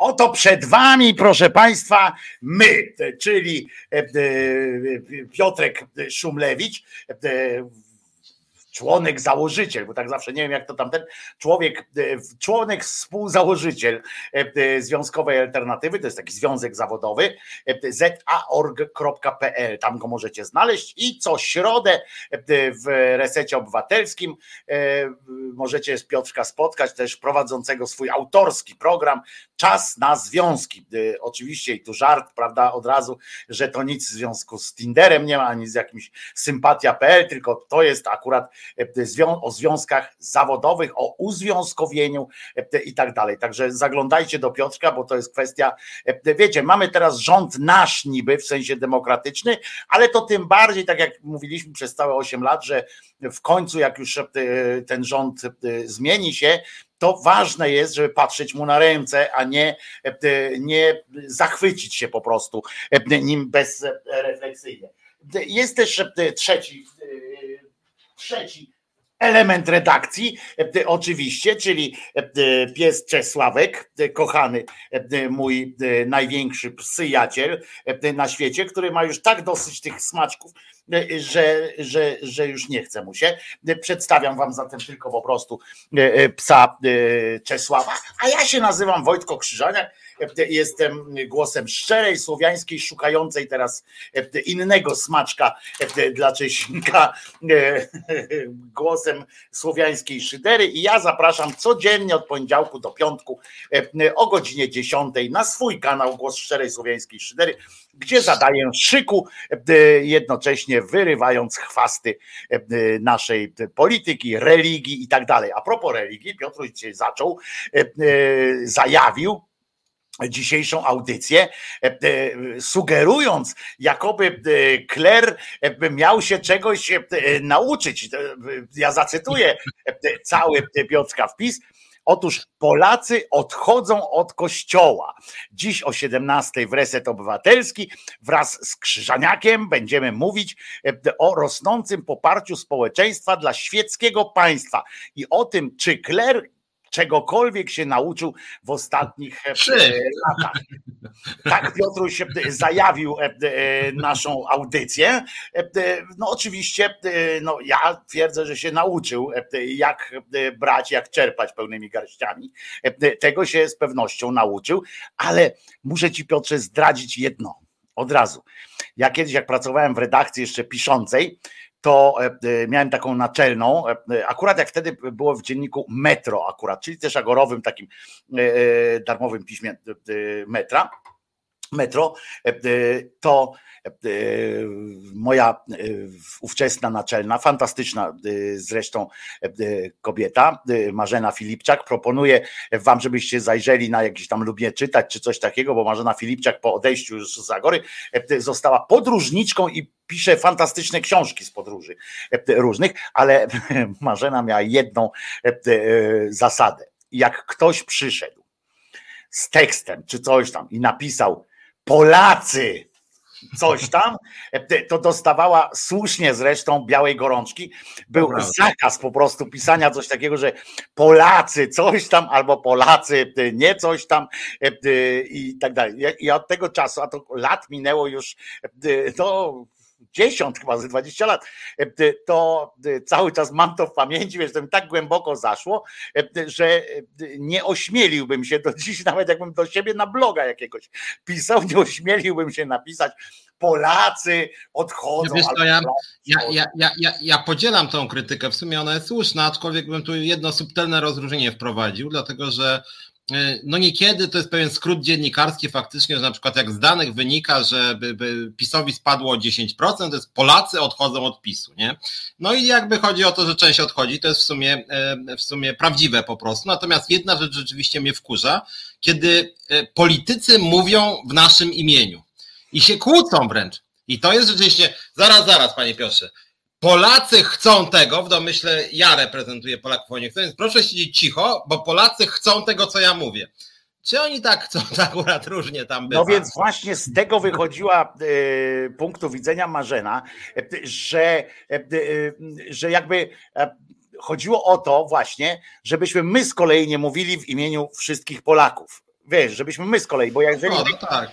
Oto przed Wami, proszę Państwa, my, czyli e, e, Piotrek Szumlewicz, e, członek założyciel, bo tak zawsze nie wiem jak to tamten człowiek, członek współzałożyciel Związkowej Alternatywy, to jest taki związek zawodowy, zaorg.pl, tam go możecie znaleźć i co środę w resecie obywatelskim możecie z Piotrka spotkać, też prowadzącego swój autorski program Czas na związki. Oczywiście i tu żart, prawda, od razu, że to nic w związku z Tinderem nie ma, ani z jakimś sympatia.pl, tylko to jest akurat o związkach zawodowych, o uzwiązkowieniu i tak dalej. Także zaglądajcie do Piotrka, bo to jest kwestia, wiecie, mamy teraz rząd nasz niby, w sensie demokratyczny, ale to tym bardziej, tak jak mówiliśmy przez całe 8 lat, że w końcu jak już ten rząd zmieni się, to ważne jest, żeby patrzeć mu na ręce, a nie, nie zachwycić się po prostu nim bezrefleksyjnie. Jest też trzeci, trzeci element redakcji, oczywiście, czyli pies Czesławek, kochany mój największy przyjaciel na świecie, który ma już tak dosyć tych smaczków, że, że, że już nie chce mu się. Przedstawiam wam zatem tylko po prostu psa Czesława, a ja się nazywam Wojtko Krzyżaniak Jestem głosem szczerej, słowiańskiej, szukającej teraz innego smaczka dla Czesinka, głosem słowiańskiej szydery. I ja zapraszam codziennie od poniedziałku do piątku o godzinie 10 na swój kanał Głos Szczerej Słowiańskiej Szydery, gdzie zadaję szyku, jednocześnie wyrywając chwasty naszej polityki, religii i tak dalej. A propos religii, Piotr dzisiaj zaczął, zajawił, dzisiejszą audycję, e, e, sugerując, jakoby e, Kler miał się czegoś nauczyć. Ja zacytuję cały Piotrka wpis. Otóż Polacy odchodzą od kościoła. Dziś o 17 w Reset Obywatelski wraz z Krzyżaniakiem będziemy mówić o rosnącym poparciu społeczeństwa dla świeckiego państwa i o tym, czy Kler czegokolwiek się nauczył w ostatnich e, latach. Tak Piotruś zajawił e, e, naszą audycję. No oczywiście no ja twierdzę, że się nauczył jak brać, jak czerpać pełnymi garściami. Tego się z pewnością nauczył, ale muszę ci Piotrze zdradzić jedno od razu. Ja kiedyś jak pracowałem w redakcji jeszcze piszącej, to e, e, miałem taką naczelną, e, akurat jak wtedy było w dzienniku Metro akurat, czyli też agorowym takim darmowym piśmie Metra, Metro, to moja ówczesna naczelna, fantastyczna zresztą kobieta, Marzena Filipczak, proponuje wam, żebyście zajrzeli na jakieś tam lubię czytać czy coś takiego, bo Marzena Filipczak po odejściu już z Zagory została podróżniczką i pisze fantastyczne książki z podróży różnych, ale Marzena miała jedną zasadę. Jak ktoś przyszedł z tekstem czy coś tam i napisał Polacy, coś tam, to dostawała słusznie zresztą białej gorączki. Był zakaz po prostu pisania coś takiego, że Polacy coś tam, albo Polacy nie coś tam i tak dalej. I od tego czasu, a to lat minęło już, to 10 chyba ze 20 lat, e, to e, cały czas mam to w pamięci, wiesz, to mi tak głęboko zaszło, e, że nie ośmieliłbym się do dziś, nawet jakbym do siebie na bloga jakiegoś pisał, nie ośmieliłbym się napisać Polacy odchodzą. Wiesz co, ja, ja, ja, ja, ja podzielam tą krytykę, w sumie ona jest słuszna, aczkolwiek bym tu jedno subtelne rozróżnienie wprowadził, dlatego że no niekiedy to jest pewien skrót dziennikarski faktycznie, że na przykład jak z danych wynika, że by, by PiSowi spadło o 10%, to jest Polacy odchodzą od PiSu, nie? No i jakby chodzi o to, że część odchodzi, to jest w sumie, e, w sumie prawdziwe po prostu. Natomiast jedna rzecz rzeczywiście mnie wkurza, kiedy e, politycy mówią w naszym imieniu i się kłócą wręcz. I to jest rzeczywiście, zaraz, zaraz, panie Piotrze, Polacy chcą tego, w domyśle ja reprezentuję Polaków, oni chcą, więc proszę siedzieć cicho, bo Polacy chcą tego, co ja mówię. Czy oni tak chcą, tak akurat różnie tam bywa? No więc właśnie z tego wychodziła y, punktu widzenia Marzena, że, y, że jakby chodziło o to właśnie, żebyśmy my z kolei nie mówili w imieniu wszystkich Polaków wiesz, żebyśmy my z kolei, bo jeżeli... No, no tak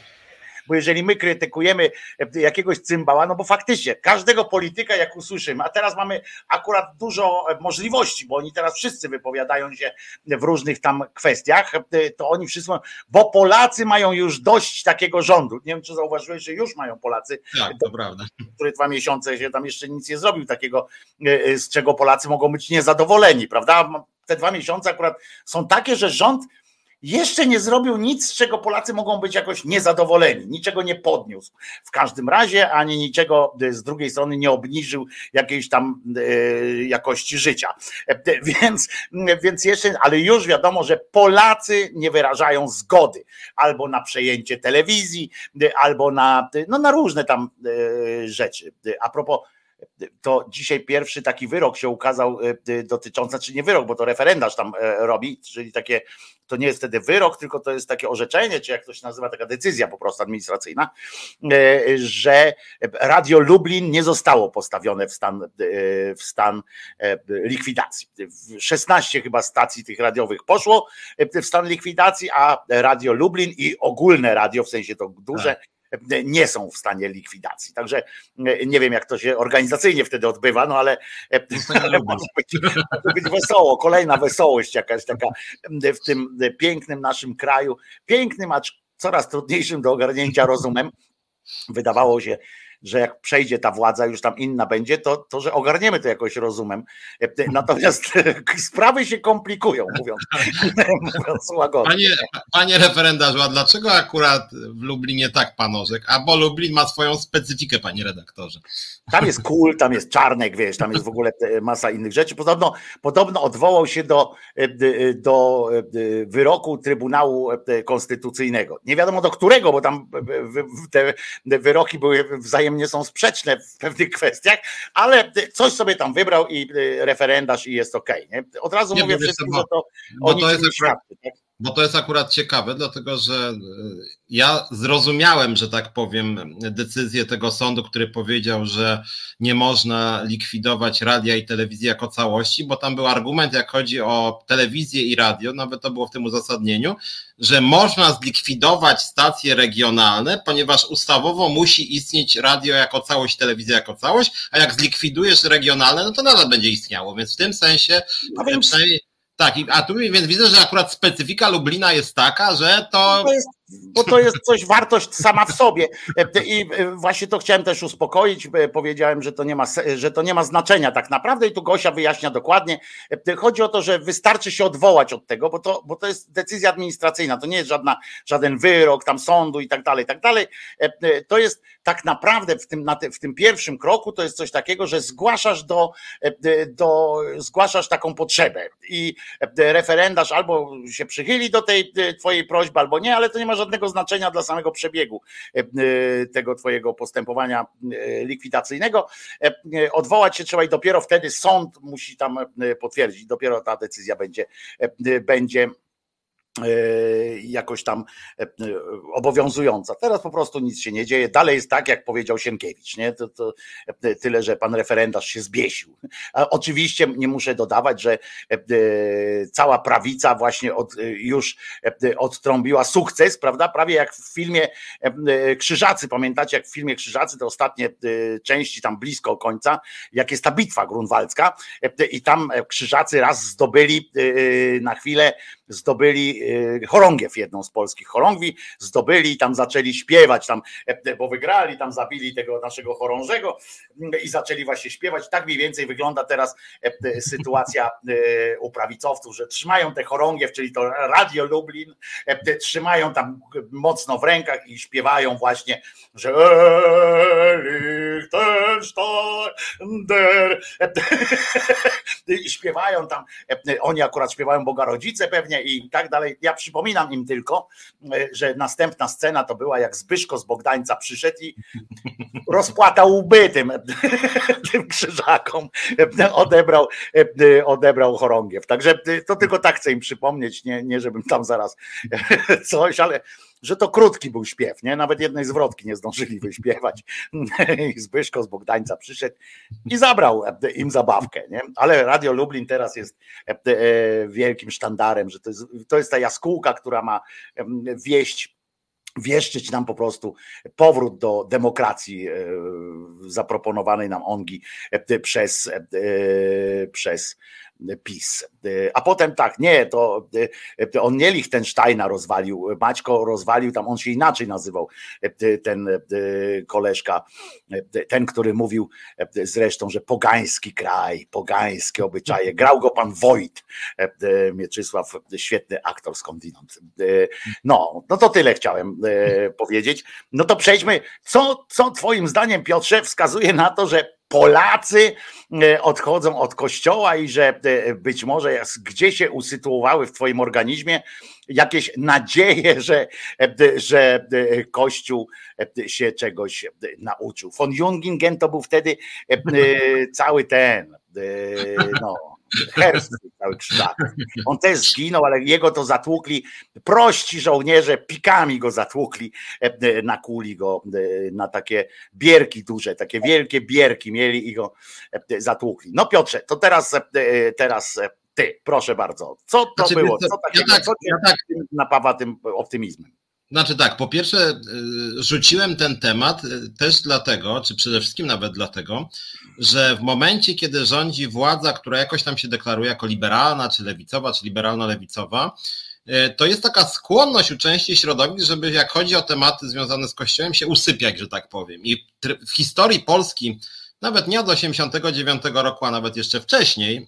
bo jeżeli my krytykujemy e, jakiegoś cymbała, no bo faktycznie każdego polityka jak usłyszymy, a teraz mamy akurat dużo e, możliwości, bo oni teraz wszyscy wypowiadają się w różnych tam kwestiach, e, to oni wszyscy bo Polacy mają już dość takiego rządu. Nie wiem, czy zauważyłeś, że już mają Polacy. Tak, to prawda. Który dwa miesiące się tam jeszcze nic nie zrobił takiego, z czego Polacy mogą być niezadowoleni, prawda? Te dwa miesiące akurat są takie, że rząd jeszcze nie zrobił nic, z czego Polacy mogą być jakoś niezadowoleni. Niczego nie podniósł w każdym razie, ani niczego e, z drugiej strony nie obniżył jakiejś tam e, jakości życia. E, więc, więc jeszcze, ale już wiadomo, że Polacy nie wyrażają zgody albo na przejęcie telewizji, albo na, no, na różne tam rzeczy. A propos to dzisiaj pierwszy taki wyrok się ukazał dotyczący, czy znaczy nie wyrok, bo to referendarz tam robi, czyli takie to nie jest wtedy wyrok, tylko to jest takie orzeczenie, czy jak to się nazywa, taka decyzja po prostu administracyjna, e, że Radio Lublin nie zostało postawione w stan, e, w stan e, likwidacji. 16 chyba stacji tych radiowych poszło w stan likwidacji, a Radio Lublin i ogólne radio, w sensie to duże, tak nie są w stanie likwidacji. Także e, nie wiem, jak to się organizacyjnie wtedy odbywa, no ale, e, ale może, być, może być wesoło. Kolejna wesołość jakaś taka w tym pięknym naszym kraju, pięknym, acz coraz trudniejszym do ogarnięcia rozumem. Wydawało się, że jak przejdzie ta władza, już tam inna będzie, to, to że ogarniemy to jakoś rozumem. Natomiast sprawy się komplikują, mówiąc, mówiąc łagodnie. Panie, panie referendarzu, a dlaczego akurat w Lublinie tak panorzek? A bo Lublin ma swoją specyfikę, panie redaktorze. Tam jest kul, tam jest czarnek, wiesz, tam jest w ogóle masa innych rzeczy. Podobno, podobno odwołał się do, do wyroku Trybunału Konstytucyjnego. Nie wiadomo do którego, bo tam te wyroki były wzajemnie wzajemnie są sprzeczne w pewnych kwestiach, ale coś sobie tam wybrał i y, referendarz i jest okej. Okay, Od razu nie mówię wszystkim, że to bo to jest świadczy, tak? Bo to jest akurat ciekawe, dlatego że y, ja zrozumiałem, że tak powiem, decyzję tego sądu, który powiedział, że nie można likwidować radia i telewizji jako całości, bo tam był argument, jak chodzi o telewizję i radio, nawet to było w tym uzasadnieniu, że można zlikwidować stacje regionalne, ponieważ ustawowo musi istnieć radio jako całość, telewizja jako całość, a jak zlikwidujesz regionalne, no to nadal będzie istniało. Więc w tym sensie no więc... przynajmniej tak, a tu więc widzę, że akurat specyfika Lublina jest taka, że to. to jest, bo to jest coś wartość sama w sobie. I właśnie to chciałem też uspokoić. Powiedziałem, że to, nie ma, że to nie ma znaczenia tak naprawdę, i tu Gosia wyjaśnia dokładnie. Chodzi o to, że wystarczy się odwołać od tego, bo to, bo to jest decyzja administracyjna, to nie jest żadna, żaden wyrok tam sądu i tak dalej, i tak dalej. To jest tak naprawdę w tym, te, w tym pierwszym kroku to jest coś takiego, że zgłaszasz do, do zgłaszasz taką potrzebę i referendarz albo się przychyli do tej twojej prośby, albo nie, ale to nie ma żadnego znaczenia dla samego przebiegu tego twojego postępowania likwidacyjnego. Odwołać się trzeba i dopiero wtedy sąd musi tam potwierdzić, dopiero ta decyzja będzie, będzie E, jakoś tam e, obowiązująca. Teraz po prostu nic się nie dzieje. Dalej jest tak, jak powiedział Sienkiewicz. Nie? To, to e, tyle, że pan referendarz się zbiesił. A oczywiście nie muszę dodawać, że cała prawica właśnie od, już odtrąbiła sukces, prawda? Prawie jak w filmie Krzyżacy. Pamiętacie, jak w filmie Krzyżacy, te ostatnie części tam blisko końca, jak jest ta bitwa grunwaldzka i tam Krzyżacy raz zdobyli na chwilę zdobyli chorągiew, jedną z polskich chorągwi, zdobyli i tam zaczęli śpiewać, tam, e, bo wygrali, tam zabili tego naszego chorążego mm, i zaczęli właśnie śpiewać. Tak mniej więcej wygląda teraz e, sytuacja e, u prawicowców, że trzymają te chorągiew, czyli to Radio Lublin, trzymają tam mocno w rękach i śpiewają właśnie, że i śpiewają tam, oni akurat śpiewają Boga Rodzice pewnie, i tak dalej. Ja przypominam im tylko, e, że następna scena to była jak Zbyszko z Bogdańca przyszedł i rozpłatał łby tym, tym krzyżakom, odebrał, e, odebrał chorągiew. Także to tylko tak chcę im przypomnieć, nie, nie żebym tam zaraz coś, ale że to krótki był śpiew, nie? Nawet jednej zwrotki nie zdążyli wyśpiewać. Zbyszko z Bogdańca przyszedł i zabrał im zabawkę, nie? Ale Radio Lublin teraz jest wielkim sztandarem, że to jest, to jest ta jaskółka, która ma wieść wieszczyć nam po prostu powrót do demokracji zaproponowanej nam ONGI przez, przez PiS. A potem tak, nie, to on nie Lichtensteina rozwalił, Maćko rozwalił, tam on się inaczej nazywał, ten koleżka, ten, który mówił zresztą, że pogański kraj, pogańskie obyczaje. Grał go pan Wojt, Mieczysław, świetny aktor skądinąd. No, no to tyle chciałem powiedzieć. No to przejdźmy, co, co twoim zdaniem Piotrze wskazuje na to, że Polacy e, odchodzą od kościoła i że e, być może gdzie się usytuowały w Twoim organizmie jakieś nadzieje, że, e, że Kościół się czegoś nauczył. Von Jungingen to był wtedy cały ten, no, Herz cały krzak. On też zginął, ale jego to zatłukli prości żołnierze, pikami go zatłukli, e, nakuli go e, na takie bierki duże, takie wielkie bierki mieli i go e, zatłukli. No Piotrze, to teraz, teraz ty, proszę bardzo. Co to znaczy, było? Co takiego, ja tak, co ja tak, napawa tym optymizmem? Znaczy tak, po pierwsze rzuciłem ten temat też dlatego, czy przede wszystkim nawet dlatego, że w momencie, kiedy rządzi władza, która jakoś tam się deklaruje jako liberalna, czy lewicowa, czy liberalno-lewicowa, e, to jest taka skłonność u części środowisk, żeby jak chodzi o tematy związane z Kościołem, się usypiać, że tak powiem. I w historii Polski, nawet nie od 89 roku, a nawet jeszcze wcześniej,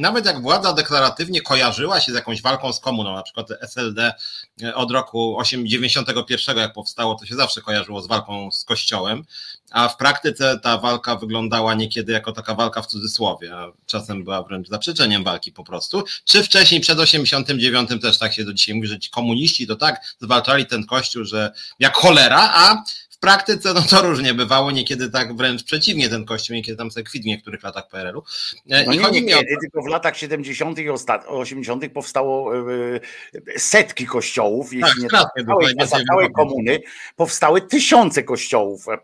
nawet jak władza deklaratywnie kojarzyła się z jakąś walką z komuną, na przykład SLD e, od roku 91 jak powstało, to się zawsze kojarzyło z walką z kościołem, a w praktyce ta walka wyglądała niekiedy jako taka walka w cudzysłowie, a czasem była wręcz zaprzeczeniem walki po prostu. Czy wcześniej przed 89 też tak się do dzisiaj mówi, że ci komuniści to tak zwalczali ten kościół, że jak cholera, a praktyce no to różnie bywało, niekiedy tak wręcz przeciwnie ten kościół, niekiedy tam sobie kwit w niektórych latach PRL-u. E, no I nie, chodzi nie, o... tylko w latach 70. i 80. powstało e, setki kościołów, tak, jeśli nie całej, była, za całej komuny, powstały tysiące kościołów e,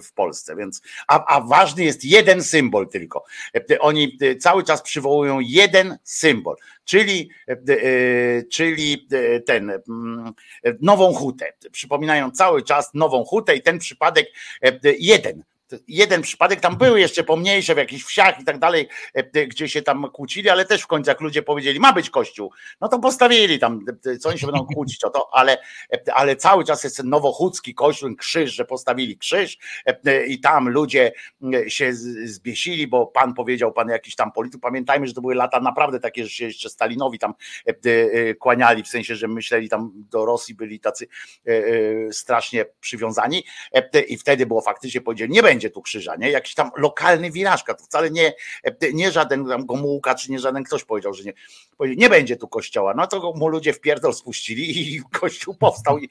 w Polsce, więc a, a ważny jest jeden symbol tylko. Oni cały czas przywołują jeden symbol czyli, e, e, czyli e, ten mm, nową hutę. Przypominają cały czas nową hutę i ten przypadek jeden jeden przypadek, tam były jeszcze pomniejsze w jakichś wsiach i tak dalej, e, gdzie się tam kłócili, ale też w końcu jak ludzie powiedzieli, ma być kościół, no to postawili tam, co oni się będą kłócić o to, ale, e, ale cały czas jest ten nowochódzki kościół, krzyż, że postawili krzyż e, i tam ludzie się zbiesili, bo pan powiedział, pan jakiś tam polityk, pamiętajmy, że to były lata naprawdę takie, że się jeszcze Stalinowi tam kłaniali, w sensie, że myśleli tam do Rosji byli tacy strasznie przywiązani i wtedy było faktycznie powiedzieli, nie będzie będzie tu krzyża, nie? Jakiś tam lokalny wirażka, to wcale nie, nie żaden tam Gomułka, czy nie żaden ktoś powiedział, że nie, nie będzie tu kościoła. No to mu ludzie w pierdol spuścili i kościół powstał i,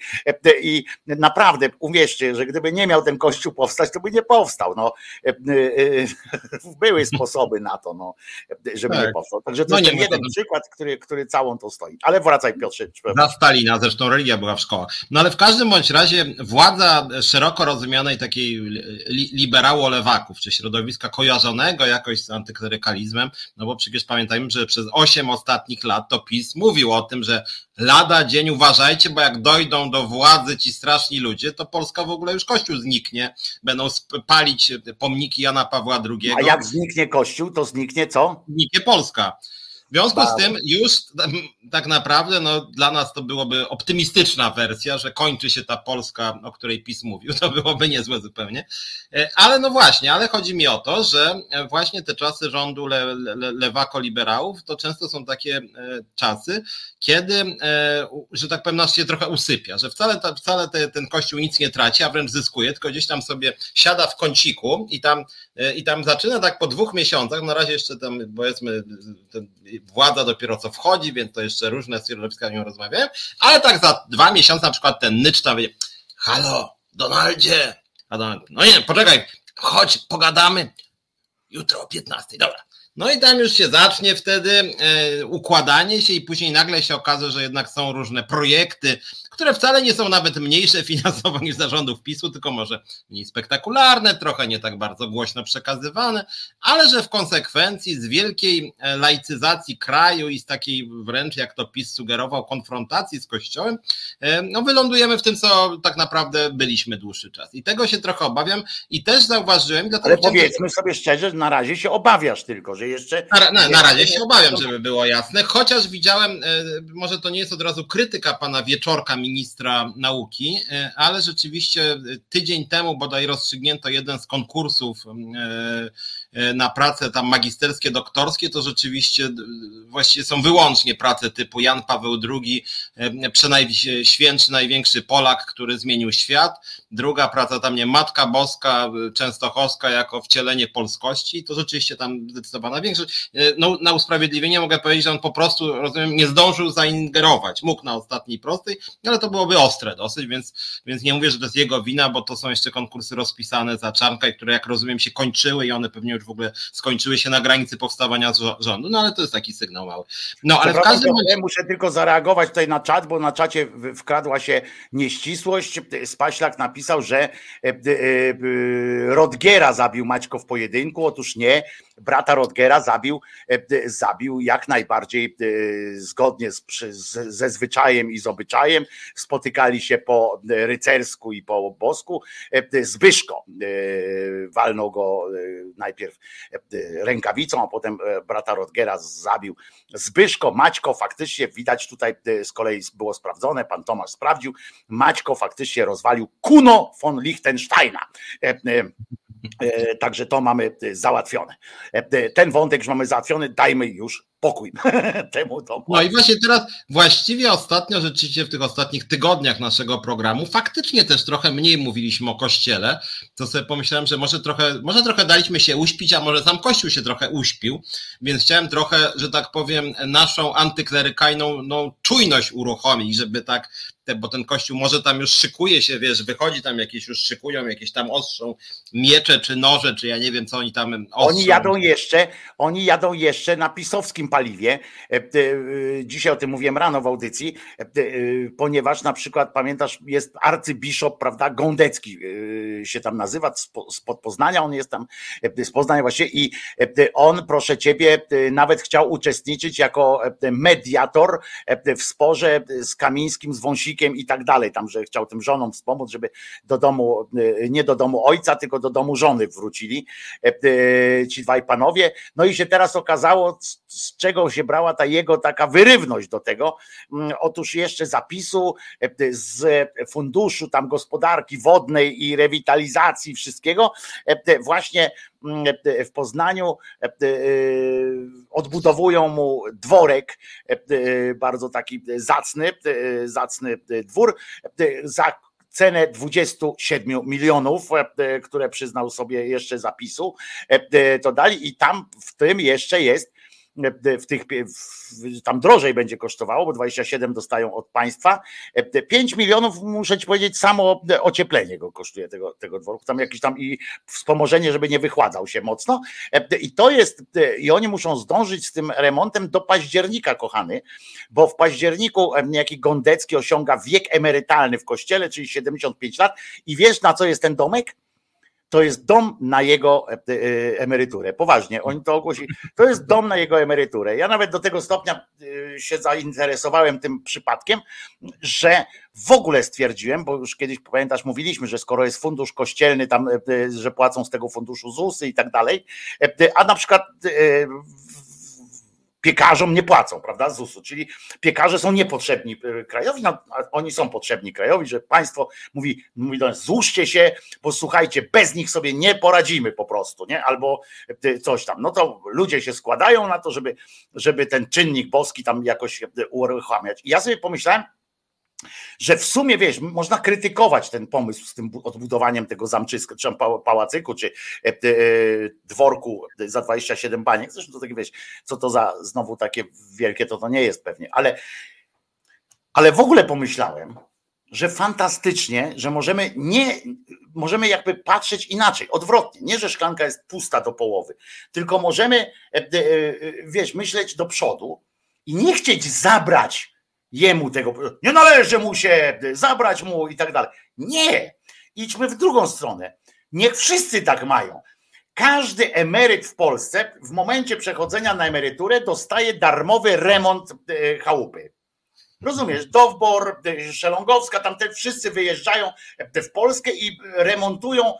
i naprawdę uwierzcie, że gdyby nie miał ten kościół powstać, to by nie powstał. No, były sposoby na to, no, żeby tak. nie powstał. Także to no jest nie, jeden przykład, który, który całą to stoi. Ale wracaj Piotrze. Za Stalina, zresztą religia była w szkołach. No ale w każdym bądź razie władza szeroko rozumianej takiej liberało-lewaków, czy środowiska kojarzonego jakoś z antyklerykalizmem, no bo przecież pamiętajmy, że przez osiem ostatnich lat to PiS mówił o tym, że lada dzień uważajcie, bo jak dojdą do władzy ci straszni ludzie, to Polska w ogóle już Kościół zniknie, będą palić pomniki Jana Pawła II. A jak zniknie Kościół, to zniknie co? Zniknie Polska. W związku z tym już tak naprawdę no, dla nas to byłoby optymistyczna wersja, że kończy się ta Polska, o której PiS mówił, to byłoby niezłe zupełnie. E, ale no właśnie, ale chodzi mi o to, że właśnie te czasy rządu le, le, lewako-liberałów to często są takie e, czasy, kiedy, e, że tak powiem, nas się trochę usypia, że wcale, wcale te, ten kościół nic nie traci, a wręcz zyskuje, tylko gdzieś tam sobie siada w kąciku i tam, i tam zaczyna tak po dwóch miesiącach, na razie jeszcze tam powiedzmy ten władza dopiero co wchodzi, więc to jeszcze różne środowiska nią rozmawiają, ale tak za dwa miesiące na przykład ten nycz tam wie, halo, Donaldzie, a Donald, no nie, poczekaj, chodź, pogadamy jutro o 15, dobra. No i tam już się zacznie wtedy e, układanie się i później nagle się okaże, że jednak są różne projekty, które wcale nie są nawet mniejsze finansowo niż zarządów PiSu, tylko może mniej spektakularne, trochę nie tak bardzo głośno przekazywane, ale że w konsekwencji z wielkiej e, laicyzacji kraju i z takiej wręcz, jak to PiS sugerował, konfrontacji z Kościołem, e, no wylądujemy w tym, co tak naprawdę byliśmy dłuższy czas. I tego się trochę obawiam i też zauważyłem. Ale powiedzmy sobie szczerze, że na razie się obawiasz tylko, że jeszcze. Na, na, na razie się obawiam, żeby było jasne, chociaż widziałem, e, może to nie jest od razu krytyka pana Wieczorka, ministra nauki, e, ale rzeczywiście tydzień temu bodaj rozstrzygnięto jeden z konkursów e, na prace tam magisterskie, doktorskie, to rzeczywiście właściwie są wyłącznie prace typu Jan Paweł II, przenajświętszy, największy Polak, który zmienił świat. Druga praca tam nie Matka Boska, Częstochowska jako wcielenie polskości, to rzeczywiście tam zdecydowana większość. No, na usprawiedliwienie mogę powiedzieć, że on po prostu, rozumiem, nie zdążył zaingerować. Mógł na ostatniej prostej, ale to byłoby ostre dosyć, więc, więc nie mówię, że to jest jego wina, bo to są jeszcze konkursy rozpisane za Czarnka, które jak rozumiem się kończyły i one pewnie już w ogóle skończyły się na granicy powstawania rządu, no ale to jest taki sygnał mały. No ale w każdym razie... Muszę tylko zareagować tutaj na czat, bo na czacie wkradła się nieścisłość. Spaślak napisał, że e, e, e, Rodgiera zabił Maćko w pojedynku. Otóż nie, brata Rodgera zabił, zabił jak najbardziej zgodnie z, ze zwyczajem i z obyczajem. Spotykali się po rycersku i po bosku. Zbyszko walnął go najpierw rękawicą, a potem brata Rodgera zabił Zbyszko. Maćko faktycznie widać tutaj z kolei było sprawdzone, pan Tomasz sprawdził. Maćko faktycznie rozwalił Kuno von Liechtensteina. E, także to mamy e, załatwione. E, ten wątek już mamy załatwiony, dajmy już pokój temu domu. No i właśnie teraz, właściwie ostatnio, rzeczywiście w tych ostatnich tygodniach naszego programu, faktycznie też trochę mniej mówiliśmy o kościele, to sobie pomyślałem, że może trochę, może trochę daliśmy się uśpić, a może sam Kościół się trochę uśpił, więc chciałem trochę, że tak powiem, naszą antyklerykajną no, czujność uruchomić, żeby tak bo ten kościół może tam już szykuje się, wiesz, wychodzi tam jakieś już szykują, jakieś tam ostrzą miecze czy noże, czy ja nie wiem, co oni tam ostrzą. Oni jadą jeszcze, oni jadą jeszcze na pisowskim paliwie. E, e, dzisiaj o tym mówiłem rano w audycji, e, ponieważ na przykład pamiętasz, jest arcybiszop, prawda, Gądecki się tam nazywa, spod Poznania, on jest tam z Poznania właśnie i on, proszę ciebie, nawet chciał uczestniczyć jako mediator w sporze z Kamińskim, z Wąsikiem i tak dalej, tam, że chciał tym żonom wspomóc, żeby do domu, nie do domu ojca, tylko do domu żony wrócili ci dwaj panowie, no i się teraz okazało, z czego się brała ta jego taka wyrywność do tego. Mm, otóż jeszcze zapisu e, z funduszu tam gospodarki wodnej i rewitalizacji wszystkiego, e, właśnie mm, w Poznaniu e, odbudowują mu dworek, bardzo taki zacny, zacny dwór, za cenę 27 milionów, które przyznał sobie jeszcze zapisu, to dali i tam w tym jeszcze jest w tych, tam drożej będzie kosztowało, bo 27 dostają od państwa. 5 milionów, muszę ci powiedzieć, samo ocieplenie go kosztuje tego, tego dworku, tam jakieś tam i wspomożenie, żeby nie wychładzał się mocno. I to jest, i oni muszą zdążyć z tym remontem do października, kochany, bo w październiku niejaki Gondecki osiąga wiek emerytalny w kościele, czyli 75 lat i wiesz na co jest ten domek? To jest dom na jego e, e, emeryturę. Poważnie, oni to ogłosili. To jest dom na jego emeryturę. Ja nawet do tego stopnia e, się zainteresowałem tym przypadkiem, że w ogóle stwierdziłem, bo już kiedyś pamiętasz, mówiliśmy, że skoro jest fundusz kościelny, tam, że płacą z tego funduszu ZUSy i tak dalej, a na przykład piekarzom nie płacą, prawda, ZUS-u, czyli piekarze są niepotrzebni y, krajowi, no, oni są potrzebni krajowi, że państwo mówi, mówi do nas, złóżcie się, posłuchajcie, bez nich sobie nie poradzimy po prostu, nie, albo y, coś tam, no to ludzie się składają na to, żeby, żeby ten czynnik boski tam jakoś y, uruchamiać. I ja sobie pomyślałem, że w sumie wiesz, można krytykować ten pomysł z tym odbudowaniem tego zamczyska, czy pałacyku, czy e, e, dworku za 27 baniek. Zresztą to takie wiesz, co to za znowu takie wielkie, to to nie jest pewnie, ale, ale w ogóle pomyślałem, że fantastycznie, że możemy nie, możemy jakby patrzeć inaczej, odwrotnie. Nie, że szklanka jest pusta do połowy, tylko możemy, e, wiesz, myśleć do przodu i nie chcieć zabrać jemu tego, nie należy mu się, zabrać mu i tak dalej. Nie, idźmy w drugą stronę. Niech wszyscy tak mają. Każdy emeryt w Polsce w momencie przechodzenia na emeryturę dostaje darmowy remont e, chałupy. Rozumiesz, Dowbor, e, Szelongowska, tam te wszyscy wyjeżdżają e, w Polskę i remontują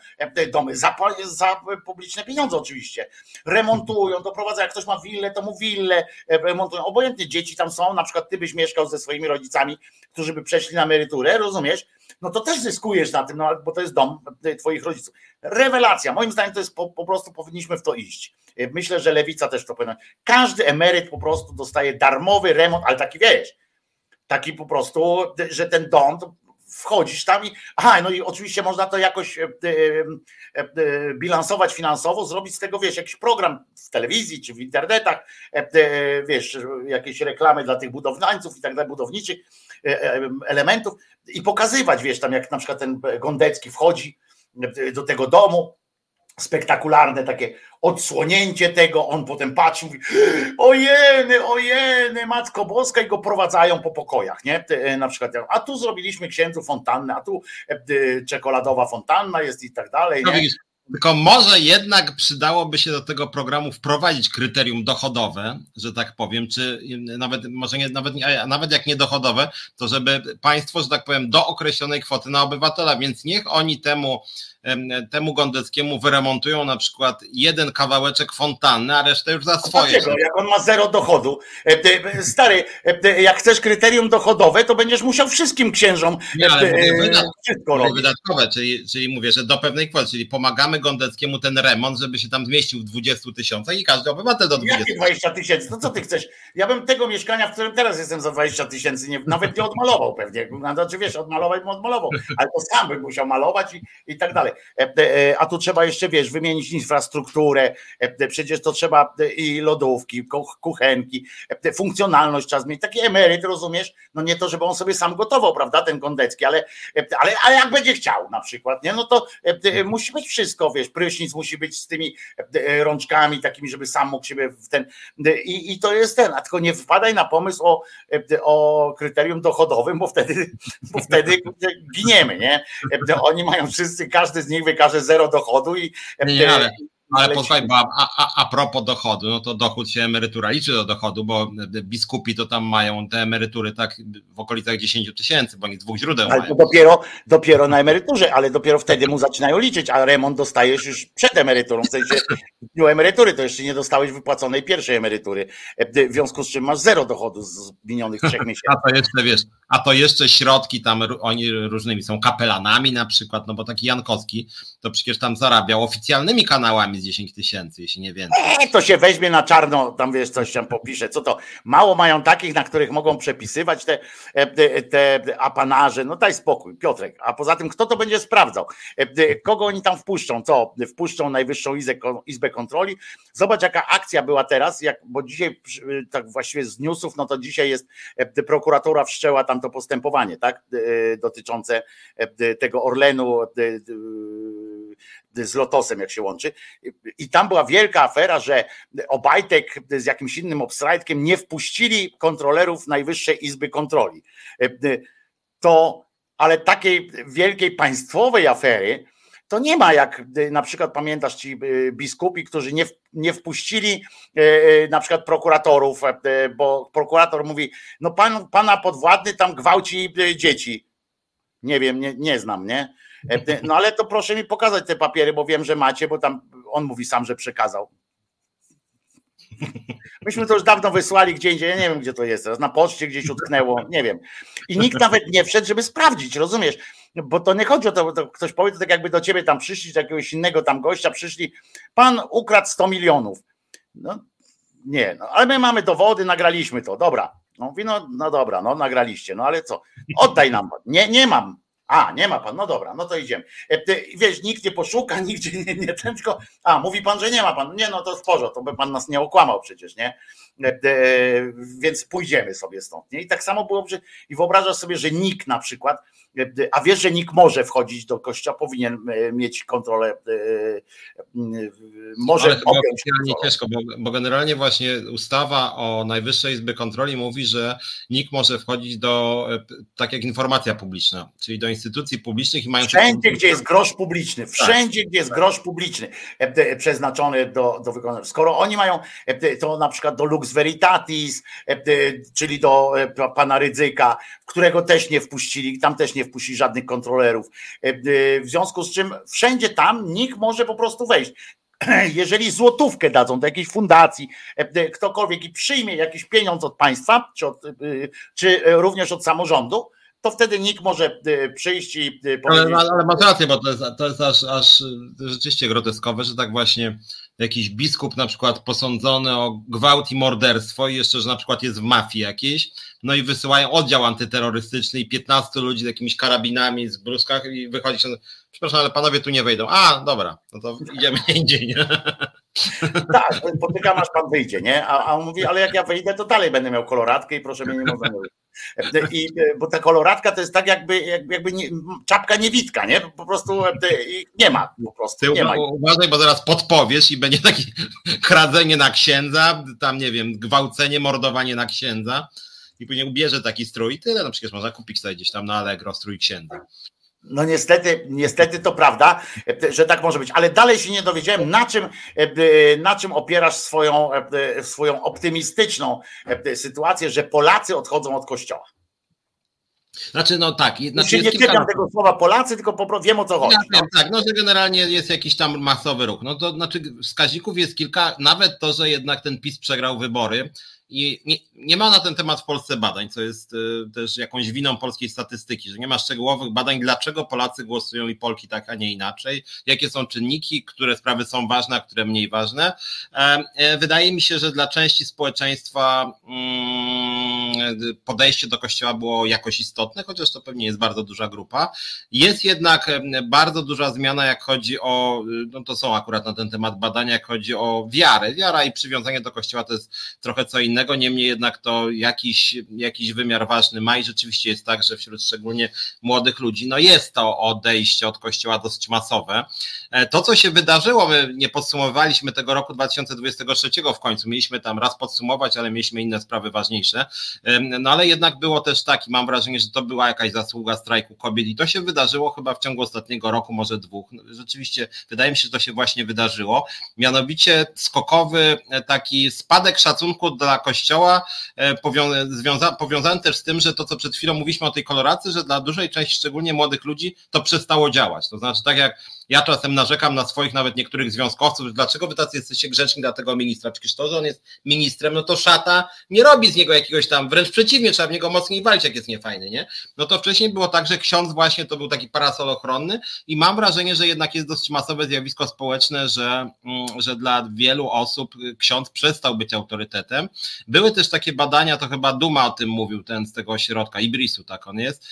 domy za, za publiczne pieniądze oczywiście. Remontują, doprowadzają, jak ktoś ma willę, to mu willę remontują. Obojętnie dzieci tam są, na przykład ty byś mieszkał ze swoimi rodzicami, którzy by przeszli na emeryturę, rozumiesz? no to też zyskujesz na tym, no, bo to jest dom twoich rodziców. Rewelacja. Moim zdaniem to jest po, po prostu powinniśmy w to iść. Myślę, że lewica też to powinna. Każdy emeryt po prostu dostaje darmowy remont, ale taki wiesz, taki po prostu, że ten dom, wchodzisz tam i aha, no i oczywiście można to jakoś e, e, e, bilansować finansowo, zrobić z tego, wiesz, jakiś program w telewizji czy w internetach, wiesz, jakieś reklamy dla tych budowlańców i tak dalej, budowniczych elementów i pokazywać, wiesz, tam jak na przykład ten Gondecki wchodzi do tego domu, spektakularne takie odsłonięcie tego, on potem patrzy, mówi ojeny, ojeny, Matko Boska i go prowadzają po pokojach, nie? E, na przykład, a tu zrobiliśmy księdzu fontannę, a tu e, czekoladowa fontanna jest i tak dalej, nie? Tylko może jednak przydałoby się do tego programu wprowadzić kryterium dochodowe, że tak powiem, czy nawet może nie, nawet, nawet jak nie dochodowe, to żeby państwo, że tak powiem, do określonej kwoty na obywatela, więc niech oni temu temu Gondeckiemu wyremontują na przykład jeden kawałeczek fontanny, a resztę już za swoje. Dlaczego? Jak on ma zero dochodu. E, stary, e, jak chcesz kryterium dochodowe, to będziesz musiał wszystkim księżom Nie, ale e, wszystko robić. Wydatkowe, czyli, czyli mówię, że do pewnej kwoty, czyli pomagamy Gondeckiemu ten remont, żeby się tam zmieścił w 20 tysiącach i każdy obywatel do 20 Jakie 20 tysięcy? To co ty chcesz? Ja bym tego mieszkania, w którym teraz jestem za 20 tysięcy, nawet nie odmalował pewnie. Znaczy wiesz, odmalować bym odmalował, ale to sam bym musiał malować i, i tak dalej. E, e, a tu trzeba jeszcze, wiesz, wymienić infrastrukturę, e, przecież to trzeba i lodówki, kuchenki, funkcjonalność trzeba zmienić. Taki emeryt, rozumiesz? No nie to, żeby on sobie sam gotował, prawda, ten Kondecki, ale, ale, ale jak będzie chciał na przykład, nie? No to musi być wszystko, wiesz, prysznic musi być z tymi rączkami takimi, żeby sam mógł siebie w ten i, i to jest ten, a tylko nie wpadaj na pomysł o, o kryterium dochodowym, bo wtedy, bo wtedy giniemy, nie? Oni mają wszyscy, każdy z nich wykaże zero dochodu i. Nie, ale, ale posłuchaj, bo a, a, a propos dochodu, no to dochód się emerytura liczy do dochodu, bo biskupi to tam mają te emerytury tak w okolicach 10 tysięcy, bo oni dwóch źródeł ale mają. dopiero, dopiero na emeryturze, ale dopiero wtedy mu zaczynają liczyć, a remont dostajesz już przed emeryturą, w sensie w dniu emerytury, to jeszcze nie dostałeś wypłaconej pierwszej emerytury, w związku z czym masz zero dochodu z minionych trzech miesięcy. A to jeszcze, wiesz, a to jeszcze środki tam, oni różnymi są kapelanami na przykład, no bo taki Jankowski to przecież tam zarabiał oficjalnymi kanałami z 10 tysięcy, jeśli nie więcej. E, to się weźmie na czarno, tam wiesz, coś tam popisze, co to, mało mają takich, na których mogą przepisywać te, e, te, apanarze, no daj spokój, Piotrek, a poza tym kto to będzie sprawdzał? E, kogo oni tam wpuszczą? Co? Wpuszczą Najwyższą Izbę, Izbę Kontroli? Zobacz jaka akcja była teraz, jak, bo dzisiaj tak właściwie z newsów, no to dzisiaj jest prokuratura wszczęła tam to postępowanie, tak, dotyczące tego Orlenu z Lotosem, jak się łączy. I tam była wielka afera, że Obajtek z jakimś innym obstrajtkiem nie wpuścili kontrolerów Najwyższej Izby Kontroli. To, ale takiej wielkiej państwowej afery, to nie ma jak na przykład pamiętasz ci biskupi, którzy nie, nie wpuścili na przykład prokuratorów, bo prokurator mówi, no pan, pana podwładny tam gwałci dzieci. Nie wiem, nie, nie znam, nie? E, no ale to proszę mi pokazać te papiery, bo wiem, że macie, bo tam on mówi sam, że przekazał. Myśmy to już dawno wysłali gdzie indziej, ja nie wiem gdzie to jest teraz, na poczcie gdzieś utknęło, nie wiem. I nikt nawet nie wszedł, żeby sprawdzić, rozumiesz? Bo to nie chodzi o to, to ktoś powie, to tak jakby do ciebie tam przyszli, do jakiegoś innego tam gościa przyszli, pan ukradł 100 milionów. No nie, no, ale my mamy dowody, nagraliśmy to, dobra. No mówi, no, no dobra, no nagraliście, no ale co? Oddaj nam. Nie, nie mam. A, nie ma pan, no dobra, no to idziemy. E, wiesz, nikt nie poszuka, nigdzie nie, nie ten, tylko, a, mówi pan, że nie ma pan. Nie, no to w porządku, to by pan nas nie okłamał przecież, nie? więc pójdziemy sobie stąd. Nie? I tak samo było, i wyobrażasz sobie, że nikt na przykład a wiesz, że nikt może wchodzić do kościoła, powinien e, mieć kontrolę, e, e, może Ale objąć ciężko, bo, bo, generalnie właśnie ustawa o Najwyższej Izby Kontroli mówi, że nikt może wchodzić do, tak jak informacja publiczna, czyli do instytucji publicznych i mają... Wszędzie, gdzie jest grosz publiczny, tak. wszędzie, tak. gdzie jest grosz publiczny przeznaczony do, do wykonania. Skoro oni mają to na przykład do Lux Veritatis, czyli do pana Rydzyka, którego też nie wpuścili, tam też nie wpuścili żadnych kontrolerów. E, e, w związku z czym wszędzie tam nikt może po prostu wejść. Jeżeli złotówkę dadzą do jakiejś fundacji, e, ktokolwiek i przyjmie jakiś pieniądz od państwa, czy, od, czy również od samorządu, to wtedy nikt może przyjść i powiedzieć... Ale, ale, ale masz rację, bo to jest, to jest aż, aż rzeczywiście groteskowe, że tak właśnie jakiś biskup na przykład posądzony o gwałt i morderstwo i jeszcze, że na przykład jest w mafii jakiejś, no i wysyłają oddział antyterrorystyczny i 15 ludzi z jakimiś karabinami z bruskach i wychodzi się, przepraszam, ale panowie tu nie wejdą. A, dobra, no to idziemy indziej, nie? Tak, potykam aż pan wyjdzie, nie? A, a on mówi, ale jak ja wyjdę, to dalej będę miał koloratkę i proszę mnie nie można mówić. I, bo ta koloratka to jest tak jakby, jakby nie, czapka niewitka, nie? Po prostu nie ma po prostu. Ty nie ma. Uważaj, bo zaraz podpowiesz i będzie takie kradzenie na księdza, tam nie wiem, gwałcenie, mordowanie na księdza i później ubierze taki strój i tyle, no przecież można kupić sobie gdzieś tam na Allegro strój księdza. No niestety, niestety to prawda, że tak może być, ale dalej się nie dowiedziałem, na czym, na czym opierasz swoją, swoją optymistyczną sytuację, że Polacy odchodzą od kościoła. Znaczy, no tak. Znaczy, nie czepiam tego słowa Polacy, tylko po prostu wiem o co chodzi. Ja no. Tak, no że generalnie jest jakiś tam masowy ruch. No to znaczy wskaźników jest kilka, nawet to, że jednak ten PiS przegrał wybory, i nie, nie, ma na ten temat w Polsce badań, co jest y, też jakąś winą polskiej statystyki, że nie ma szczegółowych badań, dlaczego Polacy głosują i Polki tak, a nie inaczej, jakie są czynniki, które sprawy są ważne, a które mniej ważne. E, e, wydaje mi się, że dla części społeczeństwa mm, podejście do kościoła było jakoś istotne, chociaż to pewnie jest bardzo duża grupa. Jest jednak bardzo duża zmiana, jak chodzi o, no to są akurat na ten temat badania, jak chodzi o wiarę. Wiara i przywiązanie do kościoła to jest trochę co innego niemniej jednak to jakiś, jakiś wymiar ważny ma i rzeczywiście jest tak, że wśród szczególnie młodych ludzi, no jest to odejście od kościoła dosyć masowe. E, to, co się wydarzyło, my nie podsumowaliśmy tego roku 2023 w końcu, mieliśmy tam raz podsumować, ale mieliśmy inne sprawy ważniejsze, no ale jednak było też tak i mam wrażenie, że to była jakaś zasługa strajku kobiet i to się wydarzyło chyba w ciągu ostatniego roku, może dwóch. No, rzeczywiście wydaje mi się, że to się właśnie wydarzyło. Mianowicie skokowy e, taki spadek szacunku dla kościoła, e, powiązany też z tym, że to, co przed chwilą mówiliśmy o tej koloracji, że dla dużej części, szczególnie młodych ludzi, to przestało działać. To znaczy, tak jak ja czasem narzekam na swoich nawet niektórych związkowców, dlaczego wy tacy jesteście grzeczni dla tego ministra? Przecież to, że on jest ministrem, no to szata nie robi z niego jakiegoś tam, wręcz przeciwnie, trzeba w niego mocniej walczyć, jak jest niefajny, nie? No to wcześniej było tak, że ksiądz właśnie to był taki parasol ochronny i mam wrażenie, że jednak jest dosyć masowe zjawisko społeczne, że, mm, że dla wielu osób ksiądz przestał być autorytetem. Były też takie badania, to chyba Duma o tym mówił, ten z tego ośrodka, Ibrisu, tak on jest,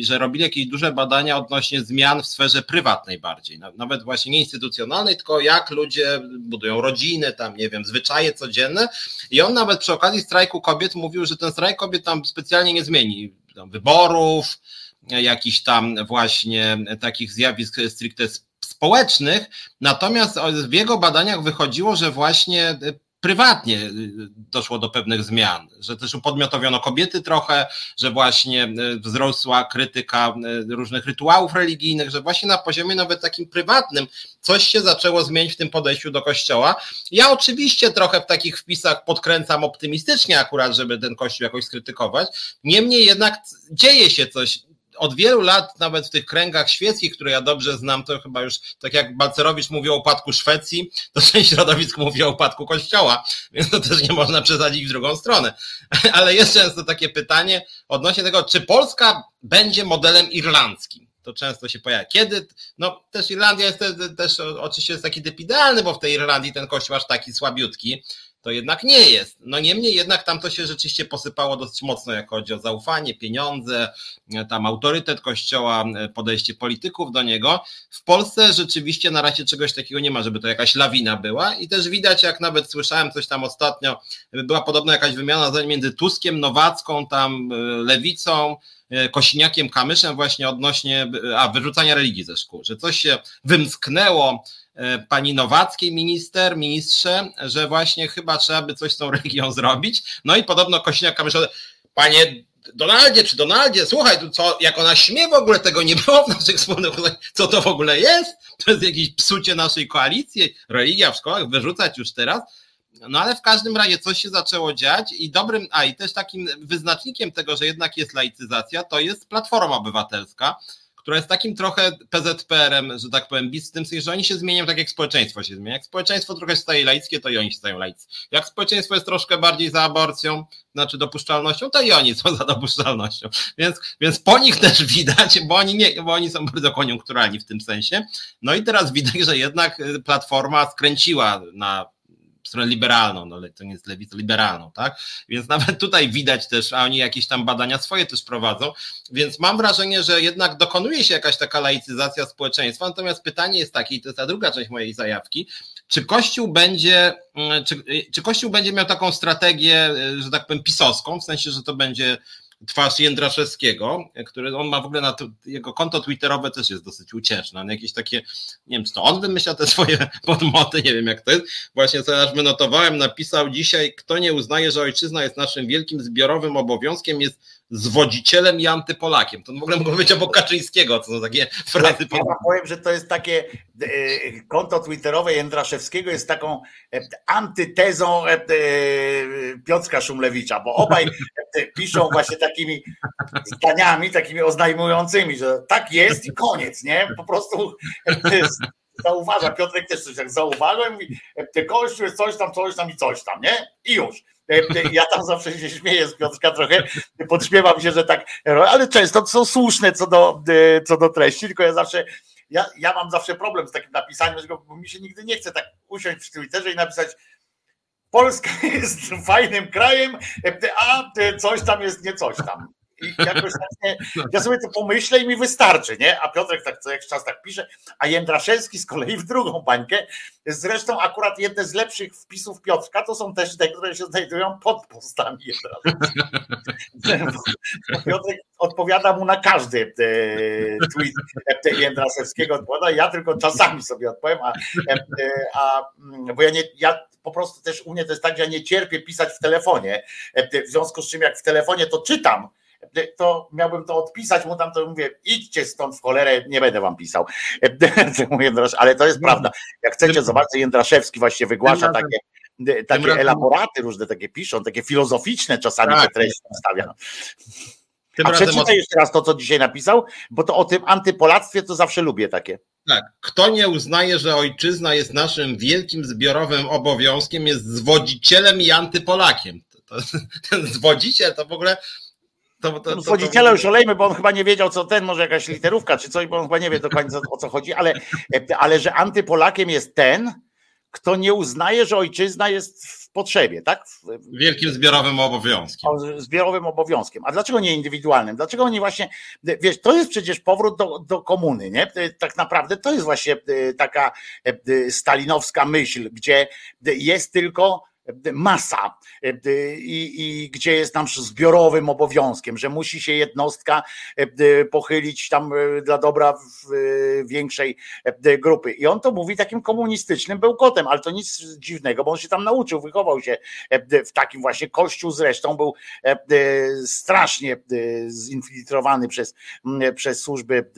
że robili jakieś duże badania odnośnie zmian w sferze prywatnej bardziej bardziej, nawet właśnie nie instytucjonalnej, tylko jak ludzie budują rodziny, tam nie wiem, zwyczaje codzienne. I on nawet przy okazji strajku kobiet mówił, że ten strajk kobiet tam specjalnie nie zmieni tam wyborów, jakichś tam właśnie takich zjawisk stricte społecznych. Natomiast w jego badaniach wychodziło, że właśnie prywatnie y, doszło do pewnych zmian, że też upodmiotowiono kobiety trochę, że właśnie y, wzrosła krytyka y, różnych rytuałów religijnych, że właśnie na poziomie nawet takim prywatnym coś się zaczęło zmienić w tym podejściu do kościoła. Ja oczywiście trochę w takich wpisach podkręcam optymistycznie akurat, żeby ten kościół jakoś skrytykować, niemniej jednak dzieje się coś od wielu lat, nawet w tych kręgach świeckich, które ja dobrze znam, to chyba już tak jak Balcerowicz mówi o upadku Szwecji, to część środowisk mówi o upadku Kościoła, więc to też nie można przesadzić w drugą stronę. Ale jest często takie pytanie odnośnie tego, czy Polska będzie modelem irlandzkim to często się pojawia. Kiedy, no też Irlandia jest też, też oczywiście jest taki typ idealny, bo w tej Irlandii ten kościół aż taki słabiutki, to jednak nie jest. No niemniej jednak tam to się rzeczywiście posypało dosyć mocno, jak chodzi o zaufanie, pieniądze, tam autorytet kościoła, podejście polityków do niego. W Polsce rzeczywiście na razie czegoś takiego nie ma, żeby to jakaś lawina była i też widać, jak nawet słyszałem coś tam ostatnio, była podobno jakaś wymiana zdań między Tuskiem, Nowacką, tam Lewicą, E, Kosiniakiem Kamyszem właśnie odnośnie a, wyrzucania religii ze szkół, że coś się wymsknęło e, pani Nowackiej minister, ministrze, że właśnie chyba trzeba by coś z tą religią zrobić. No i podobno Kosiniak Kamysz, panie Donaldzie czy Donaldzie, słuchaj, tu co, jak ona śmie w ogóle tego nie było w naszych wspólnych, co to w ogóle jest? To jest jakieś psucie naszej koalicji, religia w szkołach, wyrzucać już teraz. No ale w każdym razie coś się zaczęło dziać i dobrym, a i też takim wyznacznikiem tego, że jednak jest laicyzacja, to jest Platforma Obywatelska, która jest takim trochę PZPR-em, że tak powiem, w tym że oni się zmieniają tak jak społeczeństwo się zmienia. Jak społeczeństwo trochę staje laickie, to i oni się stają laicy. Jak społeczeństwo jest troszkę bardziej za aborcją, znaczy dopuszczalnością, to i oni są za dopuszczalnością. Więc, więc po nich też widać, bo oni, nie, bo oni są bardzo koniunkturalni w tym sensie. No i teraz widać, że jednak Platforma skręciła na stronę liberalną, no to nie jest lewicą, liberalną, tak? Więc nawet tutaj widać też, a oni jakieś tam badania swoje też prowadzą, więc mam wrażenie, że jednak dokonuje się jakaś taka laicyzacja społeczeństwa, natomiast pytanie jest takie, i to jest ta druga część mojej zajawki, czy Kościół będzie, mm, czy, czy Kościół będzie miał taką strategię, że tak powiem, pisowską, w sensie, że to będzie twarz Jędraszewskiego, który on ma w ogóle na to, jego konto twitterowe też jest dosyć ucieszne. On jakieś takie, nie wiem, czy to on wymyśla te swoje podmoty, nie wiem jak to jest. Właśnie co aż wynotowałem, napisał dzisiaj, kto nie uznaje, że ojczyzna jest naszym wielkim zbiorowym obowiązkiem, jest zwodzicielem i antypolakiem. To w ogóle mógł być obok Kaczyńskiego, to są takie frazy. Ja, ja powiem, że to jest takie e, konto twitterowe Jędraszewskiego jest taką e, antytezą e, Piotrka Szumlewicza, bo obaj piszą właśnie takimi zdaniami, takimi oznajmującymi, że tak jest i koniec, nie? Po prostu zauważa, Piotrek też coś tak zauważył i mówi, kościół jest coś tam, coś tam i coś tam, nie? I już. Ja tam zawsze się śmieję z Piotrka trochę, podśmiewam się, że tak, ale często to są słuszne co do, co do treści, tylko ja zawsze, ja, ja mam zawsze problem z takim napisaniem, bo mi się nigdy nie chce tak usiąść przy Twitterze i napisać Polska jest fajnym krajem, a coś tam jest nie coś tam. Jakoś ja sobie to pomyślę i mi wystarczy, nie? A Piotrek tak co jakiś czas tak pisze, a Jędraszewski z kolei w drugą bańkę. Zresztą akurat jedne z lepszych wpisów Piotrka to są też te, które się znajdują pod postami Piotrek odpowiada mu na każdy e, tweet e, Jędraszewskiego odpowiada, ja tylko czasami sobie odpowiem, a, e, a bo ja nie, ja po prostu też u mnie to jest tak, że ja nie cierpię pisać w telefonie, w związku z czym jak w telefonie to czytam, to miałbym to odpisać mu tam, to mówię, idźcie stąd w cholerę, nie będę wam pisał. Ale to jest prawda. Jak chcecie, zobaczcie, Jędraszewski właśnie wygłasza takie takie elaboraty różne takie piszą, takie filozoficzne czasami tak. te treści stawia. A przeczytaj jeszcze raz to, co dzisiaj napisał, bo to o tym antypolactwie to zawsze lubię takie. Tak. Kto nie uznaje, że ojczyzna jest naszym wielkim zbiorowym obowiązkiem, jest zwodzicielem i antypolakiem. To, to, ten zwodziciel to w ogóle to, to, to, już olejmy, bo on chyba nie wiedział, co ten, może jakaś literówka czy coś, bo on chyba nie wie dokładnie o co chodzi, ale, ale że antypolakiem jest ten, kto nie uznaje, że ojczyzna jest w potrzebie, tak? Wielkim zbiorowym obowiązkiem. Zbiorowym obowiązkiem. A dlaczego nie indywidualnym? Dlaczego oni właśnie, wiesz, to jest przecież powrót do, do komuny, nie? Tak naprawdę to jest właśnie e, taka e, stalinowska myśl, gdzie jest tylko masa e, i, i gdzie jest nam zbiorowym obowiązkiem, że musi się jednostka e, pochylić tam e, dla dobra większej grupy. I on to mówi takim komunistycznym bełkotem, ale to nic dziwnego, bo on się tam nauczył, wychował się w takim właśnie kościół zresztą był strasznie zinfiltrowany przez, przez służby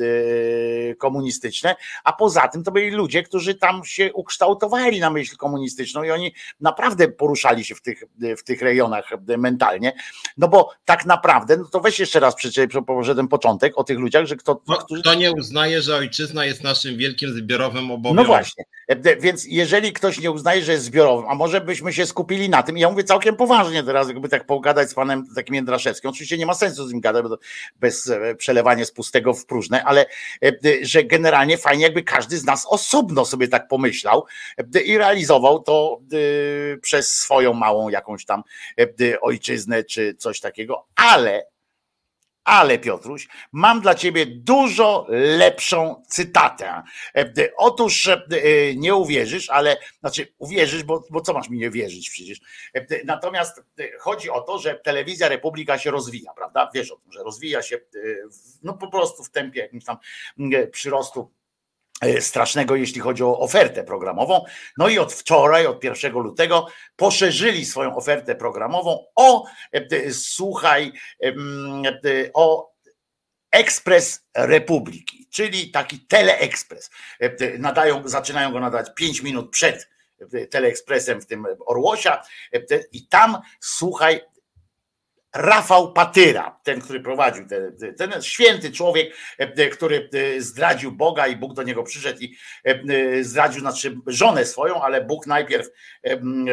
komunistyczne, a poza tym to byli ludzie, którzy tam się ukształtowali na myśl komunistyczną i oni naprawdę poruszali się w tych, w tych rejonach mentalnie. No bo tak naprawdę, no to weź jeszcze raz przeczytaj może ten początek o tych ludziach, że kto. No, którzy... Kto nie uznaje, że ojczyzna jest naszym wielkim zbiorowym obowiązkiem. No właśnie. Więc jeżeli ktoś nie uznaje, że jest zbiorowym, a może byśmy się skupili na tym, ja mówię całkiem poważnie teraz, jakby tak pogadać z panem takim Jędraszewskim. Oczywiście nie ma sensu z nim gadać, bez e, przelewania z pustego w próżne, ale e, że generalnie fajnie, jakby każdy z nas osobno sobie tak pomyślał i realizował to przez swoją małą jakąś tam ojczyznę czy coś takiego, ale ale Piotruś, mam dla ciebie dużo lepszą cytatę. Otóż nie uwierzysz, ale znaczy uwierzysz, bo, bo co masz mi nie wierzyć przecież. Natomiast chodzi o to, że telewizja Republika się rozwija, prawda? Wiesz o tym, że rozwija się no po prostu w tempie jakimś tam przyrostu E, strasznego, jeśli chodzi o ofertę programową. No i od wczoraj, od 1 lutego, poszerzyli swoją ofertę programową o, e, słuchaj, o Ekspres Republiki, czyli taki teleekspres. E, nadają, zaczynają go nadać 5 minut przed teleekspresem w tym Orłosia i tam słuchaj, Rafał Patyra, ten, który prowadził, ten, ten, święty człowiek, e, który e, zdradził Boga i Bóg do niego przyszedł i e, zdradził znaczy żonę swoją, ale Bóg najpierw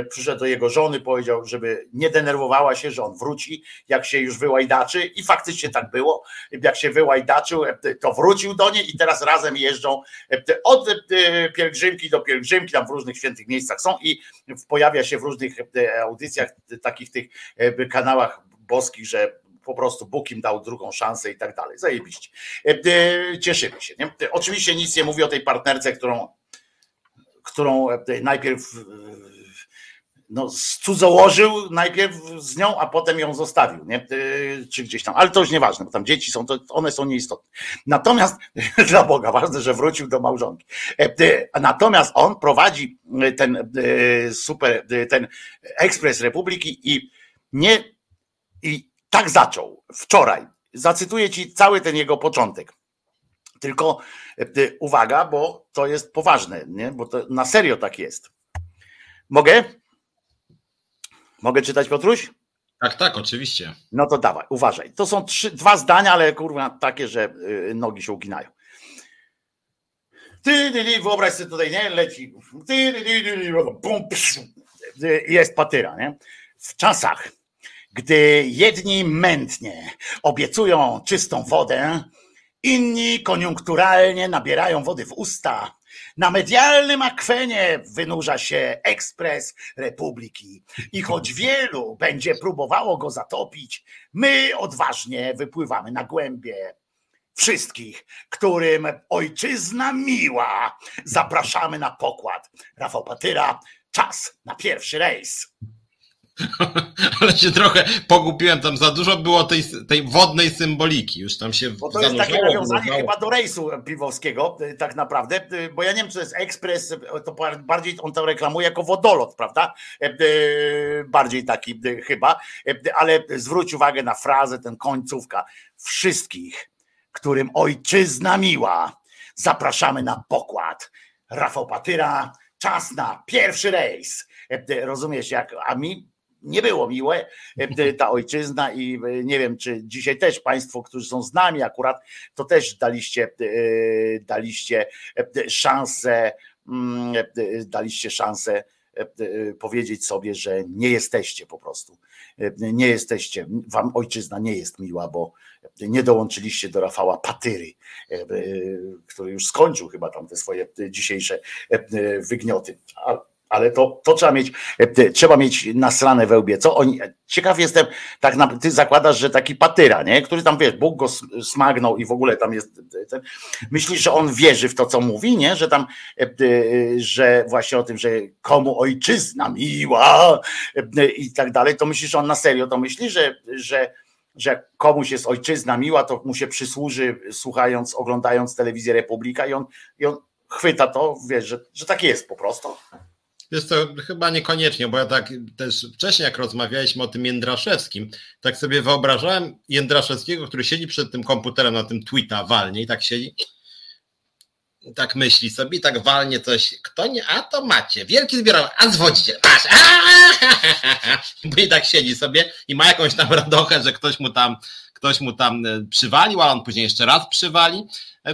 przyszedł do jego żony, powiedział, żeby nie denerwowała się, że on wróci, jak się już wyłajdaczy i faktycznie tak było. Jak się wyłajdaczył, to wrócił do niej i teraz razem jeżdżą od pielgrzymki do pielgrzymki, tam w różnych świętych miejscach są i pojawia się w różnych audycjach, takich tych kanałach boskich, że po prostu Bóg im dał drugą szansę i tak dalej. Zajebiście. E, e, cieszymy się. Nie? Oczywiście nic nie mówi o tej partnerce, którą, którą e, najpierw no, cudzołożył najpierw z nią, a potem ją zostawił, nie? czy gdzieś tam, ale to już nieważne, bo tam dzieci są, to one są nieistotne. Natomiast dla Boga ważne, że wrócił do małżonki. Natomiast on prowadzi ten super, ten Ekspres Republiki i nie i tak zaczął wczoraj. Zacytuję ci cały ten jego początek. Tylko e, uwaga, bo to jest poważne, nie? bo to na serio tak jest. Mogę? Mogę czytać, Piotruś? Tak, tak, oczywiście. No to dawaj, uważaj. To są trzy, dwa zdania, ale kurwa takie, że y, nogi się uginają. Ty, ty, ty, wyobraź sobie tutaj, nie? Leci. Ty, ty, ty, ty, bum, psz, jest patyra, nie? W czasach, gdy jedni mętnie obiecują czystą wodę, inni koniunkturalnie nabierają wody w usta. Na medialnym akwenie wynurza się ekspres Republiki i choć wielu będzie próbowało go zatopić, my odważnie wypływamy na głębie. Wszystkich, którym ojczyzna miła, zapraszamy na pokład. Rafał Patyra, czas na pierwszy rejs. Ale się trochę pogupiłem, tam za dużo było tej, tej wodnej symboliki, już tam się Bo to jest takie nawiązanie chyba do rejsu piwowskiego, y, tak naprawdę, y, bo ja nie wiem, czy to jest ekspres, to bardziej on to reklamuje jako wodolot, prawda? Y, bardziej taki chyba, ale zwróć uwagę na frazę, ten końcówka. Wszystkich, którym ojczyzna miła, zapraszamy na pokład. Rafał Patyra, czas na pierwszy rejs. Rozumiesz, jak, a mi nie było miłe e, ta ojczyzna i e, nie wiem, czy dzisiaj też Państwo, którzy są z nami akurat, to też daliście, e, daliście szansę, mm, daliście szansę powiedzieć sobie, że nie jesteście po prostu. Nie jesteście, wam ojczyzna nie jest miła, bo nie dołączyliście do Rafała Patyry, który już skończył chyba tam te swoje dzisiejsze wygnioty. Ale to, to trzeba mieć, e, trzeba mieć nasrane we łbie. Co oni, ciekaw jestem, tak na, ty zakładasz, że taki patyra, nie? który tam wiesz, Bóg go smagnął i w ogóle tam jest ten, myślisz, że on wierzy w to, co mówi, nie? Że tam, e, że właśnie o tym, że komu ojczyzna miła e, i tak dalej, to myślisz, że on na serio to myśli, że, że, że komuś jest ojczyzna miła, to mu się przysłuży słuchając, oglądając telewizję Republika i on, i on chwyta to, wiesz, że, że tak jest po prostu. Jest to chyba niekoniecznie, bo ja tak też wcześniej, jak rozmawialiśmy o tym Jędraszewskim, tak sobie wyobrażałem Jędraszewskiego, który siedzi przed tym komputerem na tym tweeta walnie i tak siedzi, tak myśli sobie, tak walnie coś, kto nie, a to macie, wielki zbiorowy, a zwodzicie, masz, i tak siedzi sobie i ma jakąś tam radochę, że ktoś mu tam, ktoś mu tam e, przywalił, a on później jeszcze raz przywali,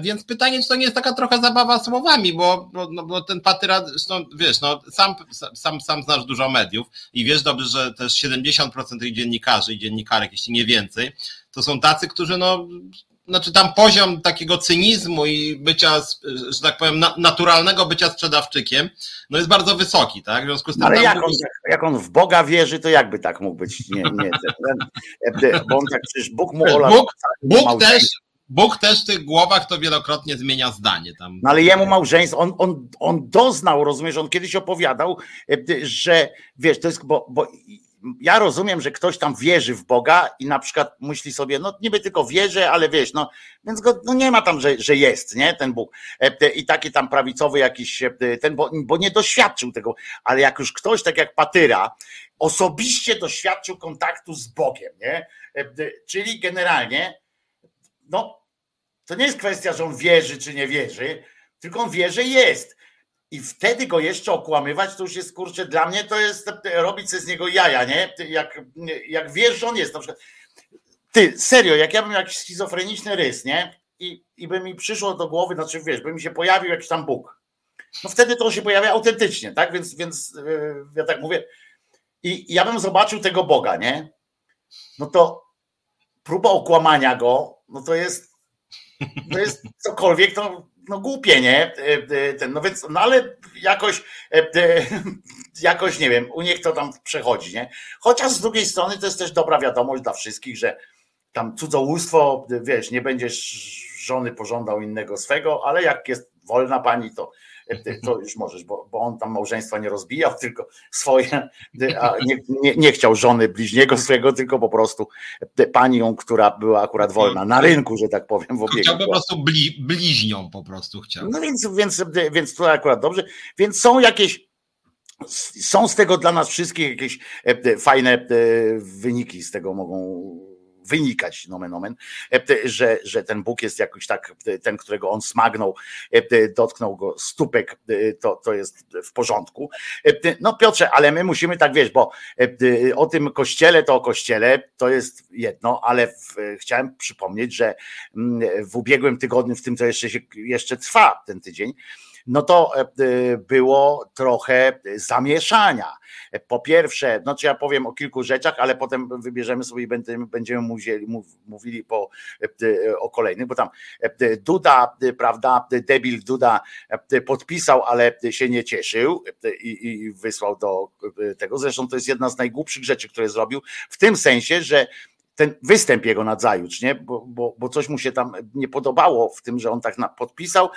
więc pytanie, czy to nie jest taka trochę zabawa słowami, bo, bo, no, ten patyra, no, wiesz, no, sam, sam, sam znasz dużo mediów i wiesz dobrze, że też 70% tych dziennikarzy i dziennikarek, jeśli nie więcej, to są tacy, którzy no, znaczy tam poziom takiego cynizmu i bycia, że tak powiem, naturalnego bycia sprzedawczykiem, no jest bardzo wysoki, tak? W związku z tym. Ale jak on, jak on w Boga wierzy, to jakby tak mógł być? Nie, nie, bo on tak przecież Bóg mu Bóg, Bóg też, Bóg też w tych głowach to wielokrotnie zmienia zdanie tam. No ale jemu małżeństwo, on, on, on doznał, rozumiesz, on kiedyś opowiadał, że wiesz, to jest, bo, bo ja rozumiem, że ktoś tam wierzy w Boga i na przykład myśli sobie, no niby tylko wierzy, ale wiesz, no więc go no nie ma tam, że, że jest, nie, ten Bóg. E, I taki tam prawicowy jakiś, e, ten, bo, bo nie doświadczył tego, ale jak już ktoś, tak jak Patyra, osobiście doświadczył kontaktu z Bogiem, nie, e, czyli generalnie, no to nie jest kwestia, że on wierzy czy nie wierzy, tylko on wie, że jest i wtedy go jeszcze okłamywać, to już jest kurczę, dla mnie to jest robić z niego jaja, nie? Jak, jak wiesz, że on jest na przykład. Ty, serio, jak ja bym jakiś schizofreniczny rys, nie? I, I by mi przyszło do głowy, znaczy wiesz, by mi się pojawił jakiś tam Bóg. No wtedy to się pojawia autentycznie, tak? Więc, więc yy, ja tak mówię. I, I ja bym zobaczył tego Boga, nie? No to próba okłamania go, no to jest, to jest cokolwiek, to no głupie, nie? E, e, ten, no więc, no ale jakoś, e, jakoś nie wiem, u nich to tam przechodzi, nie? Chociaż z drugiej strony to jest też dobra wiadomość dla wszystkich, że tam cudzołóstwo, wiesz, nie będziesz żony pożądał innego swego, ale jak jest wolna pani, to to już możesz, bo, bo on tam małżeństwa nie rozbijał, tylko swoje, a nie, nie, nie chciał żony bliźniego swojego, tylko po prostu panią, która była akurat wolna na rynku, że tak powiem. W obiegu. Chciał po prostu bli, bliźnią po prostu chciał. No więc, więc, więc to akurat dobrze. Więc są jakieś są z tego dla nas wszystkich jakieś e, fajne e, wyniki z tego mogą wynikać, nomen omen, e, że, że ten Bóg jest jakoś tak, e, ten, którego on smagnął, e, dotknął go stópek, to, to jest w porządku. No Piotrze, ale my musimy tak, wiesz, bo o tym kościele to o kościele, to jest jedno, ale w, chciałem przypomnieć, że mm, w ubiegłym tygodniu, w tym co jeszcze, się, jeszcze trwa ten tydzień, no to e, e, było trochę zamieszania. Po pierwsze, no czy ja powiem o kilku rzeczach, ale potem wybierzemy sobie i będziemy, będziemy mówili, mówili po, e, o kolejnych, bo tam Duda, prawda, debil Duda podpisał, ale się nie cieszył i, i wysłał do tego. Zresztą to jest jedna z najgłupszych rzeczy, które zrobił, w tym sensie, że ten występ jego na zajutrz, nie? Bo, bo, bo coś mu się tam nie podobało w tym, że on tak podpisał.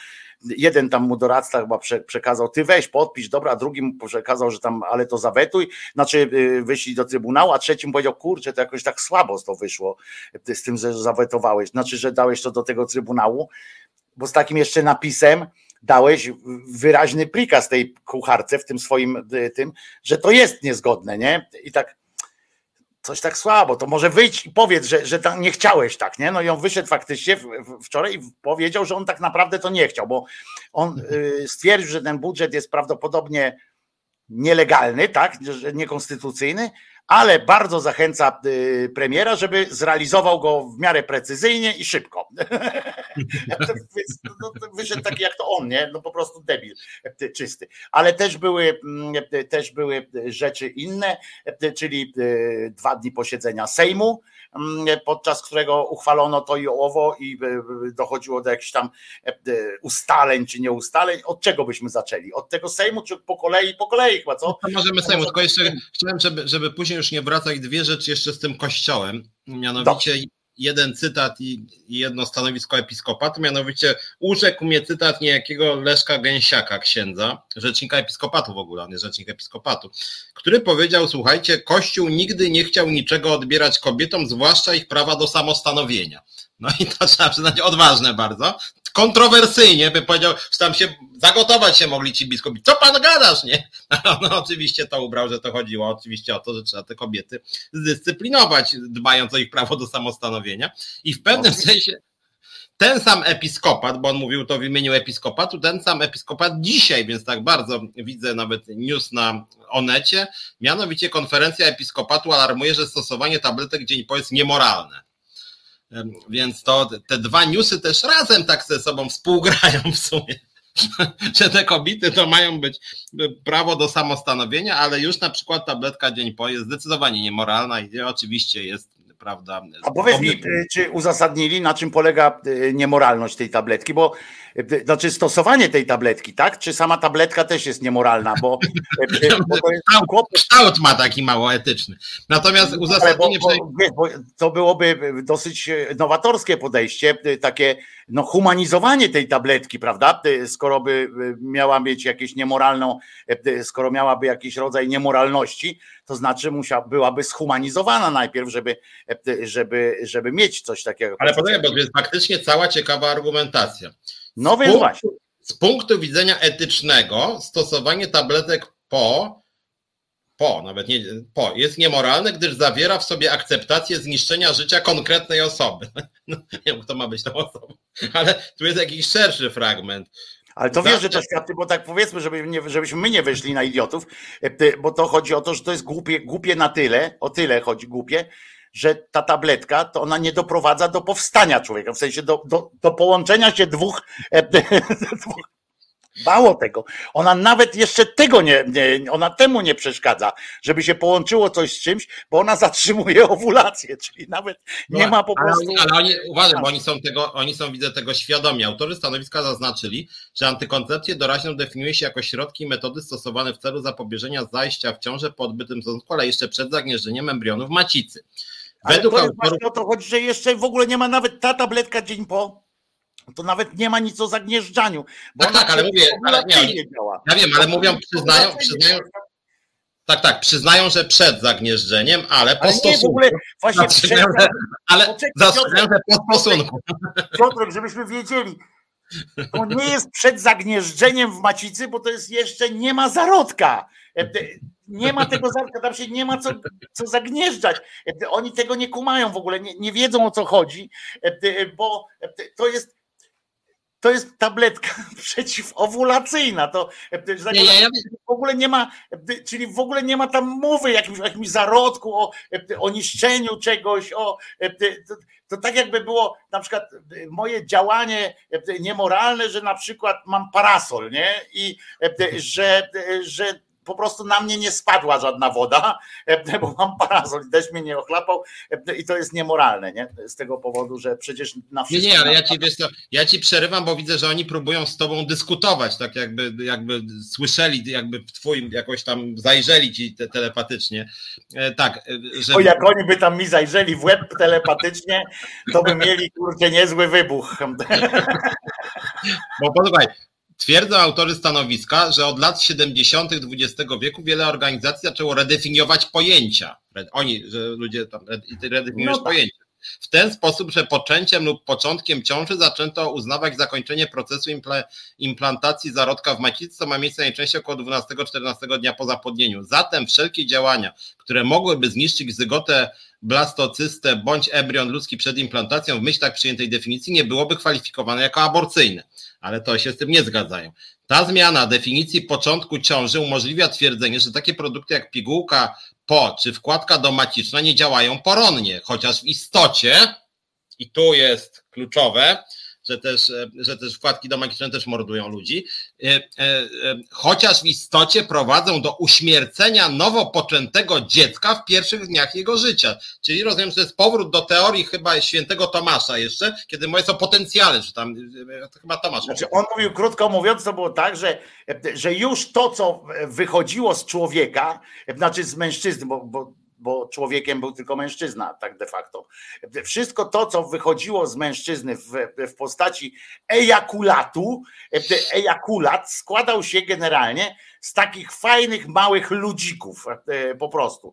Jeden tam mu doradca chyba prze, przekazał, ty weź, podpisz, dobra, drugi mu przekazał, że tam, ale to zawetuj, znaczy y, wyślij do Trybunału, a trzecim powiedział, kurczę, to jakoś tak słabo to wyszło z tym, że zawetowałeś, znaczy, że dałeś to do tego Trybunału, bo z takim jeszcze napisem, dałeś wyraźny prikaz tej kucharce w tym swoim y, tym, że to jest niezgodne, nie? I tak coś tak słabo, to może wyjdź i powiedz, że, że nie chciałeś tak, nie? No i on wyszedł faktycznie wczoraj i powiedział, że on tak naprawdę to nie chciał, bo on y, stwierdził, że ten budżet jest prawdopodobnie nielegalny, tak, niekonstytucyjny, ale bardzo zachęca y, premiera, żeby zrealizował go w miarę precyzyjnie i szybko. No, wyszedł taki jak to on, nie? No po prostu debil y, czysty. Ale też były, mm, też były rzeczy inne, czyli dwa dni posiedzenia Sejmu, podczas którego uchwalono to i owo i e, dochodziło do jakichś tam e, e, ustaleń czy nieustaleń. Od czego byśmy zaczęli? Od tego Sejmu czy po kolei? Po kolei chyba, co? No możemy Sejmu, tylko jeszcze chciałem, żeby, żeby później już nie wracać dwie rzeczy jeszcze z tym kościołem. Mianowicie jeden cytat i, jedno stanowisko episkopatu, mianowicie urzekł mnie cytat niejakiego Leszka Gęsiaka, księdza, rzecznika episkopatu w ogóle, jest rzecznik episkopatu, który powiedział, słuchajcie, Kościół nigdy nie chciał niczego odbierać kobietom, zwłaszcza ich prawa do samostanowienia. No i to trzeba przyznać odważne bardzo. Kontrowersyjnie by powiedział, że tam się zagotować się mogli ci biskupi. Co pan gadasz, nie? No, oczywiście to ubrał, że to chodziło oczywiście o to, że trzeba te kobiety zdyscyplinować, dbając o ich prawo do samostanowienia. I w pewnym no. sensie ten sam episkopat, bo on mówił to w imieniu episkopatu, ten sam episkopat dzisiaj, więc tak bardzo widzę nawet news na Onecie, mianowicie konferencja episkopatu alarmuje, że stosowanie tabletek dzień po jest niemoralne. Więc to te dwa newsy też razem tak ze sobą współgrają w sumie. Że te kobiety to mają być prawo do samostanowienia, ale już na przykład tabletka dzień po jest zdecydowanie niemoralna i oczywiście jest prawda. A powiedz mi, czy uzasadnili, na czym polega niemoralność tej tabletki, bo znaczy stosowanie tej tabletki, tak? Czy sama tabletka też jest niemoralna, bo, bo to jest kształt ma taki mało etyczny. Natomiast uzasadnienie... Bo, bo, bo to byłoby dosyć nowatorskie podejście, takie no, humanizowanie tej tabletki, prawda? Skoro by miała mieć jakieś niemoralną, skoro miałaby jakiś rodzaj niemoralności, to znaczy musiała, byłaby schumanizowana najpierw, żeby, żeby, żeby mieć coś takiego. Ale poczekaj, bo to jest faktycznie cała ciekawa argumentacja. No więc właśnie. Z punktu widzenia etycznego stosowanie tabletek po po, nawet nie po, jest niemoralne, gdyż zawiera w sobie akceptację zniszczenia życia konkretnej osoby. No, nie wiem, kto ma być tą osobą, ale tu jest jakiś szerszy fragment. Ale to wiesz, że to świadczy, bo tak powiedzmy, żeby nie, żebyśmy my nie wyszli na idiotów, e, bo to chodzi o to, że to jest głupie, głupie na tyle, o tyle chodzi głupie, że ta tabletka, to ona nie doprowadza do powstania człowieka, w sensie do, do, do połączenia się dwóch, e, dwóch Mało tego, ona nawet jeszcze tego nie, nie, ona temu nie przeszkadza, żeby się połączyło coś z czymś, bo ona zatrzymuje owulację, czyli nawet nie no, ma po prostu. Ale, ale oni, uważaj, bo oni są tego, oni są, widzę tego świadomi. Autorzy stanowiska zaznaczyli, że antykoncepcję doraźną definiuje się jako środki i metody stosowane w celu zapobieżenia zajścia w ciążę po odbytym związku, ale jeszcze przed zagnieżdżeniem embrionów macicy. Według to autorów... o to chodzi, że jeszcze w ogóle nie ma nawet ta tabletka dzień po to nawet nie ma nic o zagnieżdżaniu. Tak, tak, ale mówię, ale nie, działa. ja wiem, ale mówią, przyznają, przyznają, tak, tak, przyznają, że przed zagnieżdżeniem, ale po ale stosunku. Nie, w ogóle właśnie przed, że, ale zastrzegają, że po stosunku. Piotrek, żebyśmy wiedzieli, to nie jest przed zagnieżdżeniem w macicy, bo to jest jeszcze, nie ma zarodka. Nie ma tego tam się nie ma co, co zagnieżdżać. Oni tego nie kumają w ogóle, nie, nie wiedzą o co chodzi, bo to jest to jest tabletka przeciwowulacyjna. To nie, ja... w ogóle nie ma, czyli w ogóle nie ma tam mowy o jakimś, jakimś zarodku, o, o niszczeniu czegoś, o, to, to tak jakby było na przykład moje działanie niemoralne, że na przykład mam parasol, nie? I że, że po prostu na mnie nie spadła żadna woda, e, bo mam parasol i mnie nie ochlapał e, i to jest niemoralne, nie? Z tego powodu, że przecież na wszystko... Nie, nie, ale ja ci, wiesz co, ja ci przerywam, bo widzę, że oni próbują z tobą dyskutować, tak jakby, jakby słyszeli, jakby w twoim jakoś tam zajrzeli ci te, telepatycznie. E, tak, że... O, jak oni by tam mi zajrzeli w łeb telepatycznie, to by mieli, kurczę, niezły wybuch. Bo posłuchaj, Twierdzą autorzy stanowiska, że od lat 70. XX wieku wiele organizacji zaczęło redefiniować pojęcia. Oni, że ludzie tam redefiniują no tak. pojęcia. W ten sposób, że poczęciem lub początkiem ciąży zaczęto uznawać zakończenie procesu implantacji zarodka w macicy, co ma miejsce najczęściej około 12-14 dnia po zapłodnieniu. Zatem wszelkie działania, które mogłyby zniszczyć zygotę blastocystę bądź embrion ludzki przed implantacją w myśl tak przyjętej definicji nie byłoby kwalifikowane jako aborcyjne ale to się z tym nie zgadzają. Ta zmiana definicji początku ciąży umożliwia twierdzenie, że takie produkty jak pigułka po czy wkładka domaciczna nie działają poronnie, chociaż w istocie, i tu jest kluczowe, że też, e, że też wkładki domagiczne też mordują ludzi, chociaż w istocie prowadzą do uśmiercenia nowo poczętego dziecka w pierwszych dniach jego życia. Czyli rozumiem, że to jest powrót do teorii chyba świętego Tomasza jeszcze, kiedy mówię o potencjale, że tam chyba Tomasz. Znaczy on mówił, krótko mówiąc, to było tak, że, że już to, co wychodziło z człowieka, znaczy z mężczyzny, bo, bo bo człowiekiem był tylko mężczyzna, tak de facto. Wszystko to, co wychodziło z mężczyzny w, w postaci ejakulatu, ejakulat składał się generalnie z takich fajnych, małych ludzików po prostu.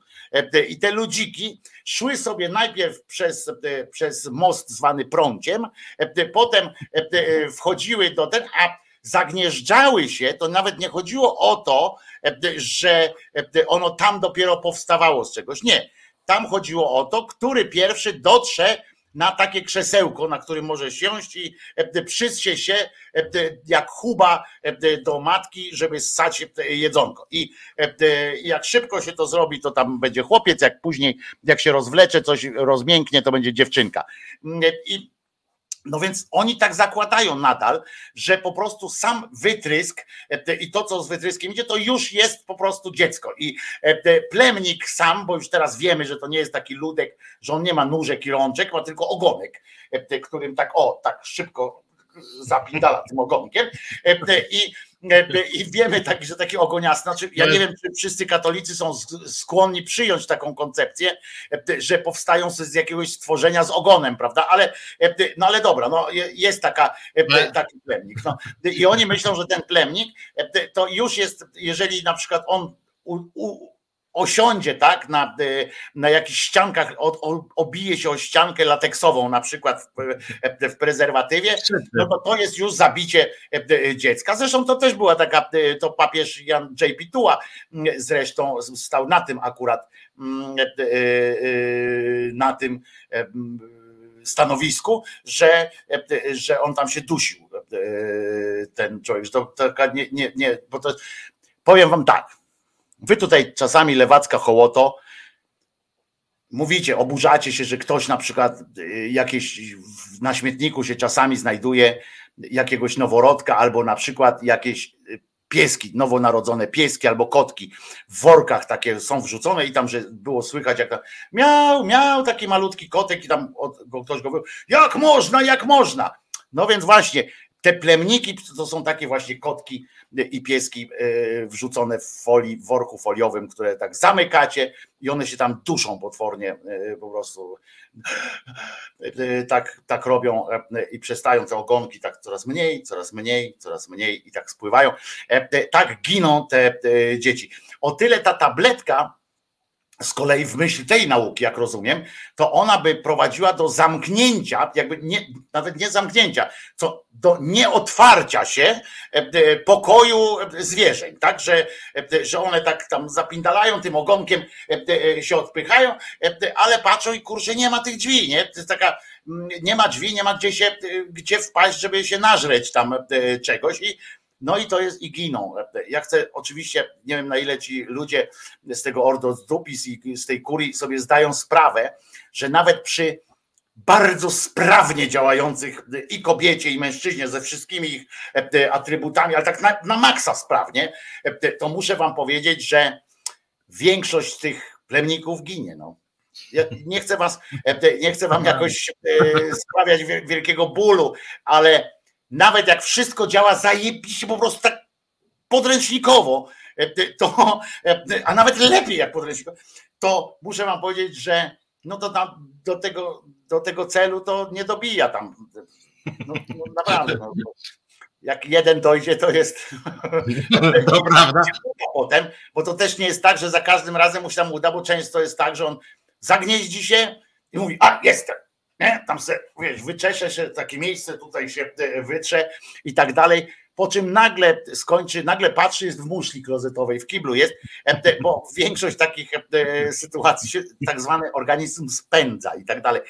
I te ludziki szły sobie najpierw przez, przez most zwany prąciem, potem wchodziły do ten, a zagnieżdżały się, to nawet nie chodziło o to, że ono tam dopiero powstawało z czegoś. Nie. Tam chodziło o to, który pierwszy dotrze na takie krzesełko, na którym może siąść i przyssie się jak chuba do matki, żeby ssać jedzonko. I jak szybko się to zrobi, to tam będzie chłopiec, jak później, jak się rozwlecze, coś rozmięknie, to będzie dziewczynka. I No więc oni tak zakładają nadal, że po prostu sam wytrysk e, i to, co z wytryskiem idzie, to już jest po prostu dziecko. I e, plemnik sam, bo już teraz wiemy, że to nie jest taki ludek, że on nie ma nóżek i rączek, ma tylko ogonek, e, którym tak, o, tak szybko zapindala tym ogonkiem. I i wiemy tak, że taki ogoniasty, znaczy ja nie wiem, czy wszyscy katolicy są skłonni przyjąć taką koncepcję, że powstają z jakiegoś stworzenia z ogonem, prawda? Ale no ale dobra, no jest taka, taki plemnik. No. I oni myślą, że ten plemnik to już jest, jeżeli na przykład on u, u, osiądzie tak na, y, na jakichś ściankach, obije się o ściankę lateksową na przykład w, w prezerwatywie, no to to jest już zabicie e, dziecka. Zresztą to też była taka, to papież Jan J. Pituła mm, zresztą stał na tym akurat, mm, e, e, na tym stanowisku, że, że on tam się dusił, ten człowiek, że to taka nie, nie, nie, bo to powiem wam tak, Wy tutaj czasami lewacka hołoto mówicie, oburzacie się, że ktoś na przykład y, jakieś na śmietniku się czasami znajduje jakiegoś noworodka albo na przykład jakieś y, pieski, nowonarodzone pieski albo kotki w workach takie są wrzucone i tam, że było słychać jak tam miał, miał taki malutki kotek i tam ktoś go mówił, jak można, jak można. No więc właśnie, te plemniki to są takie właśnie kotki i pieski e, wrzucone w folii, w worku foliowym, które tak zamykacie i one się tam duszą potwornie e, po prostu e, tak, tak robią i przestają te ogonki tak coraz mniej, coraz mniej, coraz mniej i tak spływają. Tak giną te dzieci. O tyle ta tabletka z kolei w myśl tej nauki, jak rozumiem, to ona by prowadziła do zamknięcia, jakby nie, nawet nie zamknięcia, co do nieotwarcia się e, e, pokoju zwierzeń, tak, że, e, że one tak tam zapindalają tym ogonkiem, się odpychają, ale patrzą i kurczę, nie ma tych drzwi, nie? To jest taka, mm, nie ma drzwi, nie ma gdzie się, gdzie wpaść, żeby się nażreć tam czegoś i no i to jest i giną. Ja chcę oczywiście, nie wiem na ile ci ludzie z tego Ordo Dupis i z tej kurii sobie zdają sprawę, że nawet przy bardzo sprawnie działających i kobiecie, i mężczyźnie ze wszystkimi ich e, atrybutami, ale tak na, na maksa sprawnie, e, to muszę wam powiedzieć, że większość tych plemników ginie. No. Ja nie chcę was, e, nie chcę wam jakoś sprawiać wielkiego bólu, ale nawet jak wszystko działa zajebiście po prostu tak podręcznikowo, e, to, e, a nawet lepiej jak podręcznikowo, to muszę wam powiedzieć, że no to tam, do, tego, do tego celu to nie dobija tam. No, no naprawdę. No, jak jeden dojdzie, to jest. To prawda. Potem, bo to też nie jest tak, że za każdym razem mu się tam uda, bo często jest tak, że on zagnieździ się i mówi, a jestem nie? Tam se, wiesz, wyczesze się, takie miejsce tutaj się e, wytrze i tak dalej, po czym nagle skończy, nagle patrzy, jest w muszli klozetowej, w kiblu jest, e, bo większość takich e, sytuacji się tak zwany organizm spędza i tak dalej.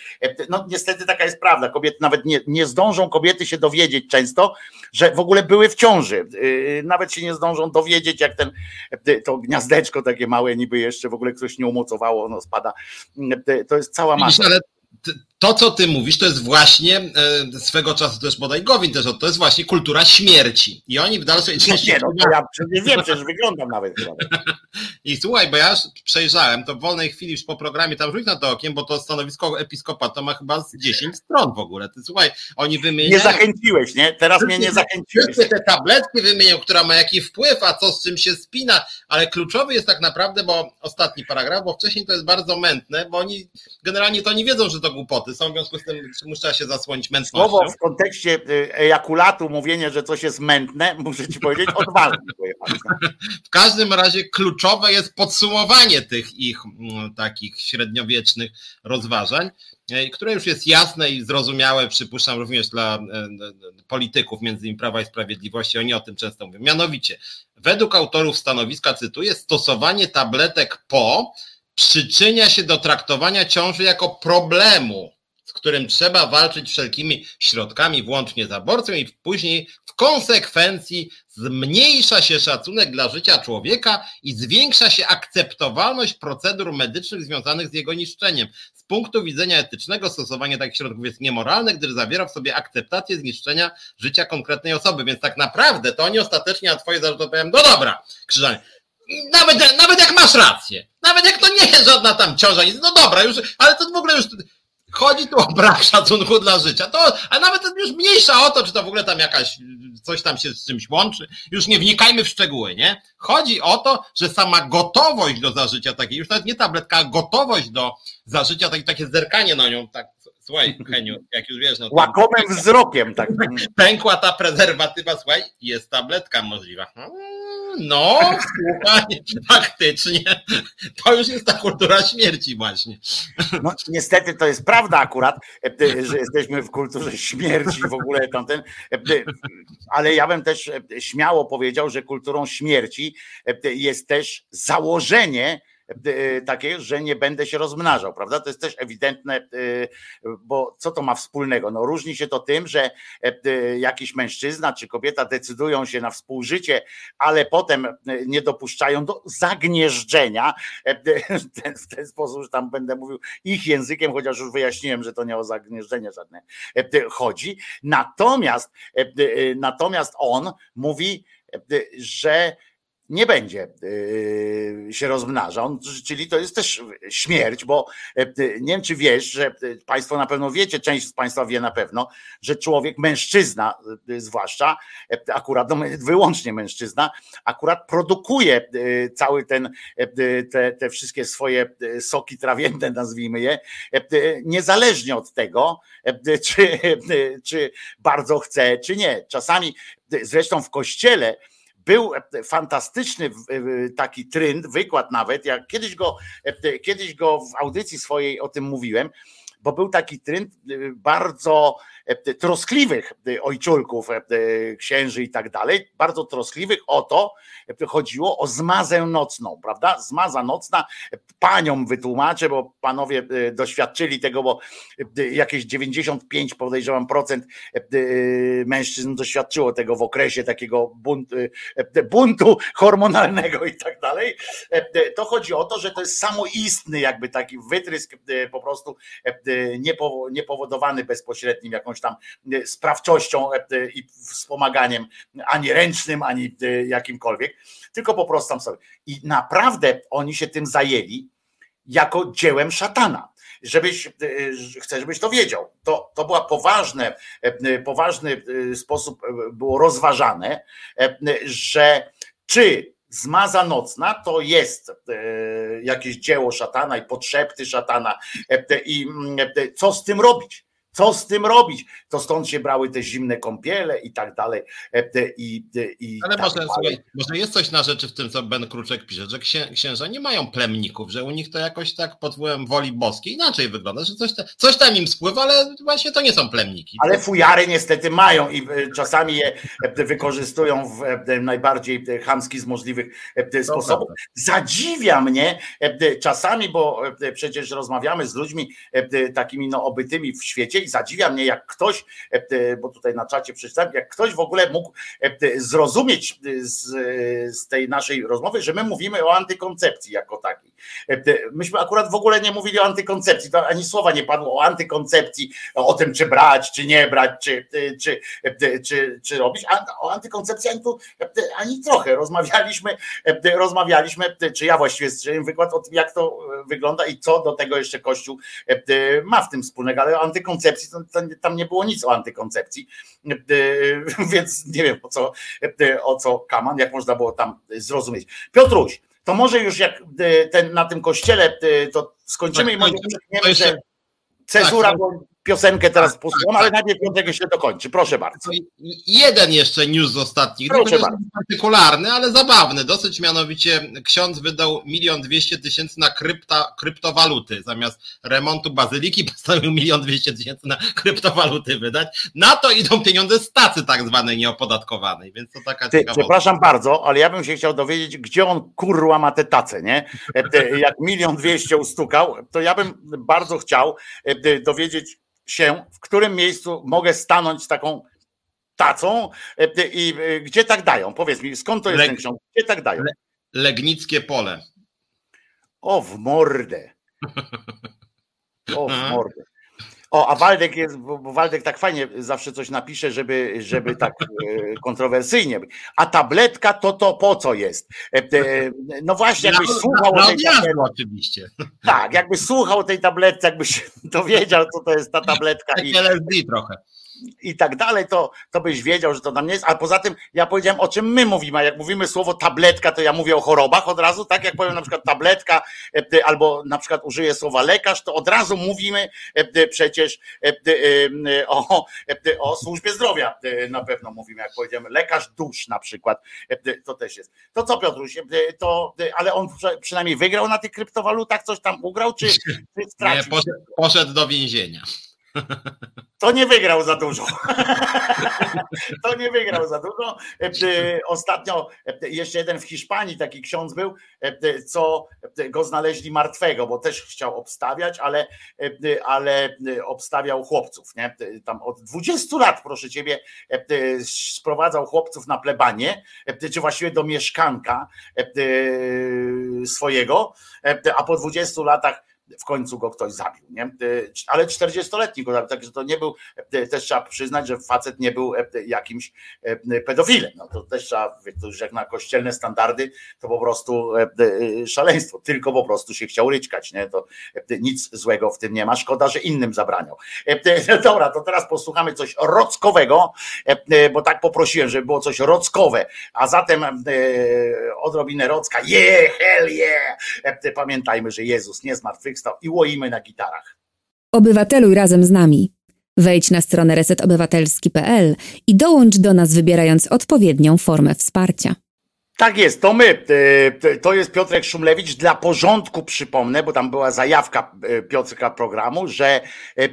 No niestety taka jest prawda, kobiety nawet nie, nie zdążą kobiety się dowiedzieć często, że w ogóle były w ciąży, nawet się nie zdążą dowiedzieć, jak ten, to gniazdeczko takie małe niby jeszcze w ogóle ktoś nie umocowało, ono spada, to jest cała masa to, co ty mówisz, to jest właśnie e, swego czasu też bodaj Gowin też, to jest właśnie kultura śmierci. I oni w dalszej części... Nie, no, ja przecież wiem, przecież wyglądam nawet. I słuchaj, bo ja przejrzałem, to w wolnej chwili już po programie tam rzuć na to okiem, bo to stanowisko episkopatu ma chyba z 10 stron w ogóle. Ty, słuchaj, oni wymieniają... Nie zachęciłeś, nie? Teraz mnie nie zachęciłeś. Wszyscy te tabletki wymienią, która ma jaki wpływ, a co z czym się spina, ale kluczowy jest tak naprawdę, bo ostatni paragraf, bo wcześniej to jest bardzo mętne, bo oni generalnie to nie wiedzą, że to głupoty są, w związku z tym muszę się zasłonić mętnością. Słowo w kontekście y, ejakulatu, mówienie, że coś jest mętne, muszę ci powiedzieć, odważnie. w każdym razie kluczowe jest podsumowanie tych ich takich średniowiecznych rozważań, e, które już jest jasne i zrozumiałe, przypuszczam również dla e, polityków, między innymi Prawa i Sprawiedliwości, oni o tym często mówią. Mianowicie, według autorów stanowiska, cytuję, stosowanie tabletek po przyczynia się do traktowania ciąży jako problemu którym trzeba walczyć wszelkimi środkami, włącznie z aborcją i później w konsekwencji zmniejsza się szacunek dla życia człowieka i zwiększa się akceptowalność procedur medycznych związanych z jego niszczeniem. Z punktu widzenia etycznego stosowanie takich środków jest niemoralne, gdyż zawiera w sobie akceptację zniszczenia życia konkretnej osoby. Więc tak naprawdę to oni ostatecznie na twoje zarzuty powiem, no dobra, Krzyżanie, nawet, nawet jak masz rację, nawet jak to nie jest żadna tam ciąża, no dobra, już, ale to w ogóle już chodzi tu o brak szacunku dla życia. To, a nawet już mniejsza o to, czy to w ogóle tam jakaś coś tam się z czymś łączy. Już nie wnikajmy w szczegóły, nie? Chodzi o to, że sama gotowość do zażycia takiej, już nawet nie tabletka, a gotowość do zażycia, takie, takie zerkanie na nią, tak, słuchaj, Heniu, jak już wiesz, no. Łakomym wzrokiem, tak. Pękła ta prezerwatywa, słuchaj, jest tabletka możliwa. No, słuchaj, faktycznie, to już jest ta kultura śmierci właśnie. No niestety to jest prawda akurat, e, że jesteśmy w kulturze śmierci w ogóle tamten, e, ale ja bym też e, śmiało powiedział, że kulturą śmierci jest też założenie, E, takie, że nie będę się rozmnażał, prawda? To jest też ewidentne, e, bo co to ma wspólnego? No różni się to tym, że e, jakiś mężczyzna czy kobieta decydują się na współżycie, ale potem nie dopuszczają do zagnieżdżenia w ten sposób, że tam będę mówił ich językiem, chociaż już wyjaśniłem, że to nie o zagnieżdżenie żadne chodzi. Natomiast, natomiast on mówi, że nie będzie y, się rozmnażał, czyli to jest też śmierć, bo y, nie wiem, czy wiesz, że y, Państwo na pewno wiecie, część z Państwa wie na pewno, że człowiek, mężczyzna zwłaszcza, akurat no, wyłącznie mężczyzna, akurat produkuje cały ten, te, te wszystkie swoje soki trawienne, nazwijmy je, niezależnie od tego, czy, czy bardzo chce, czy nie. Czasami, zresztą w kościele, był fantastyczny taki trend, wykład nawet, jak kiedyś go, kiedyś go w audycji swojej o tym mówiłem, bo był taki trend bardzo E, troskliwych e, ojczulków, księży i tak dalej, bardzo troskliwych o to, chodziło o zmazę nocną, prawda? Zmaza nocna, paniom wytłumaczę, bo panowie doświadczyli tego, bo jakieś 95 podejrzewam procent mężczyzn doświadczyło tego w okresie takiego buntu, buntu hormonalnego i tak dalej. To chodzi o to, że to jest samoistny jakby taki wytrysk po prostu niepowodowany bezpośrednim jakąś tam e, sprawczością e, e, i wspomaganiem ani ręcznym, ani jakimkolwiek, tylko po prostu tam sobie. I naprawdę oni się tym zajęli jako dziełem szatana. Żebyś, chcę, żebyś to wiedział. To, to była poważne, poważny sposób było rozważane, że czy zmaza nocna to jest jakieś dzieło szatana i potrzepty szatana i co z tym robić? Co z tym robić? To stąd się brały te zimne kąpiele i tak dalej. E, I, i Ale tak może, słuchaj, może jest coś na rzeczy w tym, co Ben Kruczek pisze, że księża nie mają plemników, że u nich to jakoś tak pod wpływem woli boskiej inaczej wygląda, że coś, coś tam im spływa, ale właśnie to nie są plemniki. Ale fujary niestety mają i e, czasami je e, wykorzystują w najbardziej chamski z możliwych sposobów. Zadziwia mnie czasami, bo przecież rozmawiamy z ludźmi takimi no, obytymi w świecie i zadziwia mnie, jak ktoś, e, e, bo tutaj na czacie przeczytałem, jak ktoś w ogóle mógł e, zrozumieć z, z tej naszej rozmowy, że my mówimy o antykoncepcji jako takiej. Myśmy akurat w ogóle nie mówili o antykoncepcji, to ani słowa nie padło o antykoncepcji, o tym, czy brać, czy nie brać, czy, czy, czy, czy robić. A o antykoncepcji ani, tu, ani trochę. Rozmawialiśmy, rozmawialiśmy, czy ja właściwie strzeliłem wykład o tym, jak to wygląda i co do tego jeszcze Kościół ma w tym wspólnego, ale o antykoncepcji tam nie było nic o antykoncepcji, e, więc nie wiem o co, e, o co Kaman, jak można było tam zrozumieć. Piotruś, to może już jak e, ten, na tym kościele to skończymy tak, i może to, że cezura, tak, bo piosenkę teraz tak, posłucham, ale najpierw Piątek się dokończy. Proszę bardzo. Jeden jeszcze news z ostatnich. Proszę bardzo. Partykularny, ale zabawny. Dosyć mianowicie ksiądz wydał milion dwieście tysięcy na krypta, kryptowaluty. Zamiast remontu bazyliki postanowił milion dwieście tysięcy na kryptowaluty wydać. Na to idą pieniądze z tacy tak zwanej nieopodatkowanej, więc to taka Ty, Przepraszam bardzo, ale ja bym się chciał dowiedzieć, gdzie on kurwa ma te tace, nie? Jak milion dwieście ustukał, to ja bym bardzo chciał e, dowiedzieć, się, w którym miejscu mogę stanąć z taką tacą i gdzie tak dają? Powiedz mi, skąd to jest ten ksiąg? Gdzie tak dają? Legnickie pole. O, w mordę. O, w mordę. O, a Waldek jest, bo Waldek tak fajnie zawsze coś napisze, żeby, żeby tak e, kontrowersyjnie. A tabletka to to po co jest? E, no właśnie, jakbyś słuchał o tej tabletce. oczywiście. Tak, jakbyś słuchał tej tabletce, jakbyś dowiedział, co to jest ta tabletka. Tak LSD trochę i tak dalej, to, to byś wiedział, że to tam nie jest. A poza tym ja powiedziałem, o czym my mówimy. A jak mówimy słowo tabletka, to ja mówię o chorobach od razu, tak? Jak powiem na przykład tabletka, e, albo na przykład użyję słowa lekarz, to od razu mówimy e, przecież e, o, o służbie zdrowia. Na pewno mówimy, jak powiedziemy, lekarz dusz na przykład. To też jest. To co, Piotruś? To, ale on przynajmniej wygrał na tych kryptowalutach, coś tam ugrał, czy, czy stracił? Nie, poszedł, poszedł do więzienia. To nie wygrał za dużo. To nie wygrał za dużo. E, ostatnio e, jeszcze jeden w Hiszpanii taki ksiądz był, e, co go znaleźli martwego, bo też chciał obstawiać, ale, ale obstawiał chłopców. Nie? Tam od 20 lat, proszę ciebie, sprowadzał chłopców na plebanie, czy właściwie do mieszkanka swojego, a po 20 latach w końcu go ktoś zabił, nie? Ale 40-letni go zabił, także to nie był, też trzeba przyznać, że facet nie był jakimś pedofilem. No to też trzeba, to już jak na kościelne standardy, to po prostu szaleństwo, tylko po prostu się chciał ryczkać, nie? To nic złego w tym nie ma, szkoda, że innym zabraniał. Dobra, to teraz posłuchamy coś rockowego, bo tak poprosiłem, żeby było coś rockowe, a zatem odrobinę rocka, yeah, hell yeah! Pamiętajmy, że Jezus nie zmartwychwstał, i łoimy na gitarach. Obywateluj razem z nami. Wejdź na stronę resetobywatelski.pl i dołącz do nas wybierając odpowiednią formę wsparcia. Tak jest, to my. E, to jest Piotrek Szumlewicz. Dla porządku przypomnę, bo tam była zajawka e, Piotrka programu, że e,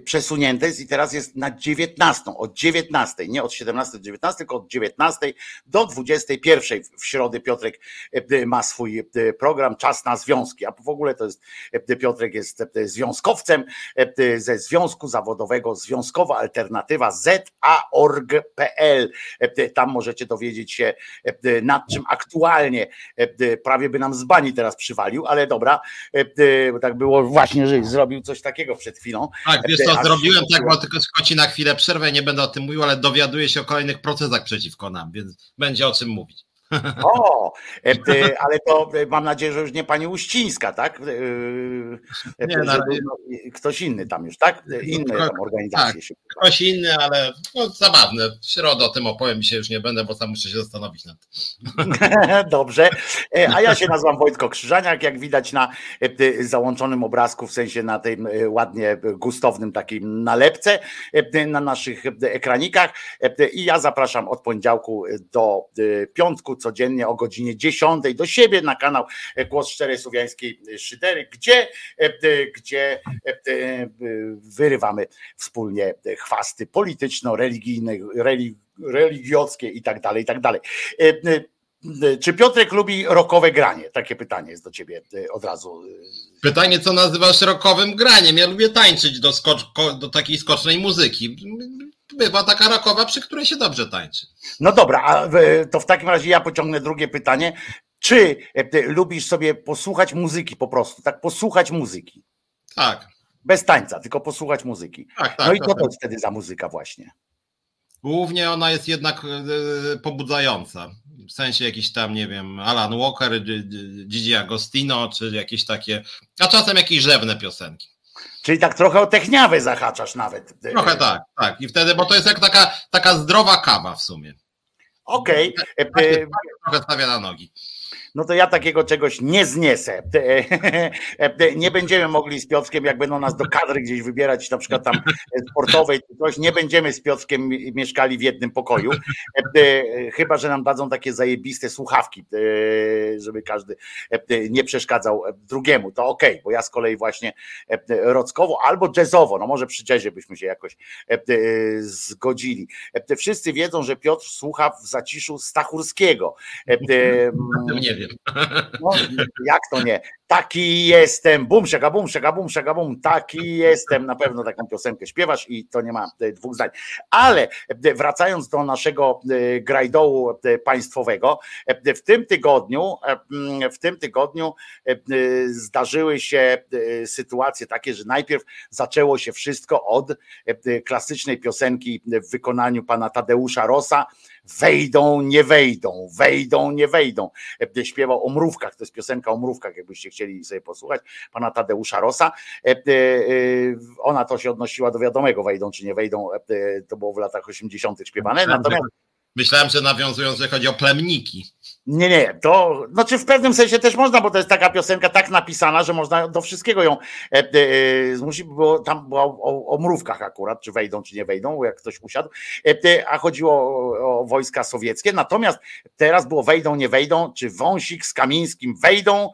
przesunięte jest i teraz jest na 19, od 19, nie od 17 do 19, tylko od 19 do 21 w środę Piotrek ma swój program Czas na Związki. A w ogóle to jest, Piotrek jest związkowcem ze Związku Zawodowego Związkowa Alternatywa ZA.org.pl. Tam możecie dowiedzieć się na nad czym aktualnie e, e, prawie by nam z bani teraz przywalił, ale dobra, e, bo tak było właśnie, że zrobił coś takiego przed chwilą. Tak, wiesz co, zrobiłem tak, bo tylko skoci na chwilę przerwę, nie będę o tym mówił, ale dowiaduję się o kolejnych procesach przeciwko nam, więc będzie o czym mówić. O, ale to mam nadzieję, że już nie pani Uścińska, tak? Nie, no, ktoś inny tam już, tak? Inne tam organizacje tak, się. Ktoś inny, ale no, zabawne. W środę o tym opowiem się już nie będę, bo tam muszę się zastanowić nad tym. Dobrze. E, a ja się nazywam Wojtko Krzyżaniak, jak widać na załączonym obrazku, w sensie na e, ładnie gustownym takim nalepce na naszych ekranikach. I ja zapraszam od poniedziałku do piątku codziennie o godzinie 10 do siebie na kanał Głos Szczerej Słowiańskiej Szydery, gdzie, gdzie wyrywamy wspólnie chwasty polityczno-religijne, religiockie i tak dalej, i tak dalej. Czy Piotrek lubi rokowe granie? Takie pytanie jest do ciebie od razu. Pytanie, co nazywasz rokowym graniem? Ja lubię tańczyć do, skocz, do takiej skocznej muzyki bywa taka rakowa, przy której się dobrze tańczy. No dobra, a to w takim razie ja pociągnę drugie pytanie. Czy e, lubisz sobie posłuchać muzyki po prostu, tak posłuchać muzyki? Tak. Bez tańca, tylko posłuchać muzyki. Tak, tak, no i co to jest wtedy za muzyka właśnie? Głównie ona jest jednak e, pobudzająca. W sensie jakiś tam, nie wiem, Alan Walker, Gigi Agostino, czy jakieś takie, a czasem jakieś rzewne piosenki. Czyli tak trochę o techniawy zahaczasz nawet. Trochę tak, tak. I wtedy, bo to jest jak taka, taka zdrowa kawa w sumie. Okej. Okay. Trochę stawia na nogi no to ja takiego czegoś nie zniesę. Nie będziemy mogli z Piotrkiem, jak będą nas do kadry gdzieś wybierać, na przykład tam sportowej czy coś, nie będziemy z Piotrkiem mieszkali w jednym pokoju, chyba, że nam dadzą takie zajebiste słuchawki, żeby każdy nie przeszkadzał drugiemu, to okej, okay, bo ja z kolei właśnie rockowo albo jazzowo, no może przy jazzie byśmy się jakoś zgodzili. Wszyscy wiedzą, że Piotr słucha w zaciszu Stachurskiego. Nie wiem No, jak to nie? Taki jestem, bum, szaka, bum, szaka, bum, szaka, bum, taki jestem. Na pewno taką piosenkę śpiewasz i to nie ma e, dwóch zdań. Ale e, wracając do naszego e, grajdołu państwowego, w tym tygodniu, mm, w tym tygodniu zdarzyły się sytuacje takie, że najpierw zaczęło się wszystko od klasycznej piosenki w wykonaniu pana Tadeusza Rosa, wejdą, nie wejdą, wejdą, nie wejdą. Śpiewał o mrówkach, to jest piosenka o mrówkach, jakbyście chcieli sobie posłuchać, pana Tadeusza Rosa. E, e, ona to się odnosiła do wiadomego, wejdą czy nie wejdą, e, to było w latach 80. śpiewane. Natomiast Myślałem, że nawiązując, że chodzi o plemniki. Nie, nie, to znaczy w pewnym sensie też można, bo to jest taka piosenka tak napisana, że można do wszystkiego ją e, e, zmusić, bo tam była o, o, mrówkach akurat, czy wejdą, czy nie wejdą, jak ktoś usiadł, e, a chodziło o, o, wojska sowieckie, natomiast teraz było wejdą, nie wejdą, czy Wąsik z Kamińskim wejdą,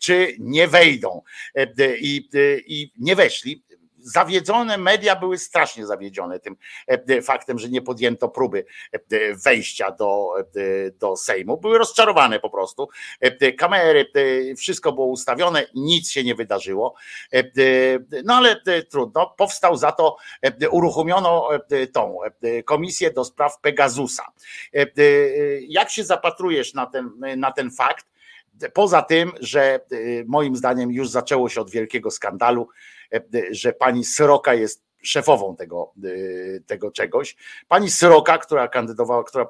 czy nie wejdą. I, i nie weszli, zawiedzone media były strasznie zawiedzione tym e, faktem, że nie podjęto próby e, wejścia do, e, do Sejmu. Były rozczarowane po prostu. Kamery, wszystko było ustawione, nic się nie wydarzyło. No ale trudno. Powstał za to, uruchomiono tą komisję do spraw Pegasusa. Jak się zapatrujesz na ten, na ten fakt? Poza tym, że moim zdaniem już zaczęło się od wielkiego skandalu, E, że pani Sroka jest szefową tego, e, tego czegoś. Pani Sroka, która kandydowała, która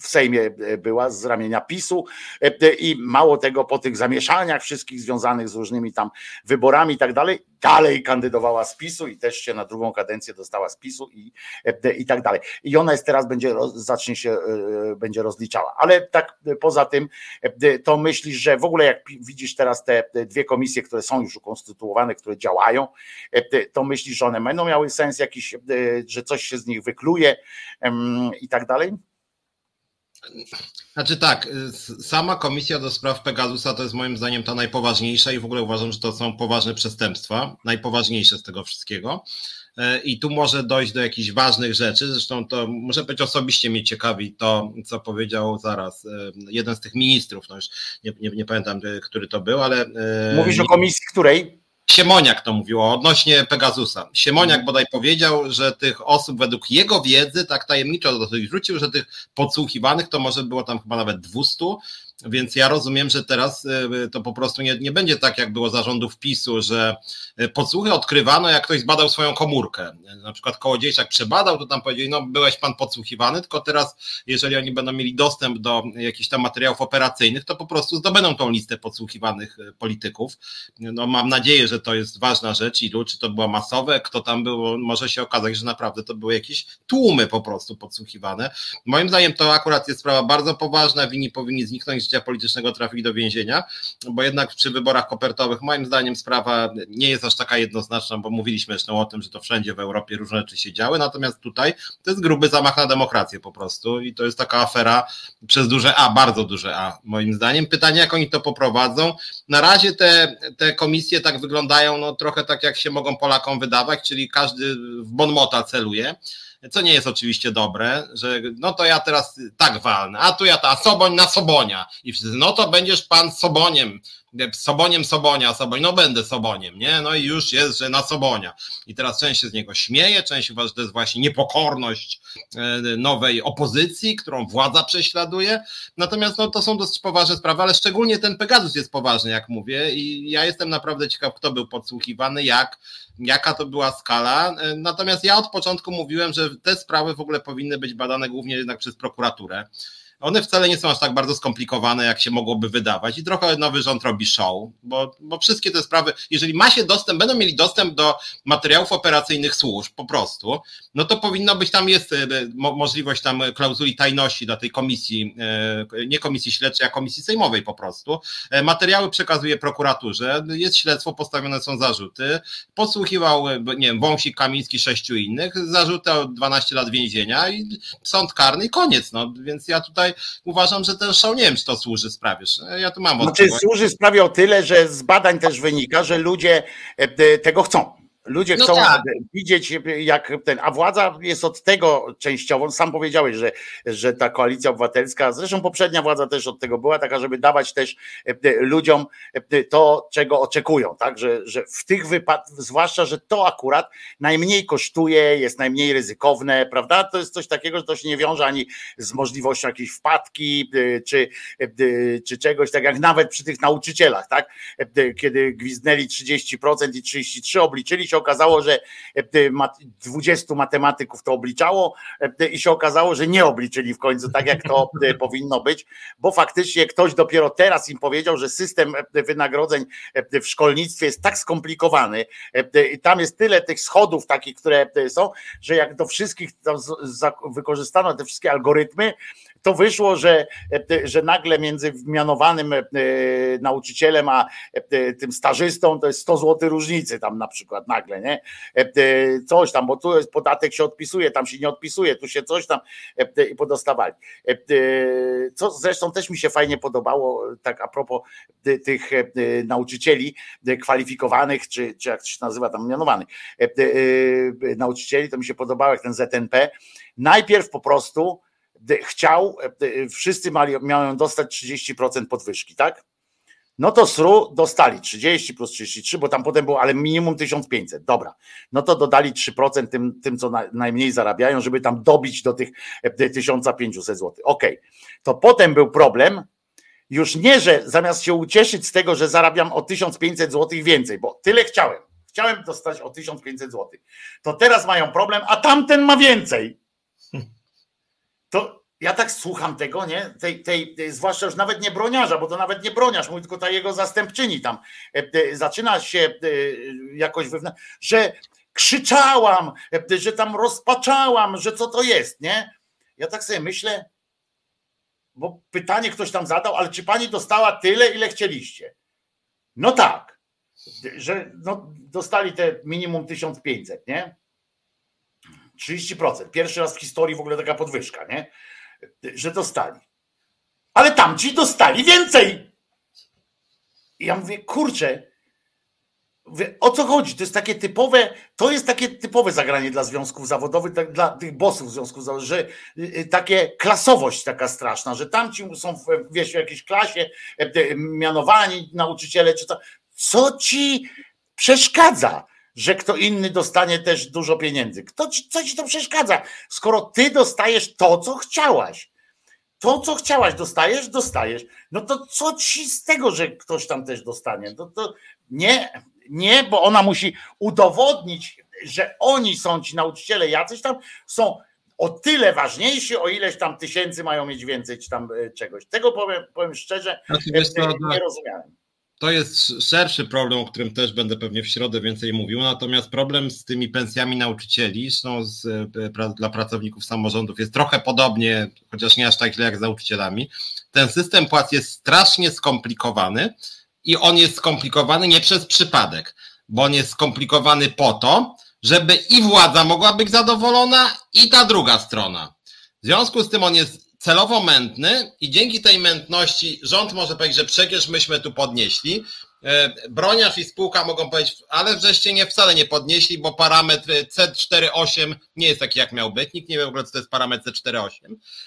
w Sejmie e, była z ramienia PiSu i mało tego po tych zamieszaniach wszystkich związanych z różnymi tam wyborami i tak dalej, dalej kandydowała z PiSu i też się na drugą kadencję dostała z PiSu i, i tak dalej. I ona jest teraz będzie, zacznie się, będzie rozliczała. Ale tak poza tym, to myślisz, że w ogóle jak widzisz teraz te dwie komisje, które są już ukonstytuowane, które działają, to myślisz, że one będą miały sens jakiś, że coś się z nich wykluje i tak dalej? Znaczy tak, y, sama komisja do spraw Pegasusa to jest moim zdaniem ta najpoważniejsza i w ogóle uważam, że to są poważne przestępstwa, najpoważniejsze z tego wszystkiego. Y, I tu może dojść do jakichś ważnych rzeczy. Zresztą to muszę być osobiście mnie ciekawi to, co powiedział zaraz y, jeden z tych ministrów. No już nie, nie, nie pamiętam, który to był, ale. Mówisz o komisji której? Siemoniak to mówił odnośnie Pegasusa. Siemoniak bodaj powiedział, że tych osób według jego wiedzy, tak tajemniczo dosyć wrzucił, że tych podsłuchiwanych to może było tam chyba nawet 200, więc ja rozumiem, że teraz e, to po prostu nie, nie będzie tak, jak było zarządów PiSu, że e, podsłuchy odkrywano, jak ktoś zbadał swoją komórkę. Na przykład Kołodziejczak przebadał, to tam powiedzieli, no byłeś pan podsłuchiwany, tylko teraz, jeżeli oni będą mieli dostęp do jakichś tam materiałów operacyjnych, to po prostu zdobędą tą listę podsłuchiwanych e, polityków. No mam nadzieję, że to jest ważna rzecz, ilu, czy to było masowe, kto tam był, może się okazać, że naprawdę to były jakieś tłumy po prostu podsłuchiwane. Moim zdaniem to akurat jest sprawa bardzo poważna, winni powinni zniknąć życia politycznego trafić do więzienia, bo jednak przy wyborach kopertowych moim zdaniem sprawa nie jest aż taka jednoznaczna, bo mówiliśmy zresztą o tym, że to wszędzie w Europie różne rzeczy się działy, natomiast tutaj to jest gruby zamach na demokrację po prostu i to jest taka afera przez duże A, bardzo duże A moim zdaniem. Pytanie, jak oni to poprowadzą. Na razie te, te komisje tak wyglądają, no trochę tak jak się mogą Polakom wydawać, czyli każdy w bonmota celuje co nie jest oczywiście dobre, że no to ja teraz tak walnę, a tu ja ta Soboń na Sobonia. I wszyscy, no to będziesz pan Soboniem, Soboniem Sobonia, Soboń, no będę Soboniem, nie? No i już jest, że na Sobonia. I teraz część się z niego śmieje, część uważa, że to jest właśnie niepokorność e, nowej opozycji, którą władza prześladuje. Natomiast no, to są dosyć poważne sprawy, ale szczególnie ten Pegasus jest poważny, jak mówię, i ja jestem naprawdę ciekaw, kto był podsłuchiwany, jak, jaka to była skala. E, natomiast ja od początku mówiłem, że te sprawy w ogóle powinny być badane głównie jednak przez prokuraturę one wcale nie są aż tak bardzo skomplikowane, jak się mogłoby wydawać. I trochę nowy rząd robi show, bo, bo wszystkie te sprawy, jeżeli ma się dostęp, będą mieli dostęp do materiałów operacyjnych służb po prostu, no to powinno być tam jest e, mo możliwość tam klauzuli tajności dla tej komisji, e, nie komisji śledczej, a komisji sejmowej po prostu. E, materiały przekazuje prokuraturze, jest śledztwo, postawione są zarzuty. Podsłuchiwał, nie wiem, Wąsik, Kamiński, sześciu innych, zarzuty o 12 lat więzienia i sąd karny i koniec. No, więc ja tutaj uważam, że ten show, nie wiem, czy to służy sprawie. Ja tu mam Znaczy służy sprawie o tyle, że z badań też wynika, że ludzie tego chcą Ludzie no chcą tak. widzieć, jak ten, a władza jest od tego częściowo, sam powiedziałeś, że, że ta koalicja obywatelska, zresztą poprzednia władza też od tego była taka, żeby dawać też e, ludziom e, to, czego oczekują, tak, że, że w tych wypadkach, zwłaszcza, że to akurat najmniej kosztuje, jest najmniej ryzykowne, prawda, to jest coś takiego, że to się nie wiąże ani z możliwością jakiejś wpadki, e, czy, czy czegoś, tak jak nawet przy tych nauczycielach, tak, kiedy gwizdnęli 30% i 33 obliczyli się okazało, że 20 e, matematyków to obliczało e, i się okazało, że nie obliczyli w końcu tak, jak to e, powinno być, bo faktycznie ktoś dopiero teraz im powiedział, że system wynagrodzeń w szkolnictwie jest tak skomplikowany i tam jest tyle tych schodów takich, które są, że jak do wszystkich wykorzystano te wszystkie algorytmy, to wyszło, że, że nagle między mianowanym e, nauczycielem a e, tym stażystą to jest 100 zł różnicy tam na przykład nagle, nie? E, coś tam, bo tu jest podatek się odpisuje, tam się nie odpisuje, tu się coś tam i podostawali. Co zresztą też mi się fajnie podobało, tak a propos tych nauczycieli kwalifikowanych, czy, czy jak to się nazywa tam mianowanych nauczycieli, to mi się podobało jak ten ZNP. Najpierw po prostu chciał, e, wszyscy mali, miałem dostać 30% podwyżki, tak? No to SRU dostali 30 plus 33, bo tam potem było, ale minimum 1500. Dobra. No to dodali 3% tym, tym co najmniej zarabiają, żeby tam dobić do tych 1500 zł. Ok. To potem był problem, już nie, że zamiast się ucieszyć z tego, że zarabiam o 1500 zł więcej, bo tyle chciałem. Chciałem dostać o 1500 zł. To teraz mają problem, a tamten ma więcej to ja tak słucham tego, nie? Tej, tej, tej, zwłaszcza już nawet nie broniarza, bo to nawet nie broniarz, mówi tylko ta jego zastępczyni tam. E, e, zaczyna się e, jakoś wewnętrznie, że krzyczałam, że tam rozpaczałam, że co to jest, nie? Ja tak sobie myślę, bo pytanie ktoś tam zadał, ale czy pani dostała tyle, ile chcieliście? No tak, że no, dostali te minimum 1500, nie? 30%. Pierwszy raz w historii w ogóle taka podwyżka, nie? Że dostali. Ale tamci dostali więcej. I ja mówię, kurczę, o co chodzi? To jest takie typowe, to jest takie typowe zagranie dla związków zawodowych, dla tych bossów związków zawodowych, że y, y, takie klasowość taka straszna, że tamci są w, wiesz, w jakiejś klasie e, mianowani nauczyciele, czy to. Co ci przeszkadza? Że kto inny dostanie też dużo pieniędzy. Kto co ci to przeszkadza? Skoro ty dostajesz to, co chciałaś. To, co chciałaś, dostajesz, dostajesz. No to co ci z tego, że ktoś tam też dostanie? No to nie, nie, bo ona musi udowodnić, że oni są ci nauczyciele jacyś tam, są o tyle ważniejsi, o ileś tam tysięcy mają mieć więcej, czy tam e, czegoś. Tego powiem, powiem szczerze, znaczy, nie rozumiałem. To jest szerszy problem, o którym też będę pewnie w środę więcej mówił. Natomiast problem z tymi pensjami nauczycieli, zresztą z, e, dla pracowników samorządów jest trochę podobnie, chociaż nie aż tak źle jak z nauczycielami. Ten system płac jest strasznie skomplikowany i on jest skomplikowany nie przez przypadek, bo on jest skomplikowany po to, żeby i władza mogła być zadowolona, i ta druga strona. W związku z tym on jest celowo mętny i dzięki tej mętności rząd może powiedzieć, że przecież myśmy tu podnieśli. E, broniarz i spółka mogą powiedzieć, ale żeście nie wcale nie podnieśli, bo parametr C48 nie jest taki, jak miał być. Nikt nie wie w ogóle, co to jest parametr C48.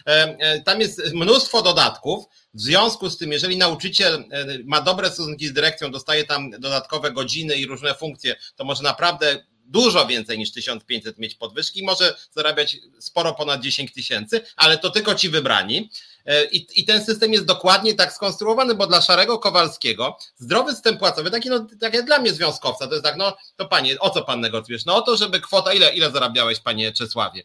E, e, tam jest mnóstwo dodatków. W związku z tym, jeżeli nauczyciel ma dobre stosunki z dyrekcją, dostaje tam dodatkowe godziny i różne funkcje, to może naprawdę dużo więcej niż 1500 mieć podwyżki, może zarabiać sporo ponad 10 tysięcy, ale to tylko ci wybrani. E, I, I, ten system jest dokładnie tak skonstruowany, bo dla Szarego Kowalskiego zdrowy system płacowy, taki, no, tak dla mnie związkowca, to jest tak, no to panie, o co pan negocjujesz? No o to, żeby kwota, ile, ile zarabiałeś panie Czesławie?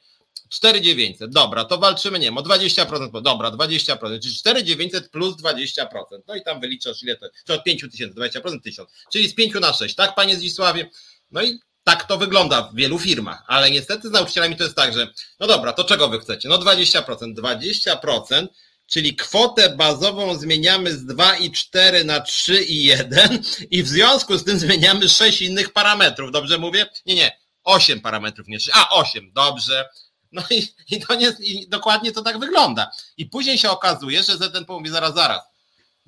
4900, dobra, to walczymy, nie wiem, o 20%, dobra, 20%, czyli 4900 plus 20%, no i tam wyliczasz ile to, czy od 5000, 20%, 1000, czyli z 5 na 6, tak panie Zdzisławie? No i tak to wygląda w wielu firmach, ale niestety z nauczycielami to jest tak, że no dobra, to czego wy chcecie? No 20%. 20%, czyli kwotę bazową zmieniamy z 2,4 na 3,1 i w związku z tym zmieniamy 6 innych parametrów. Dobrze mówię? Nie, nie. 8 parametrów, nie 3. A, 8, dobrze. No i, i to nie, i dokładnie to tak wygląda. I później się okazuje, że ZNP mówi zaraz, zaraz.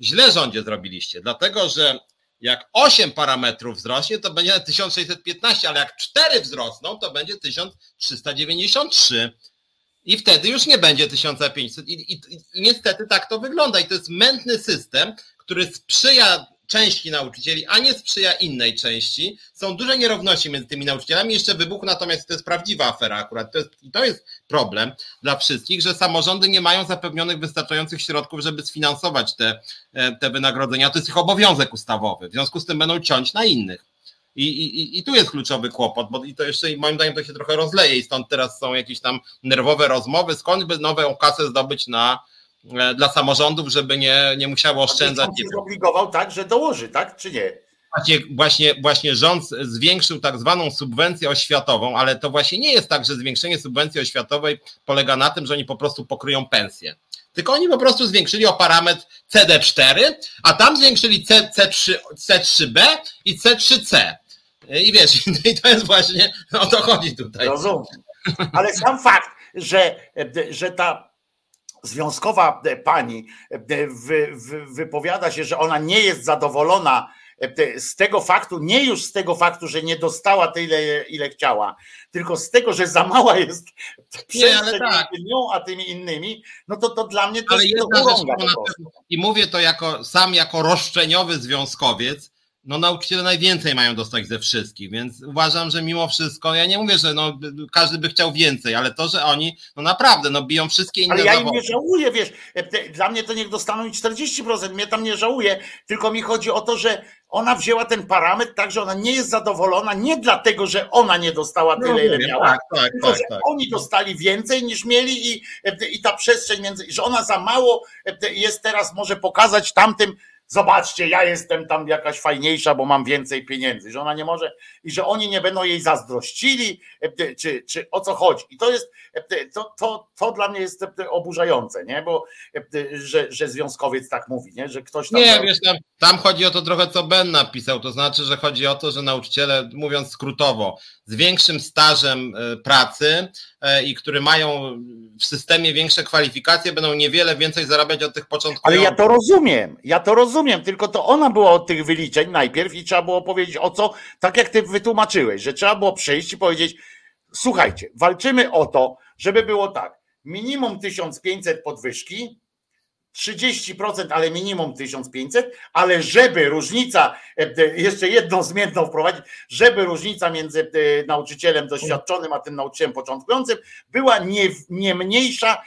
Źle rządzie zrobiliście, dlatego że Jak 8 parametrów wzrośnie, to będzie 1615, ale jak 4 wzrosną, to będzie 1393. I wtedy już nie będzie 1500. I, i, I niestety tak to wygląda. I to jest mętny system, który sprzyja części nauczycieli, a nie sprzyja innej części. Są duże nierówności między tymi nauczycielami. Jeszcze wybuch, natomiast to jest prawdziwa afera akurat. To jest, to jest problem dla wszystkich, że samorządy nie mają zapewnionych wystarczających środków, żeby sfinansować te, e, te wynagrodzenia. To jest ich obowiązek ustawowy. W związku z tym będą ciąć na innych. I, i, I tu jest kluczowy kłopot, bo i to jeszcze moim zdaniem to się trochę rozleje i stąd teraz są jakieś tam nerwowe rozmowy, skąd by nową kasę zdobyć na, dla samorządów, żeby nie, nie musiało oszczędzać. Rząd zobligował tak, że dołoży, tak, czy nie? Właśnie, właśnie, właśnie rząd zwiększył tak zwaną subwencję oświatową, ale to właśnie nie jest tak, że zwiększenie subwencji oświatowej polega na tym, że oni po prostu pokryją pensję. Tylko oni po prostu zwiększyli o parametr CD4, a tam zwiększyli C, C3, C3B i C3C. I wiesz, i to jest właśnie, o to chodzi tutaj. Rozumiem. Ale sam fakt, że, że ta związkowa e, pani e, wy, wypowiada się, że ona nie jest zadowolona e, z tego faktu, nie już z tego faktu, że nie dostała tyle, ile chciała, tylko z tego, że za mała jest przestrzeń tak. nią, a tymi innymi, no to to dla mnie to Ale jest urąga. I mówię to jako sam jako roszczeniowy związkowiec, no nauczyciele najwięcej mają dostać ze wszystkich, więc uważam, że mimo wszystko, ja nie mówię, że no, każdy by chciał więcej, ale to, że oni no naprawdę no, biją wszystkie inne Ale ja im nie żałuję, wiesz, e, dla mnie to niech dostaną i 40%, mnie tam nie żałuję, tylko mi chodzi o to, że ona wzięła ten parametr tak, że ona nie jest zadowolona, nie dlatego, że ona nie dostała tyle, no, ile miała, tak, tak, tylko tak, że tak. oni dostali więcej niż mieli i, e, i ta przestrzeń między, że ona za mało e, jest teraz, może pokazać tamtym, zobaczcie, ja jestem tam jakaś fajniejsza, bo mam więcej pieniędzy, że ona nie może i że oni nie będą jej zazdrościli, e, czy, czy o co chodzi. I to jest, e, to, to, to dla mnie jest e, oburzające, nie? Bo że, że związkowiec tak mówi, nie? Że ktoś tam. Nie, wiesz, tam, tam chodzi o to trochę, co Ben napisał, to znaczy, że chodzi o to, że nauczyciele, mówiąc skrótowo, z większym stażem pracy i który mają w systemie większe kwalifikacje, będą niewiele więcej zarabiać od tych początkowych. Ale ja to rozumiem, ja to rozumiem, tylko to ona była od tych wyliczeń najpierw i trzeba było powiedzieć o co, tak jak ty wytłumaczyłeś, że trzeba było przyjść i powiedzieć: Słuchajcie, walczymy o to, żeby było tak. Minimum 1500 podwyżki, 30%, ale minimum 1500, ale żeby różnica, e, e, jeszcze jedną zmienną wprowadzić, żeby różnica między e, nauczycielem doświadczonym a tym nauczycielem początkującym była nie, nie mniejsza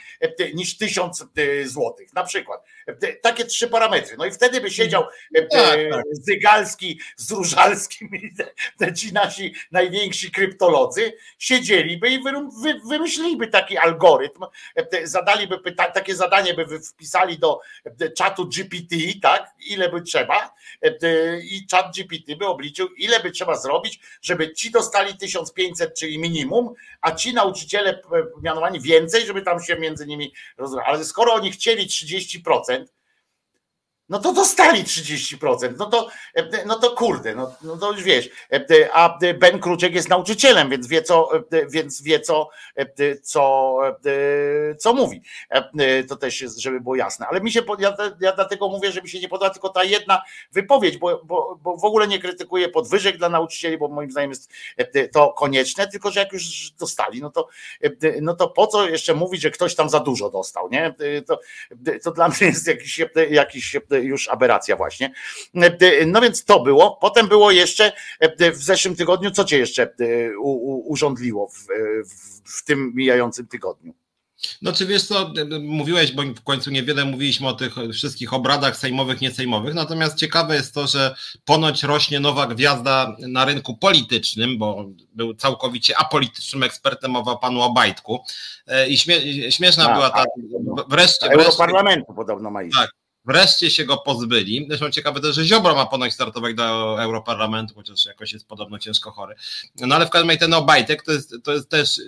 niż 1000 złotych, na przykład. Takie trzy parametry. No i wtedy by siedział tak, tak. Zygalski z Różalskim i ci nasi najwięksi kryptolodzy siedzieliby i wymyśliliby taki algorytm, zadaliby pytanie, takie zadanie by wpisali do czatu GPT, tak, ile by trzeba i czat GPT by obliczył, ile by trzeba zrobić, żeby ci dostali 1500, czyli minimum, a ci nauczyciele mianowani więcej, żeby tam się między nimi rozmawiać. Ale skoro oni chcieli 30%, no to dostali 30%. No to, no to kurde, no, no to już wiesz. A Ben Kruczek jest nauczycielem, więc wie, co, więc wie co, co, co mówi. To też jest, żeby było jasne. Ale mi się, ja, ja dlatego mówię, że mi się nie podoba tylko ta jedna wypowiedź, bo, bo, bo w ogóle nie krytykuję podwyżek dla nauczycieli, bo moim zdaniem jest to konieczne, tylko że jak już dostali, no to, no to po co jeszcze mówić, że ktoś tam za dużo dostał, nie? To, to dla mnie jest jakiś, jakiś już aberracja właśnie. No więc to było. Potem było jeszcze w zeszłym tygodniu, co cię jeszcze urządliło w, w, w tym mijającym tygodniu? No czy wiesz co, mówiłeś, bo w końcu niewiele mówiliśmy o tych wszystkich obradach sejmowych, niesejmowych, natomiast ciekawe jest to, że ponoć rośnie nowa gwiazda na rynku politycznym, bo był całkowicie apolitycznym ekspertem, mowa panu Obajtku e, i śmie śmieszna a, była ta, wreszcie... Europarlamentu podobno ma iść. Tak, Wreszcie się go pozbyli. Zresztą ciekawe też, że Ziobro ma ponoć startować do Europarlamentu, chociaż jakoś jest podobno ciężko chory. No ale w każdym razie ten Obajtek to jest, to jest też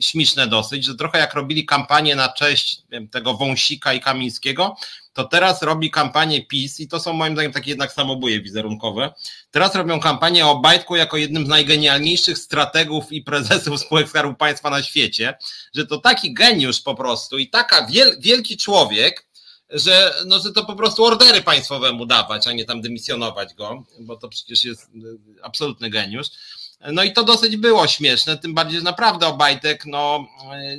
śmieszne dosyć, że trochę jak robili kampanię na cześć tego Wąsika i Kamińskiego, to teraz robi kampanię PiS i to są moim zdaniem takie jednak samobuje wizerunkowe. Teraz robią kampanię o Obajtku jako jednym z najgenialniejszych strategów i prezesów spółek Skarbu Państwa na świecie, że to taki geniusz po prostu i taka wiel, wielki człowiek, że, no, że to po prostu ordery państwowemu dawać, a nie tam dymisjonować go, bo to przecież jest absolutny geniusz. No i to dosyć było śmieszne, tym bardziej, że naprawdę Obajtek, no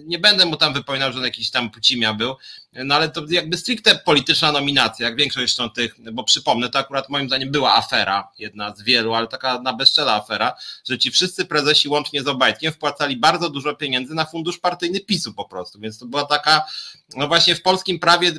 nie będę mu tam wypominał, że jakiś tam Pucimia był, no ale to jakby stricte polityczna nominacja, jak większość zresztą tych, bo przypomnę, to akurat moim zdaniem była afera, jedna z wielu, ale taka na bezczela afera, że ci wszyscy prezesi łącznie z Obajtkiem wpłacali bardzo dużo pieniędzy na fundusz partyjny PiSu po prostu, więc to była taka, no właśnie w polskim prawie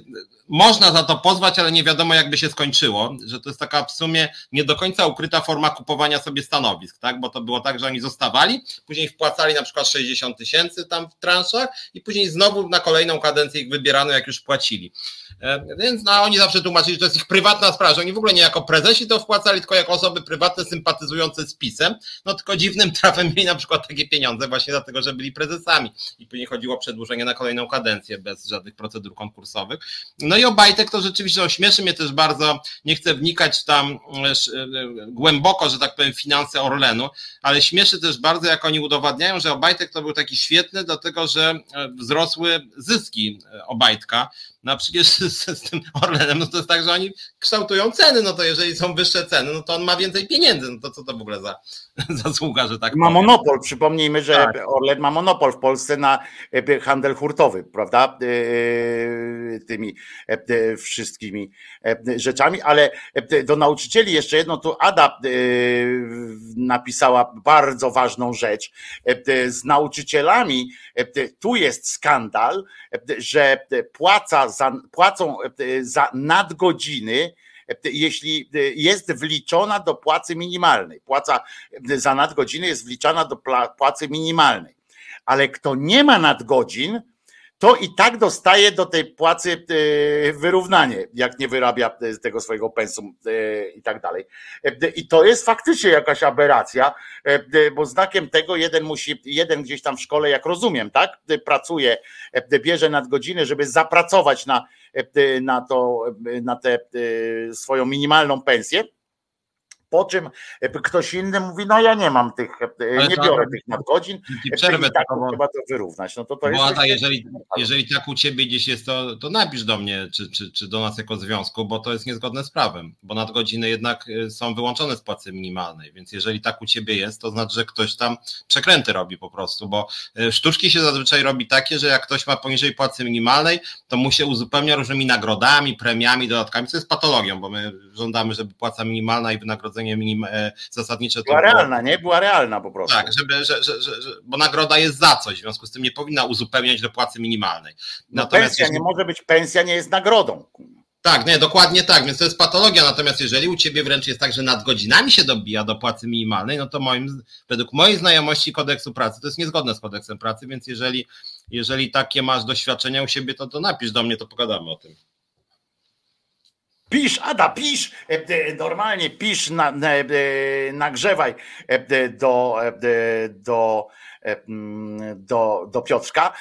można za to pozwać, ale nie wiadomo jakby się skończyło, że to jest taka w sumie nie do końca ukryta forma kupowania sobie stanowisk, tak, bo to było tak, że oni zostawali, później wpłacali na przykład 60 tysięcy tam w transzach i później znowu na kolejną kadencję ich wybierano, jak już płacili. E, więc no, oni zawsze tłumaczyli, że to jest ich prywatna sprawa, że oni w ogóle nie jako prezesi to wpłacali, tylko jako osoby prywatne sympatyzujące z PiSem. No tylko dziwnym trafem mieli na przykład takie pieniądze właśnie dlatego, że byli prezesami i później chodziło o przedłużenie na kolejną kadencję bez żadnych procedur konkursowych. No i Obajtek to rzeczywiście ośmieszy mnie też bardzo, nie chcę wnikać tam e, e, głęboko, że tak powiem, finanse Orlenu, ale śmieszy też bardzo, jak oni udowadniają, że Obajtek to był taki świetny, dlatego że wzrosły zyski Obajtka, no przecież z, tym Orlenem, no to jest tak, że oni kształtują ceny, no to jeżeli są wyższe ceny, no to on ma więcej pieniędzy, no to co to w ogóle za zasługa, że tak Ma powiem. monopol, przypomnijmy, że tak. Orlen ma monopol w Polsce na e, handel hurtowy, prawda, e, e, tymi wszystkimi rzeczami, ale do nauczycieli jeszcze jedno, tu Ada napisała bardzo ważną rzecz, z nauczycielami tu jest skandal, że płaca za, płacą za nadgodziny, jeśli jest wliczona do płacy minimalnej. Płaca za nadgodziny jest wliczana do płacy minimalnej. Ale kto nie ma nadgodzin, to i tak dostaje do tej płacy e, wyrównanie, jak nie wyrabia e, tego swojego pensum e, i tak dalej. I to jest faktycznie jakaś aberracja, bo znakiem tego jeden musi, jeden gdzieś tam w szkole, jak rozumiem, tak, pracuje, bierze nadgodziny, żeby zapracować na, na to, na tę swoją minimalną pensję po czym ktoś inny mówi, no ja nie mam tych, Ale nie biorę tych nadgodzin, przerwę tak, trzeba to wyrównać. No to to jest jeżeli, jeżeli tak u ciebie gdzieś jest, to, to napisz do mnie, czy, czy, czy do nas jako związku, bo to jest niezgodne z prawem, bo nadgodziny jednak y, są wyłączone z płacy minimalnej, więc jeżeli tak u ciebie jest, to znaczy, że ktoś tam przekręty robi po prostu, bo sztuczki się zazwyczaj robi takie, że jak ktoś ma poniżej płacy minimalnej, to mu się uzupełnia różnymi nagrodami, premiami, dodatkami, co jest patologią, bo my żądamy, żeby płaca minimalna i wynagrodzenie wynagrodzenie minim, e, zasadnicze. Była realna, nie? Była realna po prostu. Tak, żeby, że, że, że, bo nagroda jest za coś, w związku z tym nie powinna uzupełniać do płacy minimalnej. No Natomiast pensja nie może być, pensja nie jest nagrodą. Tak, nie, dokładnie tak, więc to jest patologia. Natomiast jeżeli u ciebie wręcz jest tak, że nad godzinami się dobija do płacy minimalnej, no to moim, według mojej znajomości kodeksu pracy to jest niezgodne z kodeksem pracy, więc jeżeli, jeżeli takie masz doświadczenia u siebie, to, to napisz do mnie, to pogadamy o tym. Pisz, Ada, pisz, e, e, normalnie pisz, na, e, nagrzewaj do, do, do, do Piotrka.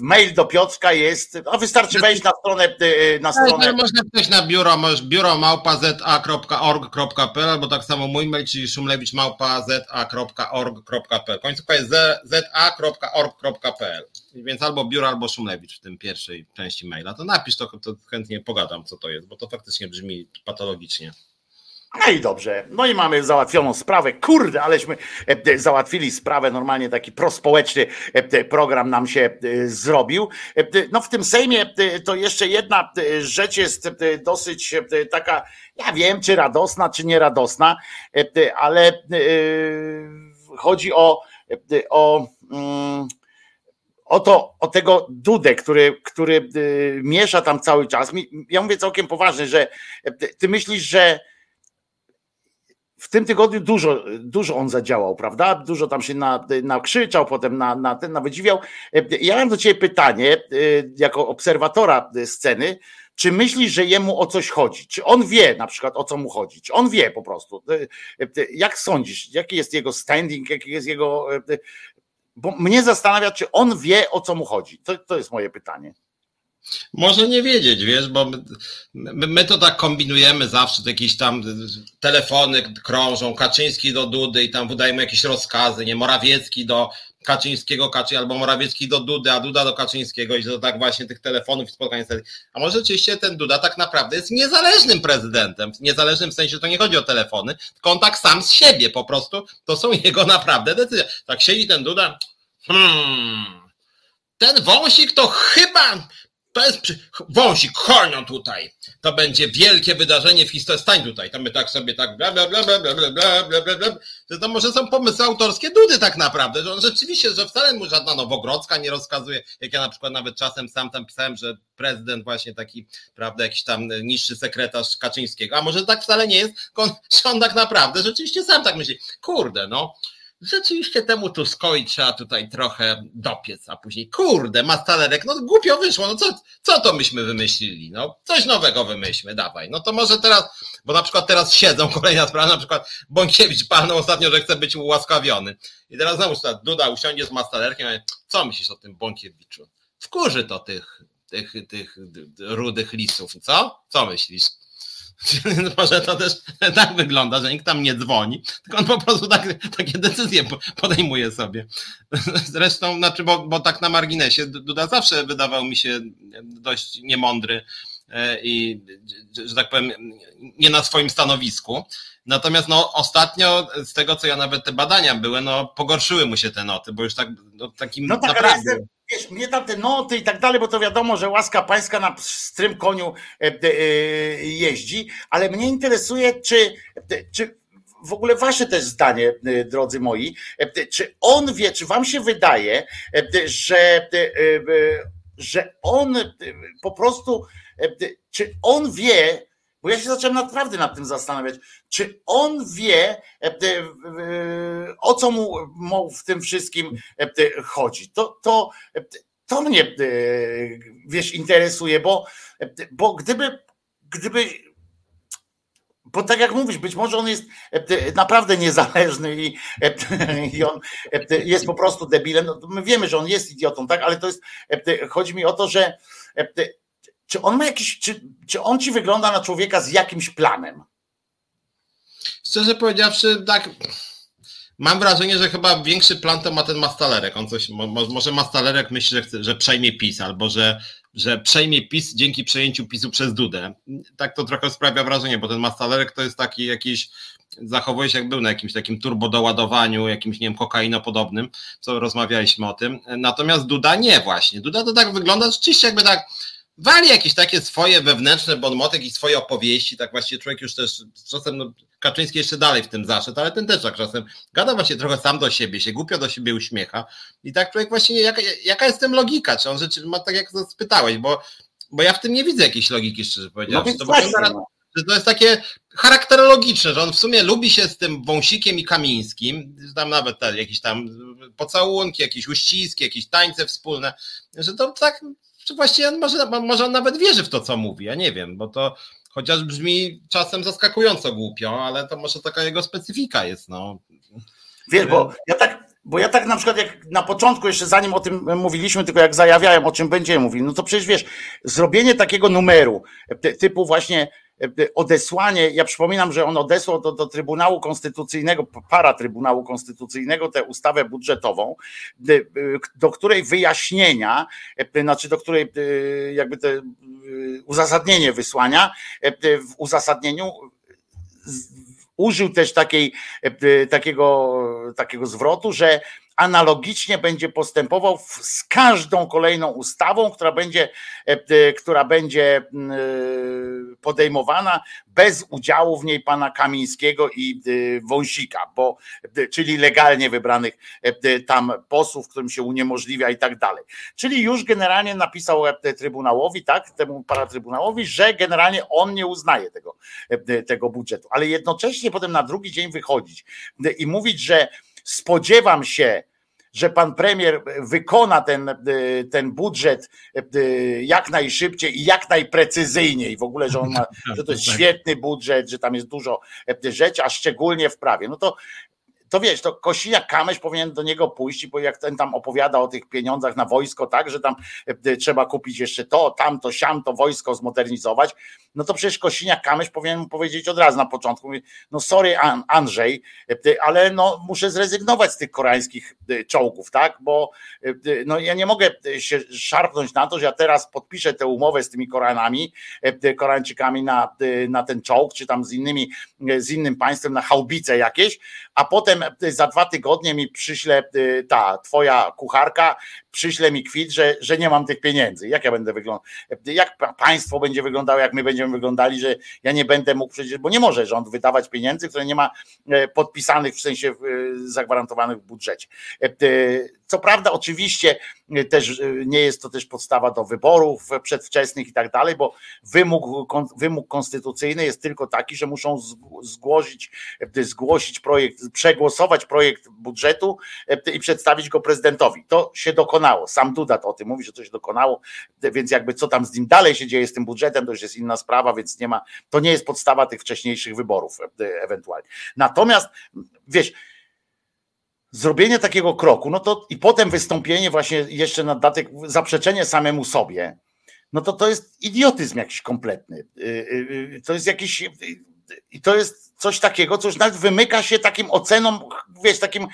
Mail do Piotrka jest, a wystarczy wejść na stronę. Na stronę. Można wejść na biuro, biuro małpa.za.org.pl albo tak samo mój mail, czyli szumlewicz małpa.za.org.pl. Końcówka jest za.org.pl. Więc albo biuro, albo Szumlewicz w tym pierwszej części maila. To napisz to, to chętnie pogadam, co to jest, bo to faktycznie brzmi patologicznie. No i dobrze. No i mamy załatwioną sprawę. Kurde, aleśmy e, załatwili sprawę. Normalnie taki prospołeczny e, program nam się e, zrobił. No w tym Sejmie to jeszcze jedna rzecz jest dosyć taka, ja wiem, czy radosna, czy nieradosna, ale chodzi o, o mm, o, to, o tego Dudę, który, który miesza tam cały czas. Ja mówię całkiem poważnie, że ty myślisz, że w tym tygodniu dużo, dużo on zadziałał, prawda? Dużo tam się na, nakrzyczał, potem na, na ten nawydziwiał. Y, ja mam do ciebie pytanie, jako obserwatora sceny, czy myślisz, że jemu o coś chodzi? Czy on wie na przykład o co mu chodzi? Czy on wie po prostu? Jak sądzisz, jaki jest jego standing, jaki jest jego bo mnie zastanawia, czy on wie, o co mu chodzi. To, to jest moje pytanie. Może nie wiedzieć, wiesz, bo my, my, to tak kombinujemy zawsze, jakieś tam telefony krążą, Kaczyński do Dudy i tam wydajemy jakieś rozkazy, nie, Morawiecki do Kaczyńskiego, Kaczy albo Morawiecki do Dudy, a Duda do Kaczyńskiego i to tak właśnie tych telefonów i spotkań. A może rzeczywiście ten Duda tak naprawdę jest niezależnym prezydentem, niezależnym w sensie, że to nie chodzi o telefony, tylko on tak sam z siebie po prostu, to są jego naprawdę decyzje. Tak siedzi ten Duda, hmm, ten wąsik to chyba to jest przy... wąsik, chornią tutaj. To będzie wielkie wydarzenie w historii. Stań tutaj. To my tak sobie tak bla bla bla bla bla bla bla bla bla bla. To może są pomysły autorskie Dudy tak naprawdę, że on rzeczywiście, że wcale mu żadna Nowogrodzka nie rozkazuje, jak ja na przykład nawet czasem sam tam pisałem, że prezydent właśnie taki, prawda, jakiś tam niższy sekretarz Kaczyńskiego, a może tak wcale nie jest, że on tak naprawdę rzeczywiście sam tak myśli. Kurde, no rzeczywiście temu Tuskowi trzeba tutaj trochę dopiec, a później kurde, Mastalerek, no głupio wyszło, no co, co to myśmy wymyślili, no coś nowego wymyślmy, dawaj, no to może teraz, bo na przykład teraz siedzą, kolejna sprawa, na przykład Bąkiewicz palnął ostatnio, że chce być ułaskawiony i teraz znowu Duda usiądzie z Mastalerkiem, co myślisz o tym Bąkiewiczu? Wkurzy to tych, tych, tych rudych lisów, co? Co myślisz? Może to też tak wygląda, że nikt tam nie dzwoni, tylko on po prostu tak, takie decyzje podejmuje sobie. Zresztą, znaczy, bo, bo tak na marginesie, Duda zawsze wydawał mi się dość niemądry e, i, że tak powiem, nie na swoim stanowisku. Natomiast no, ostatnio, z tego co ja nawet te badania były, no, pogorszyły mu się te noty, bo już tak no, takim no tak, naprawdę wiesz, mnie tam te noty i tak dalej, bo to wiadomo, że łaska pańska na strym koniu e, e, jeździ, ale mnie interesuje, czy, czy w ogóle wasze też zdanie, e, drodzy moi, czy on wie, czy wam się wydaje, że, że on po prostu, czy on wie, bo ja się zacząłem naprawdę nad tym zastanawiać, czy on wie, o co mu w tym wszystkim chodzi. To, to, to mnie, wiesz, interesuje, bo, bo gdyby, gdyby bo tak jak mówisz, być może on jest naprawdę niezależny i, i on jest po prostu debilem. No, my wiemy, że on jest idiotą, tak, ale to jest, chodzi mi o to, że czy on ma jakiś, czy, czy on ci wygląda na człowieka z jakimś planem? Szczerze powiedziawszy, tak. Mam wrażenie, że chyba większy plan to ma ten Mastalerek. On coś, może Mastalerek myśli, że, chce, że przejmie PiS, albo że, że przejmie PiS dzięki przejęciu PiSu przez Dudę. Tak to trochę sprawia wrażenie, bo ten Mastalerek to jest taki jakiś, zachowuje się jak był na jakimś takim turbodoładowaniu, jakimś, nie wiem, kokainopodobnym, co rozmawialiśmy o tym. Natomiast Duda nie właśnie. Duda to tak wygląda rzeczywiście jakby tak wali jakieś takie swoje wewnętrzne bonmoty, jakieś swoje opowieści, tak właśnie człowiek już też czasem, no, Kaczyński jeszcze dalej w tym zaszedł, ale ten też tak czasem gada właśnie trochę sam do siebie, się głupio do siebie uśmiecha i tak człowiek właśnie, jaka, jaka jest tym logika, czy on rzeczy ma tak jak spytałeś, bo, bo ja w tym nie widzę jakiejś logiki, szczerze powiedziawszy. No to, no. że to jest takie charakterologiczne, że on w sumie lubi się z tym Wąsikiem i Kamińskim, tam nawet te, jakieś tam pocałunki, jakieś uściski, jakieś tańce wspólne, że to tak czy właściwie może, może on nawet wierzy w to, co mówi, ja nie wiem, bo to chociaż brzmi czasem zaskakująco głupio, ale to może taka jego specyfika jest, no. Wiesz, bo ja tak, bo ja tak na przykład jak na początku, jeszcze zanim o tym mówiliśmy, tylko jak zajawiałem, o czym będziemy mówili, no to przecież wiesz, zrobienie takiego numeru, typu właśnie odesłanie, ja przypominam, że on odesłał do, do Trybunału Konstytucyjnego, para Trybunału Konstytucyjnego tę ustawę budżetową, do której wyjaśnienia, znaczy do której jakby te uzasadnienie wysłania, w uzasadnieniu użył też takiej, takiego, takiego zwrotu, że analogicznie będzie postępował z każdą kolejną ustawą, która będzie, e, e, która będzie e, podejmowana bez udziału w niej pana Kamińskiego i Wąsika, bo, czyli legalnie wybranych tam posłów, którym się uniemożliwia i tak dalej. Czyli już generalnie napisał Trybunałowi, tak, temu paratrybunałowi, że generalnie on nie uznaje tego, tego budżetu, ale jednocześnie potem na drugi dzień wychodzić i mówić, że spodziewam się, że pan premier wykona ten, ten budżet jak najszybciej i jak najprecyzyjniej. W ogóle, że on ma, że to jest tak. świetny budżet, że tam jest dużo rzeczy, a szczególnie w prawie. No to to wiesz, to Kosiniak-Kamysz powinien do niego pójść, bo jak ten tam opowiada o tych pieniądzach na wojsko, tak, że tam trzeba kupić jeszcze to, tamto, siamto, wojsko zmodernizować, no to przecież Kosiniak-Kamysz powinien mu powiedzieć od razu na początku, no sorry Andrzej, ale no muszę zrezygnować z tych koreańskich czołgów, tak, bo no ja nie mogę się szarpnąć na to, że ja teraz podpiszę tę umowę z tymi Koreanami, Koreańczykami na, na ten czołg, czy tam z innymi, z innym państwem na chałbice jakieś, a potem za dwa tygodnie mi przyśle ta twoja kucharka, przyśle mi kwit, że, że nie mam tych pieniędzy. Jak ja będę wyglądał, jak państwo będzie wyglądało, jak my będziemy wyglądali, że ja nie będę mógł przecież, bo nie może rząd wydawać pieniędzy, które nie ma e, podpisanych w sensie zagwarantowanych w budżecie. E, co prawda, oczywiście e, też nie jest to też podstawa do wyborów przedwczesnych i tak dalej, bo wymóg, wymóg konstytucyjny jest tylko taki, że muszą zgłosić, zgłosić projekt, przegłosować projekt budżetu i przedstawić go prezydentowi. To się dokonało. Sam Duda o tym mówi, że to się dokonało, więc jakby co tam z nim dalej się dzieje z tym budżetem, to już jest inna sprawa, więc nie ma, to nie jest podstawa tych wcześniejszych wyborów ewentualnie. Natomiast wiesz, zrobienie takiego kroku, no to i potem wystąpienie właśnie jeszcze na datek, zaprzeczenie samemu sobie, no to to jest idiotyzm jakiś kompletny. Y, y, to jest jakiś, i to jest coś takiego, co już nawet wymyka się takim ocenom, wiesz, takim,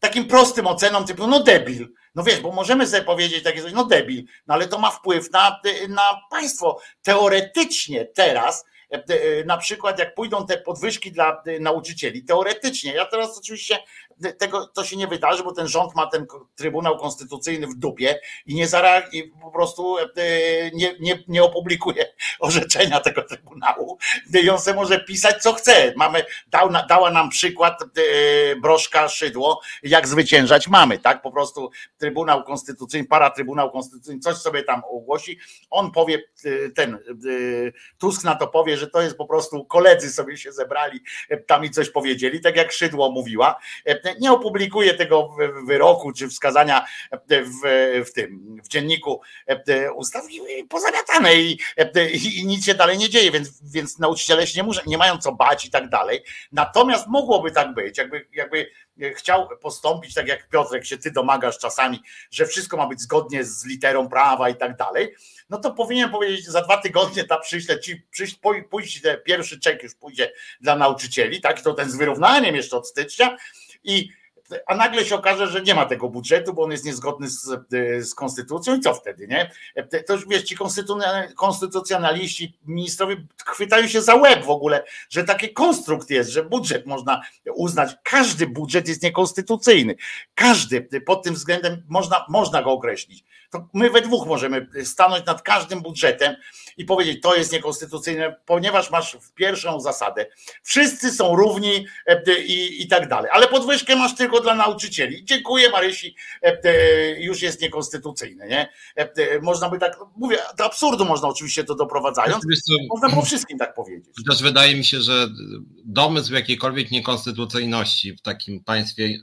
takim prostym ocenom typu, no debil. No wiesz, bo możemy sobie powiedzieć takie coś, no debil, no ale to ma wpływ na, na państwo. Teoretycznie teraz E, e, na przykład jak pójdą te podwyżki dla e, nauczycieli, teoretycznie, ja teraz oczywiście tego to się nie wydarzy, bo ten rząd ma ten Trybunał Konstytucyjny w dupie i nie zareaguje, po prostu nie, nie, nie opublikuje orzeczenia tego Trybunału. I on se może pisać co chce. Mamy, dał, dała nam przykład Broszka Szydło, jak zwyciężać mamy, tak? Po prostu Trybunał Konstytucyjny, Paratrybunał Konstytucyjny, coś sobie tam ogłosi, on powie, ten Tusk na to powie, że to jest po prostu koledzy sobie się zebrali, e, tam i coś powiedzieli, tak jak Szydło mówiła. E, nie opublikuje tego wyroku czy wskazania e, w, w tym, w dzienniku ustaw pozamiatane i, i, i nic się dalej nie dzieje, więc, więc nauczyciele się nie, muszą, nie mają co bać i tak dalej. Natomiast mogłoby tak być, jakby, jakby chciał postąpić tak jak Piotrek się ty domagasz czasami, że wszystko ma być zgodnie z literą prawa i tak dalej, no to powinien powiedzieć, za dwa tygodnie ta przyśle ci, przyś, pójść, pierwszy czek już pójdzie dla nauczycieli, tak, to ten z wyrównaniem jeszcze od stycznia i a nagle się okaże, że nie ma tego budżetu, bo on jest niezgodny z, z konstytucją i co wtedy, nie? To już wiesz, ci konstytucjonaliści, ministrowie chwytają się za łeb w ogóle, że taki konstrukt jest, że budżet można uznać, każdy budżet jest niekonstytucyjny, każdy pod tym względem można, można go określić. To my we dwóch możemy stanąć nad każdym budżetem i powiedzieć, to jest niekonstytucyjne, ponieważ masz pierwszą zasadę. Wszyscy są równi i, i tak dalej, ale podwyżkę masz tylko dla nauczycieli. Dziękuję Marysi, już jest niekonstytucyjne, nie? Można by tak, mówię, do absurdu można oczywiście to doprowadzając, można po wszystkim tak powiedzieć. Też wydaje mi się, że domysł jakiejkolwiek niekonstytucyjności w takim państwie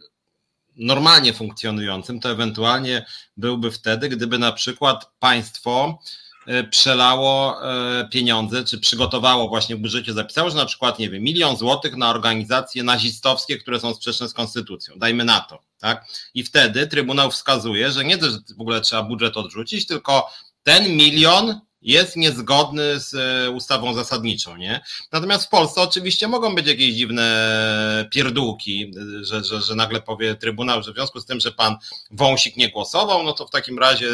normalnie funkcjonującym, to ewentualnie byłby wtedy, gdyby na przykład państwo e, przelało e, pieniądze, czy przygotowało właśnie w budżecie, zapisało, że na przykład, nie wiem, milion złotych na organizacje nazistowskie, które są sprzeczne z konstytucją. Dajmy na to, tak? I wtedy Trybunał wskazuje, że nie, że w ogóle trzeba budżet odrzucić, tylko ten milion jest niezgodny z e, ustawą zasadniczą, nie? Natomiast w Polsce oczywiście mogą być jakieś dziwne pierdółki, że, że, że nagle powie Trybunał, że w związku z tym, że pan Wąsik nie głosował, no to w takim razie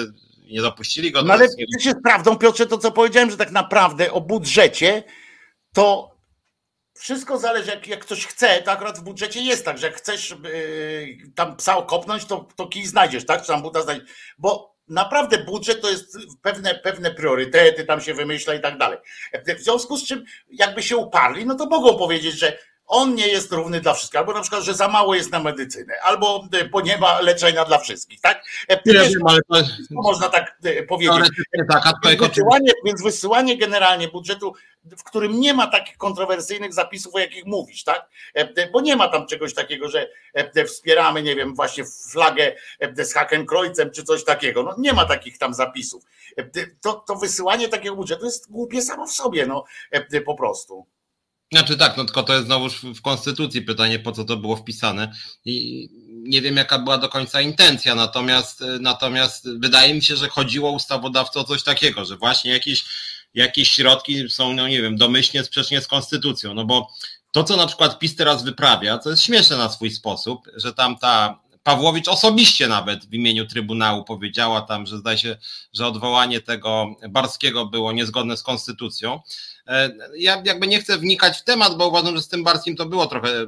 nie dopuścili go. No ale jest jest prawdą, Piotrze, to co powiedziałem, że tak naprawdę o budżecie to wszystko zależy, jak, jak ktoś chce, to akurat w budżecie jest tak, że jak chcesz yy, tam psa okopnąć, to, to kij znajdziesz, tak? Czy tam buta znajdziesz, bo naprawdę budżet to jest pewne, pewne priorytety, tam się wymyśla i tak dalej. W związku z czym, jakby się uparli, no to mogą powiedzieć, że on nie jest równy dla wszystkich, albo na przykład, że za mało jest na medycynę, albo bo nie ma leczenia dla wszystkich, tak? Nie Wiesz, wiem, ale to... Można tak e, powiedzieć. Tak, więc, wysyłanie, więc wysyłanie generalnie budżetu, w którym nie ma takich kontrowersyjnych zapisów, o jakich mówisz, tak? E, bo nie ma tam czegoś takiego, że e, wspieramy, nie wiem, właśnie flagę z Hakenkreuzem czy coś takiego. No nie ma takich tam zapisów. To, to wysyłanie takiego budżetu jest głupie samo w sobie, no po prostu. Znaczy tak, no tylko to jest znowu w Konstytucji pytanie, po co to było wpisane. I nie wiem, jaka była do końca intencja, natomiast, natomiast wydaje mi się, że chodziło ustawodawcą o coś takiego, że właśnie jakieś, jakieś środki są, no nie wiem, domyślnie sprzecznie z Konstytucją, no bo to, co na przykład PiS teraz wyprawia, to jest śmieszne na swój sposób, że tam ta Pawłowicz osobiście nawet w imieniu Trybunału powiedziała tam, że zdaje się, że odwołanie tego Barskiego było niezgodne z konstytucją. E, ja jakby nie chcę wnikać w temat, bo uważam, że z tym Barskim to było trochę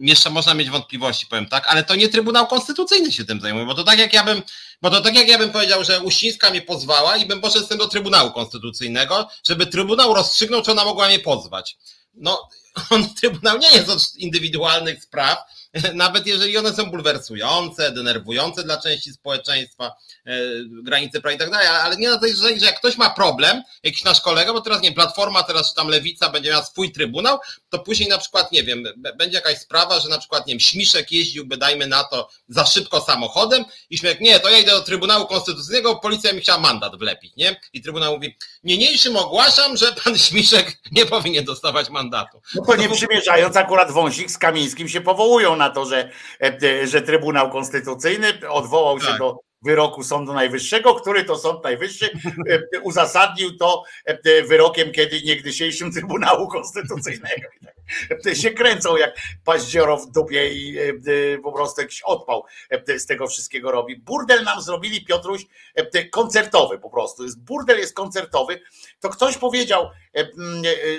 jeszcze można mieć wątpliwości, powiem tak, ale to nie Trybunał Konstytucyjny się tym zajmuje, bo to tak jak ja bym, bo to tak jak ja bym powiedział, że Uścińska mnie pozwała i bym poszedł z tym do Trybunału Konstytucyjnego, żeby Trybunał rozstrzygnął, czy ona mogła mnie pozwać. No, on, Trybunał nie jest od indywidualnych spraw, nawet jeżeli one są bulwersujące, denerwujące dla części społeczeństwa, e, granice prawa i tak dalej, ale nie na tej zasadzie, że jak ktoś ma problem, jakiś nasz kolega, bo teraz nie Platforma, teraz tam Lewica będzie miała swój trybunał, to później na przykład, nie wiem, będzie jakaś sprawa, że na przykład, nie wiem, Śmiszek jeździłby, dajmy na to, za szybko samochodem i Śmieszek, nie, to ja idę do Trybunału Konstytucyjnego, policja mi chciała mandat wlepić, nie? I Trybunał mówi, niniejszym ogłaszam, że pan Śmiszek nie powinien dostawać mandatu. No to nie przymierzając, akurat Wąsik z Kamińskim się powołują na to, że, e, że Trybunał Konstytucyjny odwołał się tak. do wyroku Sądu Najwyższego, który to Sąd Najwyższy e, uzasadnił to e, wyrokiem kiedy niegdysiejszym Trybunału Konstytucyjnego. Tak się kręcą jak paździoro w dupie i po prostu jakiś odpał z tego wszystkiego robi. Burdel nam zrobili, Piotruś, koncertowy po prostu. Burdel jest koncertowy. To ktoś powiedział,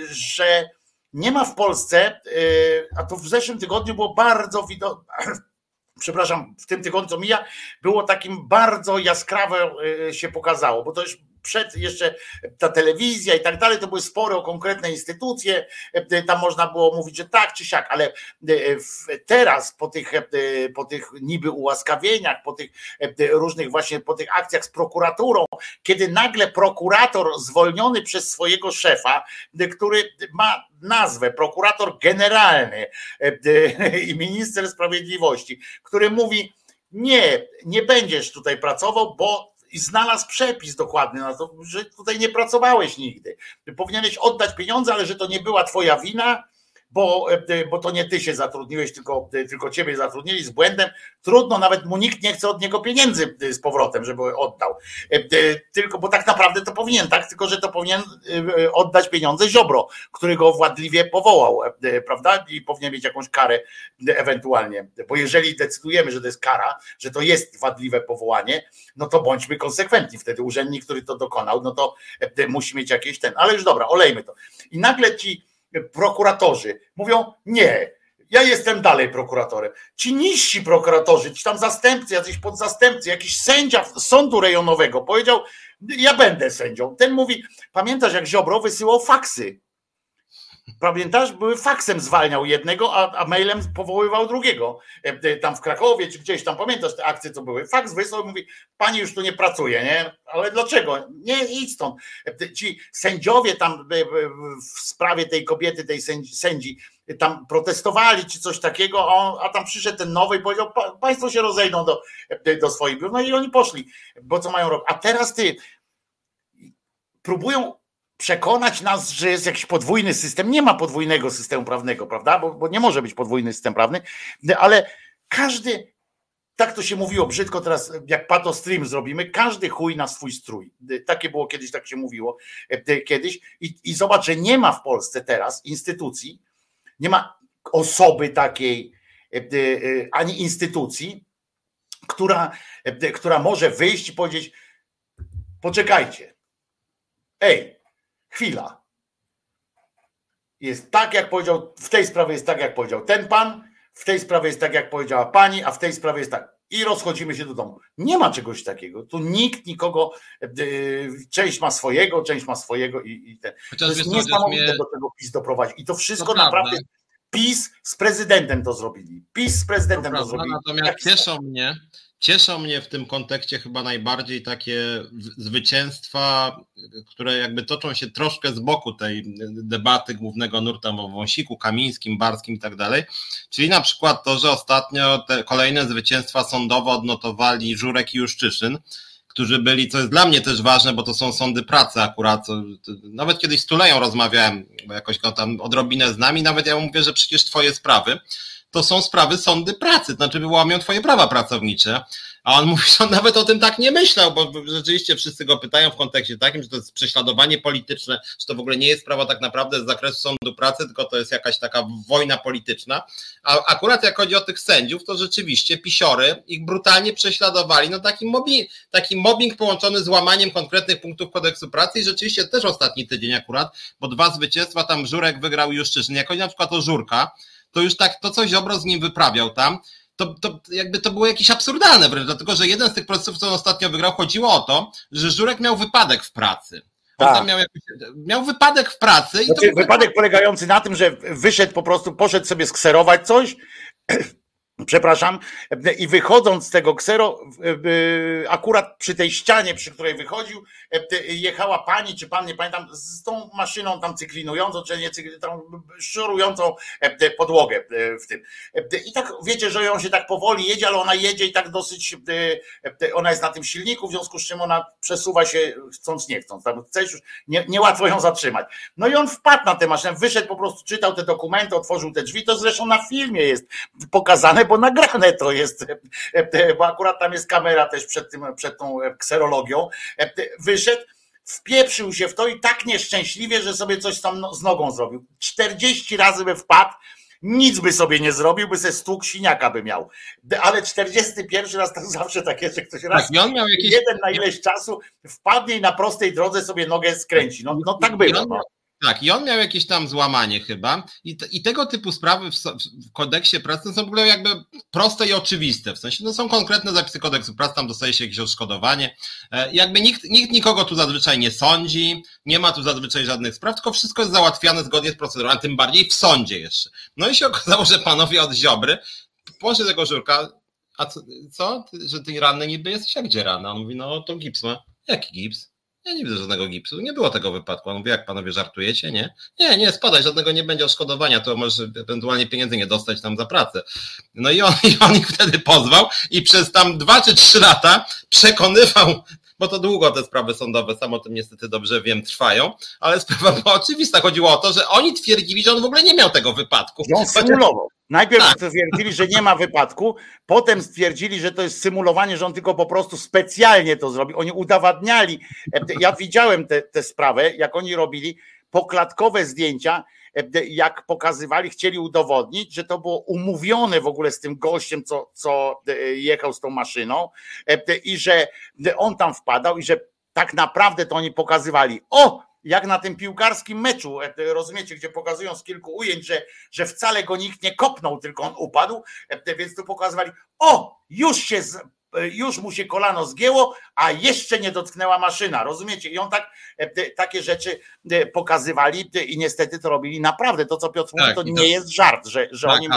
że nie ma w Polsce, y, a to w zeszłym tygodniu było bardzo widoczne, przepraszam, w tym tygodniu co mija, było takim bardzo jaskrawe y, się pokazało, bo to już przed jeszcze ta telewizja i tak dalej, to były spory o konkretne instytucje, e, tam można było mówić, że tak czy siak, ale e, teraz po tych, e, po tych niby ułaskawieniach, po tych różnych właśnie, po tych akcjach z prokuraturą, kiedy nagle prokurator zwolniony przez swojego szefa, który ma nazwę prokurator generalny i minister sprawiedliwości, który mówi, nie, nie będziesz tutaj pracował, bo i znalazł przepis dokładny na to, że tutaj nie pracowałeś nigdy. Powinieneś oddać pieniądze, ale że to nie była twoja wina, bo, e, bo to nie ty się zatrudniłeś, tylko, e, tylko ciebie zatrudnili z błędem. Trudno, nawet mu nikt nie chce od niego pieniędzy e, z powrotem, żeby oddał. Tylko, bo tak naprawdę to powinien, tak? Tylko, że to powinien oddać pieniądze Ziobro, który go władliwie powołał, prawda? I powinien mieć jakąś karę ewentualnie. Bo jeżeli decydujemy, że to jest kara, że to jest wadliwe powołanie, no to bądźmy konsekwentni. Wtedy urzędnik, który to dokonał, no to musi mieć jakieś ten. Ale już dobra, olejmy to. I nagle ci prokuratorzy mówią nie, ja jestem dalej prokuratorem. Ci niżsi prokuratorzy, ci tam zastępcy, jacyś podzastępcy, jakiś sędzia sądu rejonowego powiedział, ja będę sędzią. Ten mówi, pamiętasz jak Ziobro wysyłał faksy Pamiętasz, były faksem zwalniał jednego, a, a, mailem powoływał drugiego. E, e, tam w Krakowie, czy gdzieś tam pamiętasz te akcje, co były. Faks wysłał mówi, pani już tu nie pracuje, nie? Ale dlaczego? Nie, idź stąd. E, ci sędziowie tam w sprawie tej kobiety, tej sędzi, tam protestowali, czy coś takiego, a, on, a tam przyszedł ten nowy i powiedział, państwo się rozejdą do, do swoich biur. No i oni poszli, bo co mają robić. A teraz ty, próbują przekonać nas, że jest jakiś podwójny system. Nie ma podwójnego systemu prawnego, prawda? Bo, bo nie może być podwójny system prawny, ale każdy, tak to się mówiło brzydko teraz, jak pato stream zrobimy, każdy chuj na swój strój. Takie było kiedyś, tak się mówiło e, kiedyś. I, I zobacz, że nie ma w Polsce teraz instytucji, nie ma osoby takiej, e, e, ani instytucji, która, która może wyjść i powiedzieć: Poczekajcie. Ej, chwila. Jest tak, jak powiedział, w tej sprawie jest tak, jak powiedział ten pan, w tej sprawie jest tak, jak powiedziała pani, a w tej sprawie jest tak. I rozchodzimy się do domu. Nie ma czegoś takiego. Tu nikt nikogo, yy, część ma swojego, część ma swojego i, i ten. Chociaż to jest niesamowite mnie... do tego PiS doprowadzić. I to wszystko to naprawdę PiS z prezydentem to zrobili. PiS z prezydentem to, to zrobili. Natomiast cieszą mnie, Cieszą mnie w tym kontekście chyba najbardziej takie zwycięstwa, które jakby toczą się troszkę z boku tej debaty głównego nurta o Wąsiku, Kamińskim, Barskim i tak dalej. Czyli na przykład to, że ostatnio te kolejne zwycięstwa sądowe odnotowali Żurek i Juszczyszyn, którzy byli, co jest dla mnie też ważne, bo to są sądy pracy akurat. Nawet kiedyś z Tuleją rozmawiałem, bo jakoś go tam odrobinę z nami, nawet ja mówię, że przecież twoje sprawy to są sprawy sądy pracy, to znaczy wyłamią twoje prawa pracownicze. A on mówi, że on nawet o tym tak nie myślał, bo rzeczywiście wszyscy go pytają w kontekście takim, że to jest prześladowanie polityczne, że to w ogóle nie jest sprawa tak naprawdę z zakresu sądu pracy, tylko to jest jakaś taka wojna polityczna. A akurat jak chodzi o tych sędziów, to rzeczywiście pisiory ich brutalnie prześladowali. No taki mobbing, taki mobbing połączony z łamaniem konkretnych punktów kodeksu pracy i rzeczywiście też ostatni tydzień akurat, bo dwa zwycięstwa tam Żurek wygrał Juszczyszyn. Jak chodzi na przykład o Żurka, to już tak to, co Ziobro z nim wyprawiał tam, to, to jakby to było jakieś absurdalne wręcz, dlatego że jeden z tych procesów, co on ostatnio wygrał, chodziło o to, że Żurek miał wypadek w pracy. Tak. Miał, jakiś, miał, wypadek w pracy. Znaczy, wypadek polegający na tym, że wyszedł po prostu, poszedł sobie skserować coś, przepraszam, i wychodząc z tego ksero, akurat przy tej ścianie, przy której wychodził, jechała pani, czy pan, nie pamiętam, z tą maszyną tam cyklinującą, czy nie cyklinującą, szorującą podłogę w tym. I tak wiecie, że ją się tak powoli jedzie, ale ona jedzie i tak dosyć, ona jest na tym silniku, w związku z czym ona przesuwa się chcąc, nie chcąc. Tam chcesz już, nie, niełatwo ją zatrzymać. No i on wpadł na tę maszynę, wyszedł po prostu, czytał te dokumenty, otworzył te drzwi, to zresztą na filmie jest pokazane, bo nagrane to jest, bo akurat tam jest kamera też przed, tym, przed tą kserologią. Wyszedł, wpieprzył się w to i tak nieszczęśliwie, że sobie coś tam z nogą zrobił. 40 razy by wpadł, nic by sobie nie zrobił, by se stuk siniaka by miał. Ale 41 raz to zawsze takie, że ktoś raz, tak, jakieś... jeden na ileś czasu wpadnie i na prostej drodze sobie nogę skręci. No, no tak było. No. Tak, i on miał jakieś tam złamanie chyba. I, i tego typu sprawy w, w, kodeksie pracy są w ogóle jakby proste i oczywiste. W sensie, no są konkretne zapisy kodeksu pracy, tam dostaje się jakieś odszkodowanie. E, jakby nikt, nikt nikogo tu zazwyczaj nie sądzi, nie ma tu zazwyczaj żadnych spraw, tylko wszystko jest załatwiane zgodnie z procedurą, a tym bardziej w sądzie jeszcze. No i się okazało, że panowie od Ziobry, poszli tego żurka, a co, co? że ty ranny niby jesteś? Jak gdzie rana? On mówi, no to gips ma. Jaki gips? Ja nie widzę żadnego gipsu, nie było tego wypadku. On mówi, jak panowie żartujecie, nie? Nie, nie, spadaj, żadnego nie będzie odszkodowania, to możesz ewentualnie pieniędzy nie dostać tam za pracę. No i on, i on ich wtedy pozwał i przez tam dwa czy trzy lata przekonywał bo to długo te sprawy sądowe, sam o tym niestety dobrze wiem, trwają, ale sprawa była oczywista. Chodziło o to, że oni twierdzili, że on w ogóle nie miał tego wypadku. On symulował. Najpierw tak. stwierdzili, że nie ma wypadku, potem stwierdzili, że to jest symulowanie, że on tylko po prostu specjalnie to zrobił. Oni udowadniali. Ja widziałem tę sprawę, jak oni robili poklatkowe zdjęcia, jak pokazywali, chcieli udowodnić, że to było umówione w ogóle z tym gościem, co, co jechał z tą maszyną i że on tam wpadał i że tak naprawdę to oni pokazywali. O, jak na tym piłkarskim meczu, e, rozumiecie, gdzie pokazują z kilku ujęć, że, że wcale go nikt nie kopnął, tylko on upadł, e, więc tu pokazywali, o, już się już mu się kolano zgięło, a jeszcze nie dotknęła maszyna. Rozumiecie? I on tak, e, takie rzeczy e, pokazywali i niestety to robili naprawdę. To, co Piotr tak, mówi, to, to nie jest żart, że, że tak, oni.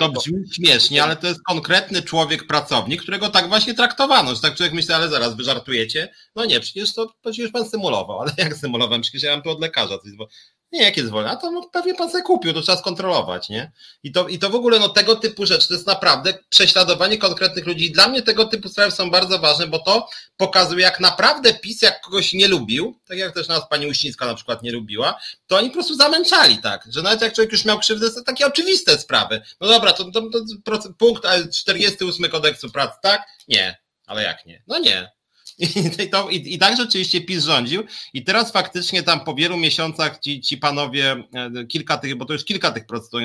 To, to brzmi śmiesznie, ale to jest konkretny człowiek, pracownik, którego tak właśnie traktowano. Że tak człowiek myśli, ale zaraz wy żartujecie. No nie, przecież to przecież pan symulował, ale jak symulowałem? Przecież ja mam tu od lekarza. Coś, bo nie, jakie zwolnienie? A to no, pewnie pan sobie kupił, to trzeba skontrolować, nie? I to, I to w ogóle no, tego typu rzeczy to jest naprawdę prześladowanie konkretnych ludzi. I dla mnie tego typu sprawy są bardzo ważne, bo to pokazuje, jak naprawdę PiS, jak kogoś nie lubił, tak jak też nas pani Uścińska na przykład nie lubiła, to oni po prostu zamęczali tak, że nawet jak człowiek już miał krzywdę, to takie oczywiste sprawy. No dobra, to, to, to punkt 48 kodeksu pracy, tak? Nie. Ale jak nie? No nie. I, to, i, I tak rzeczywiście PiS rządził i teraz faktycznie tam po wielu miesiącach ci, ci panowie, e, kilka tych, bo to już kilka tych procesów,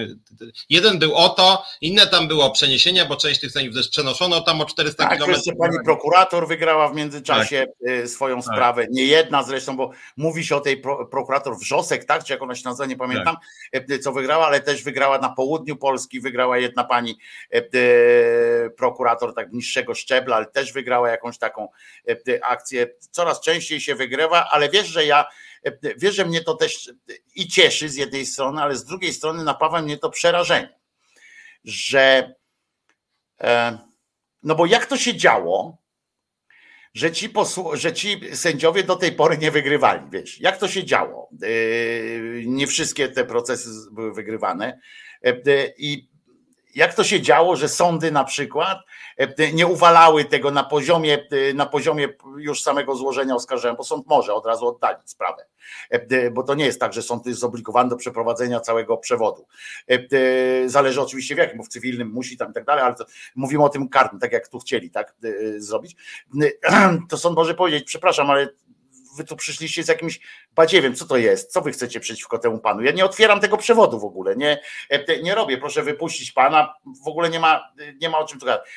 jeden był o to, inne tam było o przeniesienia, bo część tych sędziów też przenoszono tam o 400 tak, kilometrów. jeszcze pani prokurator wygrała w międzyczasie tak. E, swoją tak. sprawę, nie jedna zresztą, bo mówi się o tej pro, prokurator Wrzosek, tak, czy jak ona się nazywa, nie pamiętam, tak. E, co wygrała, ale też wygrała na południu Polski, wygrała jedna pani prokurator tak niższego szczebla, ale też wygrała jakąś taką akcje coraz częściej się wygrywa, ale wiesz, że ja, wiesz, że mnie to też i cieszy z jednej strony, ale z drugiej strony napawa mnie to przerażenie, że e, no bo jak to się działo, że ci, posłu- że ci sędziowie do tej pory nie wygrywali, wiesz, jak to się działo? E, nie wszystkie te procesy były wygrywane e, i jak to się działo, że sądy na przykład e, nie uwalały tego na poziomie, e, na poziomie już samego złożenia oskarżenia, bo sąd może od razu oddalić sprawę, e, bo to nie jest tak, że sąd jest zobligowany do przeprowadzenia całego przewodu. Zależy oczywiście w jakim, bo w cywilnym musi tam i tak dalej, ale mówimy o tym kartnym, tak jak tu chcieli tak zrobić. To sąd może powiedzieć, przepraszam, ale wy tu przyszliście z jakimś badziewiem, co to jest, co wy chcecie przeciwko temu panu? Ja nie otwieram tego przewodu w ogóle, nie, e, nie robię, proszę wypuścić pana, w ogóle nie ma, nie ma o czym tu gadać.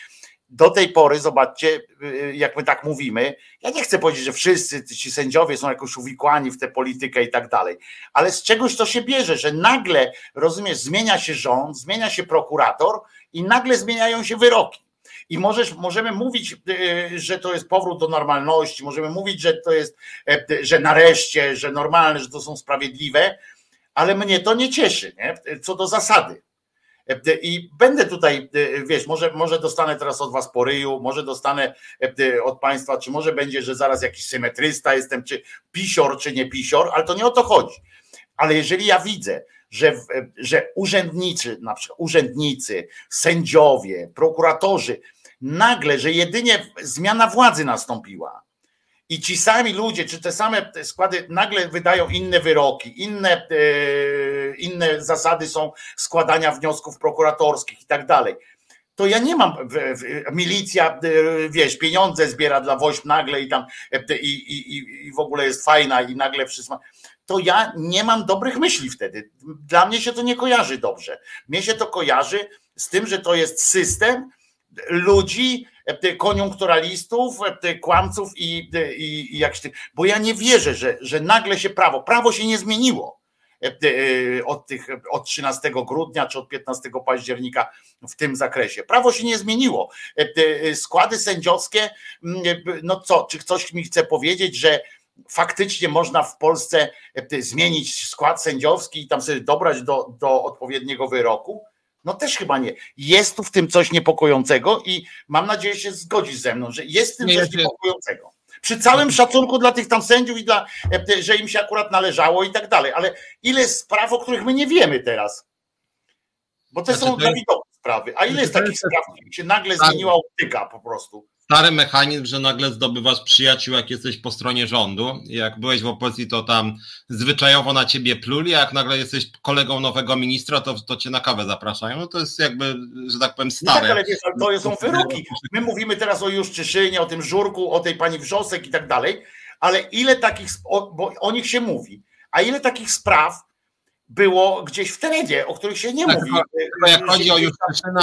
Do tej pory, zobaczcie, y, jak my tak mówimy, ja nie chcę powiedzieć, że wszyscy ci sędziowie są jakoś uwikłani w tę politykę i tak dalej, ale z czegoś to się bierze, że nagle, rozumiesz, zmienia się rząd, zmienia się prokurator i nagle zmieniają się wyroki. I możesz, możemy mówić, y, że to jest powrót do normalności, możemy mówić, że to jest, e, że nareszcie, że normalne, że to są sprawiedliwe, ale mnie to nie cieszy, nie? co do zasady. E, I będę tutaj, e, wiesz, może, może dostanę teraz od was po ryju, może dostanę od państwa, czy może będzie, że zaraz jakiś symetrysta jestem, czy pisior, czy nie pisior, ale to nie o to chodzi. Ale jeżeli ja widzę, że, że urzędnicy, na przykład urzędnicy, sędziowie, prokuratorzy nagle, że jedynie zmiana władzy nastąpiła i ci sami ludzie, czy te same składy nagle wydają inne wyroki, inne, e, inne zasady są składania wniosków prokuratorskich i tak dalej. To ja nie mam, milicja, e, wiesz, pieniądze zbiera dla wojsk nagle i tam e, i, i, i w ogóle jest fajna i nagle wszystko. To ja nie mam dobrych myśli wtedy. Dla mnie się to nie kojarzy dobrze. Mnie się to kojarzy z tym, że to jest system, ludzi, e, koniunkturalistów, e, kłamców i, e, i, i jak bo ja nie wierzę, że, że nagle się prawo, prawo się nie zmieniło od, tych, od 13 grudnia czy od 15 października w tym zakresie. Prawo się nie zmieniło. Składy sędziowskie, no co, czy ktoś mi chce powiedzieć, że faktycznie można w Polsce zmienić skład sędziowski i tam sobie dobrać do, do odpowiedniego wyroku? No też chyba nie. Jest tu w tym coś niepokojącego i mam nadzieję, że się zgodzisz ze mną, że jest w tym nie, coś niepokojącego. Przy całym szacunku dla tych tam sędziów i dla, e, że im się akurat należało i tak dalej, ale ile jest spraw, o których my nie wiemy teraz? Bo te znaczy, są dla sprawy. A ile jest takich spraw, których się nagle tak. zmieniła optyka po prostu? Stary mechanizm, że nagle zdobywasz przyjaciół, jak jesteś po stronie rządu. Jak byłeś w opozycji, to tam zwyczajowo na ciebie pluli, a jak nagle jesteś kolegą nowego ministra, to, to cię na kawę zapraszają. No to jest jakby, że tak powiem, stare. tak, ale wiesz, to są wyroki. My mówimy teraz o Juszczyszynie, o tym Żurku, o tej pani Wrzosek i tak dalej, ale ile takich, bo o nich się mówi, a ile takich spraw było gdzieś w terenie, o których się nie tak, mówi. Tylko jak chodzi o Juszczyszyna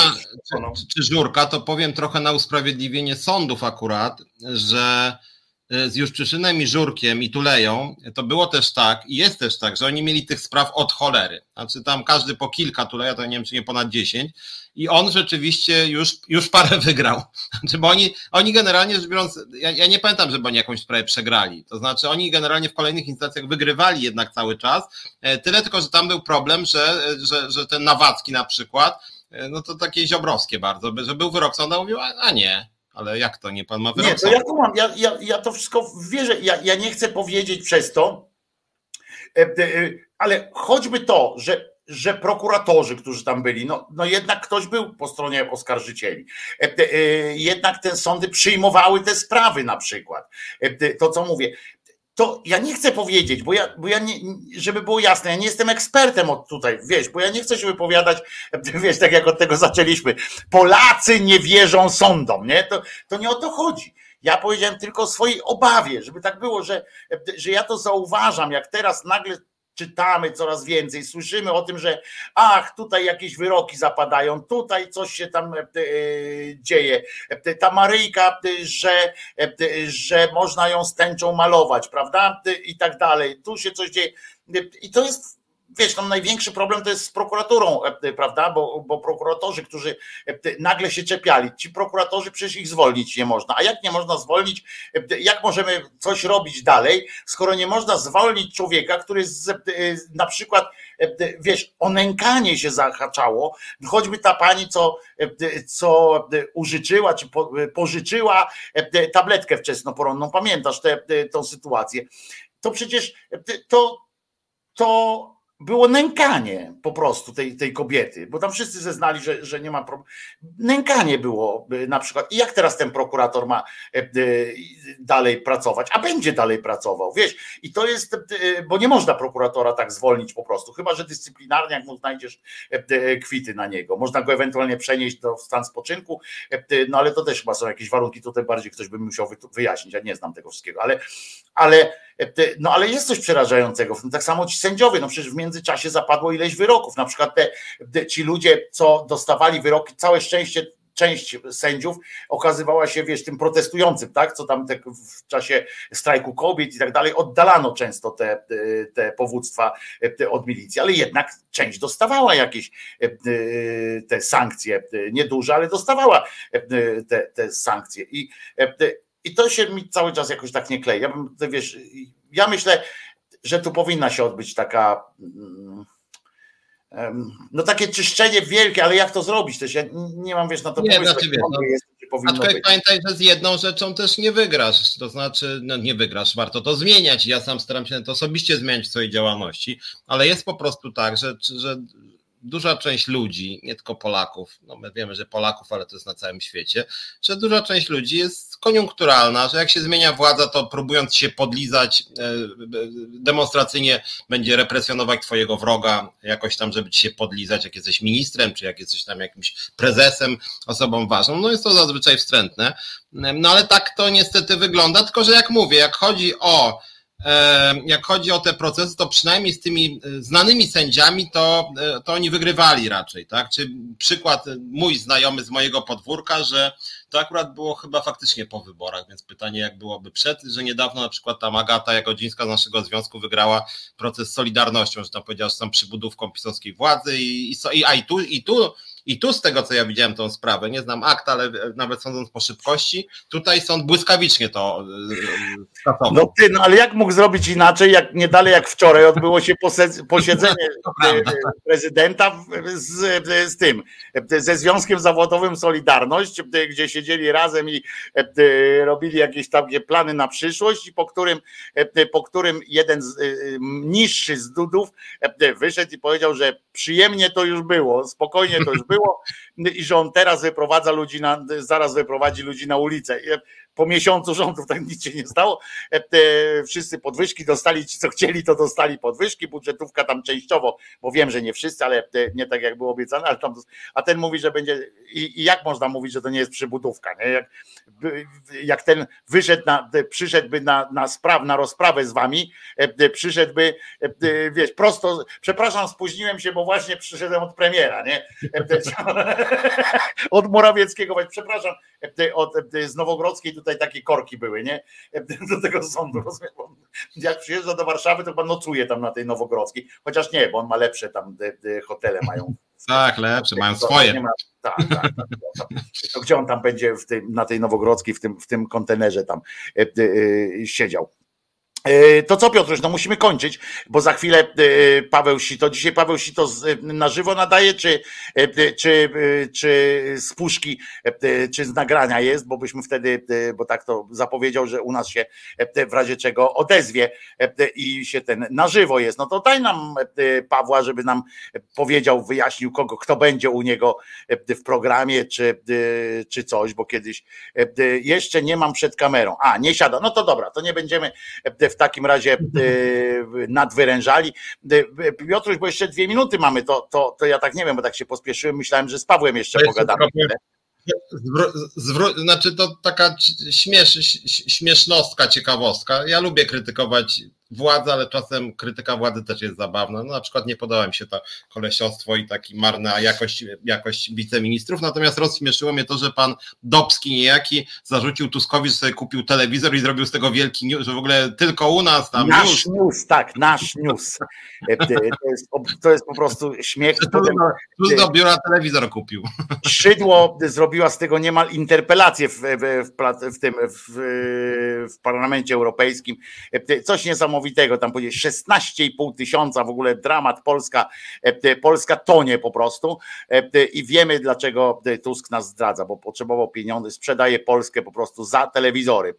czy, czy Żurka, to powiem trochę na usprawiedliwienie sądów akurat, że z Juszczyszynem i Żurkiem i Tuleją, to było też tak i jest też tak, że oni mieli tych spraw od cholery. Znaczy tam każdy po kilka Tuleja, to nie wiem czy nie ponad dziesięć i on rzeczywiście już, już parę wygrał. Znaczy, bo oni, oni generalnie rzecz biorąc, ja, ja nie pamiętam, żeby oni jakąś sprawę przegrali. To znaczy oni generalnie w kolejnych instancjach wygrywali jednak cały czas. E, tyle tylko, że tam był problem, że, że, że ten Nawacki na przykład, e, no to takie ziobrowskie bardzo, że był wyrok sądu, mówił, a, a nie, ale jak to nie pan ma wyrok? Nie, to ja tu mam, ja, ja, ja to wszystko wierzę, ja, ja nie chcę powiedzieć przez to, e, ale choćby to, że że prokuratorzy, którzy tam byli, no, no jednak ktoś był po stronie oskarżycieli. E, e, jednak te sądy przyjmowały te sprawy na przykład. E, to co mówię, to ja nie chcę powiedzieć, bo ja, bo ja nie, żeby było jasne, ja nie jestem ekspertem od tutaj, wiesz, bo ja nie chcę się wypowiadać, wiesz, tak jak od tego zaczęliśmy. Polacy nie wierzą sądom, nie? To, to nie o to chodzi. Ja powiedziałem tylko o swojej obawie, żeby tak było, że, że ja to zauważam, jak teraz nagle czytamy coraz więcej, słyszymy o tym, że ach, tutaj jakieś wyroki zapadają, tutaj coś się tam e, e, dzieje. E, ta Maryjka, że, że można ją z tęczą malować, prawda? I tak dalej. Tu się coś dzieje. I to jest wiesz, tam największy problem to jest z prokuraturą, e, prawda? Bo, bo prokuratorzy, którzy e, nagle się czepiali, ci prokuratorzy przecież ich zwolnić nie można. A jak nie można zwolnić, e, jak możemy coś robić dalej, skoro nie można zwolnić człowieka, który z, na przykład, wiesz, o nękanie się zahaczało, choćby ta pani, co, co użyczyła, czy pożyczyła tabletkę wczesnoporonną, pamiętasz tę sytuację? To przecież to, to było nękanie po prostu tej, tej kobiety, bo tam wszyscy zeznali, że, że nie ma problemu. Nękanie było y, na przykład. I jak teraz ten prokurator ma y, y, dalej pracować? A będzie dalej pracował, wiesz? I to jest, bo nie można prokuratora tak zwolnić po prostu, chyba że dyscyplinarnie, jak mu znajdziesz kwity na niego. Można go ewentualnie przenieść do stan spoczynku, no ale to też chyba są jakieś warunki, tutaj bardziej ktoś by musiał wyjaśnić. Ja nie znam tego wszystkiego, ale, ale no ale jest coś przerażającego. Tak samo ci sędziowie, no przecież w międzyczasie zapadło ileś wyroków. Na przykład te, ci ludzie, co dostawali wyroki, całe szczęście część sędziów okazywała się, wiesz, tym protestującym, tak, co tam w czasie strajku kobiet i tak dalej, oddalano często te, te powództwa te od milicji, ale jednak część dostawała jakieś te sankcje, nieduże, ale dostawała te, te sankcje i i to się mi cały czas jakoś tak nie klei. Ja bym, wiesz, ja myślę, że tu powinna się odbyć taka mm, no takie czyszczenie wielkie, ale jak to zrobić? Też ja nie mam, wiesz, na to nie, pomysłu. Znaczy, wiesz, no, Aczkolwiek pamiętaj, że z jedną rzeczą też nie wygrasz, to znaczy, no nie wygrasz, warto to zmieniać. Ja sam staram się to osobiście zmieniać w swojej działalności, ale jest po prostu tak, że, że duża część ludzi, nie tylko Polaków, no my wiemy, że Polaków, ale to jest na całym świecie, że duża część ludzi jest koniunkturalna, że jak się zmienia władza, to próbując się podlizać e, demonstracyjnie będzie represjonować twojego wroga, jakoś tam, żeby ci się podlizać, jak jesteś ministrem, czy jak jesteś tam jakimś prezesem, osobą ważną. No jest to zazwyczaj wstrętne. No ale tak to niestety wygląda, tylko że jak mówię, jak chodzi o jak chodzi o te procesy, to przynajmniej z tymi e, znanymi sędziami, to, e, to oni wygrywali raczej, tak? Czy przykład e, mój znajomy z mojego podwórka, że to akurat było chyba faktycznie po wyborach, więc pytanie, jak byłoby przed, że niedawno na przykład ta Magata Jagodzińska z naszego związku wygrała proces z Solidarnością, że tam powiedziała, że są przybudówką pisowskiej władzy i, i, a i tu, i tu i tu z tego, co ja widziałem tą sprawę, nie znam akt, ale nawet sądząc po szybkości, tutaj sąd błyskawicznie to skasował. No ty, no ale jak mógł zrobić inaczej, jak nie dalej jak wczoraj odbyło się posiedzenie prezydenta z, z tym, ze Związkiem Zawodowym Solidarność, gdzie siedzieli razem i robili jakieś takie plany na przyszłość i po którym, po którym jeden z, niższy z dudów wyszedł i powiedział, że przyjemnie to już było, spokojnie to już było i że on teraz wyprowadza ludzi na, zaraz wyprowadzi ludzi na ulicę po miesiącu rządów tak nic się nie stało. E, wszyscy podwyżki dostali, ci co chcieli, to dostali podwyżki, budżetówka tam częściowo, bo wiem, że nie wszyscy, ale nie tak jak było obiecane, ale tam, a ten mówi, że będzie i, i jak można mówić, że to nie jest przybudówka, nie? Jak, jak ten wyszedł na, przyszedłby na, na spraw, na rozprawę z wami, e, przyszedłby, e, wiesz, prosto, przepraszam, spóźniłem się, bo właśnie przyszedłem od premiera, nie? Od Morawieckiego, przepraszam, od, z Nowogrodzkiej tutaj takie korki były, nie? Do tego sądu, rozumiem. Jak przyjeżdża do Warszawy, to pan nocuje tam na tej Nowogrodzkiej, chociaż nie, bo on ma lepsze tam hotele mają. Tak, lepsze, mają swoje. Tak, tak, tak, tak, To gdzie on tam będzie w tym, na tej Nowogrodzkiej, w tym, w tym kontenerze tam e, e, siedział? E, to co Piotruś, no musimy kończyć, bo za chwilę e, Paweł Sito, dzisiaj Paweł Sito na żywo nadaje, czy, e, czy, czy z puszki, czy z nagrania jest, bo byśmy wtedy, bo tak to zapowiedział, że u nas się w razie czego odezwie i się ten na żywo jest, no to daj nam Pawła, żeby nam powiedział, wyjaśnił kogo, kto będzie u niego w programie, czy, czy coś, bo kiedyś jeszcze nie mam przed kamerą, a nie siada, no to dobra, to nie będziemy w takim razie e, nadwyrężali. E, Piotruś, bo jeszcze dwie minuty mamy, to, to, to ja tak nie wiem, bo tak się pospieszyłem, myślałem, że z Pawłem jeszcze pogadamy. Zwró- znaczy to taka śmiesz, śmiesznostka, ciekawostka. Ja lubię krytykować władza, ale czasem krytyka władzy też jest zabawna. No, na przykład nie podoba mi się to kolesiostwo i taki marna jakość, jakość wiceministrów, natomiast rozśmieszyło mnie to, że pan Dobski niejaki zarzucił Tuskowi, że sobie kupił telewizor i zrobił z tego wielki news, że w ogóle tylko u nas tam Nasz news, news tak, nasz news. E, to jest, to jest po prostu śmiech. Potem, plus do biura telewizor kupił. Szydło zrobiła z tego niemal interpelację w, w, w, w tym w, w Parlamencie Europejskim. E, coś niesamowitego niesamowitego, tam powiedzieć 16,5 tysiąca w ogóle dramat Polska, Polska tonie po prostu i wiemy dlaczego Tusk nas zdradza, bo potrzebował pieniędzy, sprzedaje Polskę po prostu za telewizory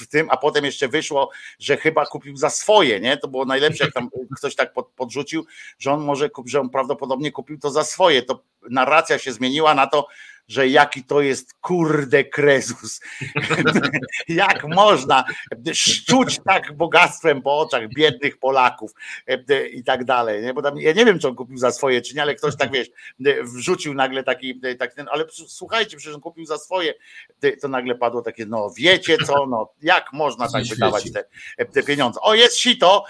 w tym, a potem jeszcze wyszło, że chyba kupił za swoje, nie? To było najlepsze, jak tam ktoś tak podrzucił, że on może, że on prawdopodobnie kupił to za swoje, to narracja się zmieniła na to, że jaki to jest kurde krezus. Jak można szczuć tak bogactwem po oczach biednych Polaków i tak dalej. Nie? Bo tam, ja nie wiem, czy on kupił za swoje, czy nie, ale ktoś tak wiesz, wrzucił nagle taki, ten, ale słuchajcie, przecież on kupił za swoje, to nagle padło takie, no wiecie co, no jak można tak wydawać te, te pieniądze. O, jest sito,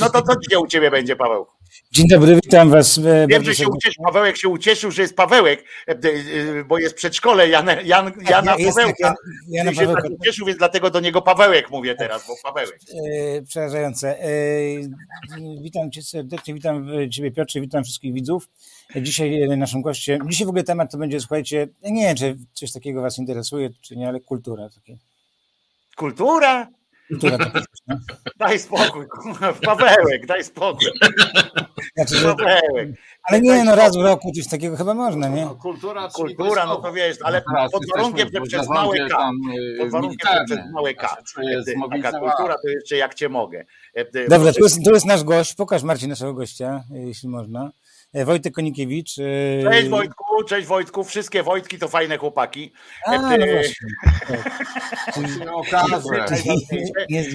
no to co dzisiaj u ciebie będzie, Paweł? Dzień dobry, witam was. E, Wiem, że się ucieszył, Pawełek się ucieszył, że jest Pawełek, e, e, bo jest przedszkole Jan, Jan, tak, Jana ja, Pawełka. Jan, Jana się tak ucieszył, więc dlatego do niego Pawełek mówię teraz, bo Pawełek. Przerażające. Witam cię serdecznie, witam ciebie Piotrze, witam wszystkich widzów. Dzisiaj naszym gościem, dzisiaj w ogóle temat to będzie, słuchajcie, nie wiem, czy coś takiego was interesuje, czy nie, ale kultura. Takie. Kultura? Daj spokój, Pawełek, daj spokój. Znaczy, Pawełek. Ale nie, no raz w roku coś takiego chyba można, nie? No, kultura, kultura no to wiesz, ale pod warunkiem, że przez małe K. Pod warunkiem, że przez małe K. Taka kultura to jeszcze jak cię mogę. Dobra, tu jest, tu jest nasz gość. Pokaż Marcin naszego gościa, jeśli można. E, Wojtek Konikiewicz. E, cześć Wojtku, cześć Wojtku, wszystkie Wojtki to fajne chłopaki. A, no,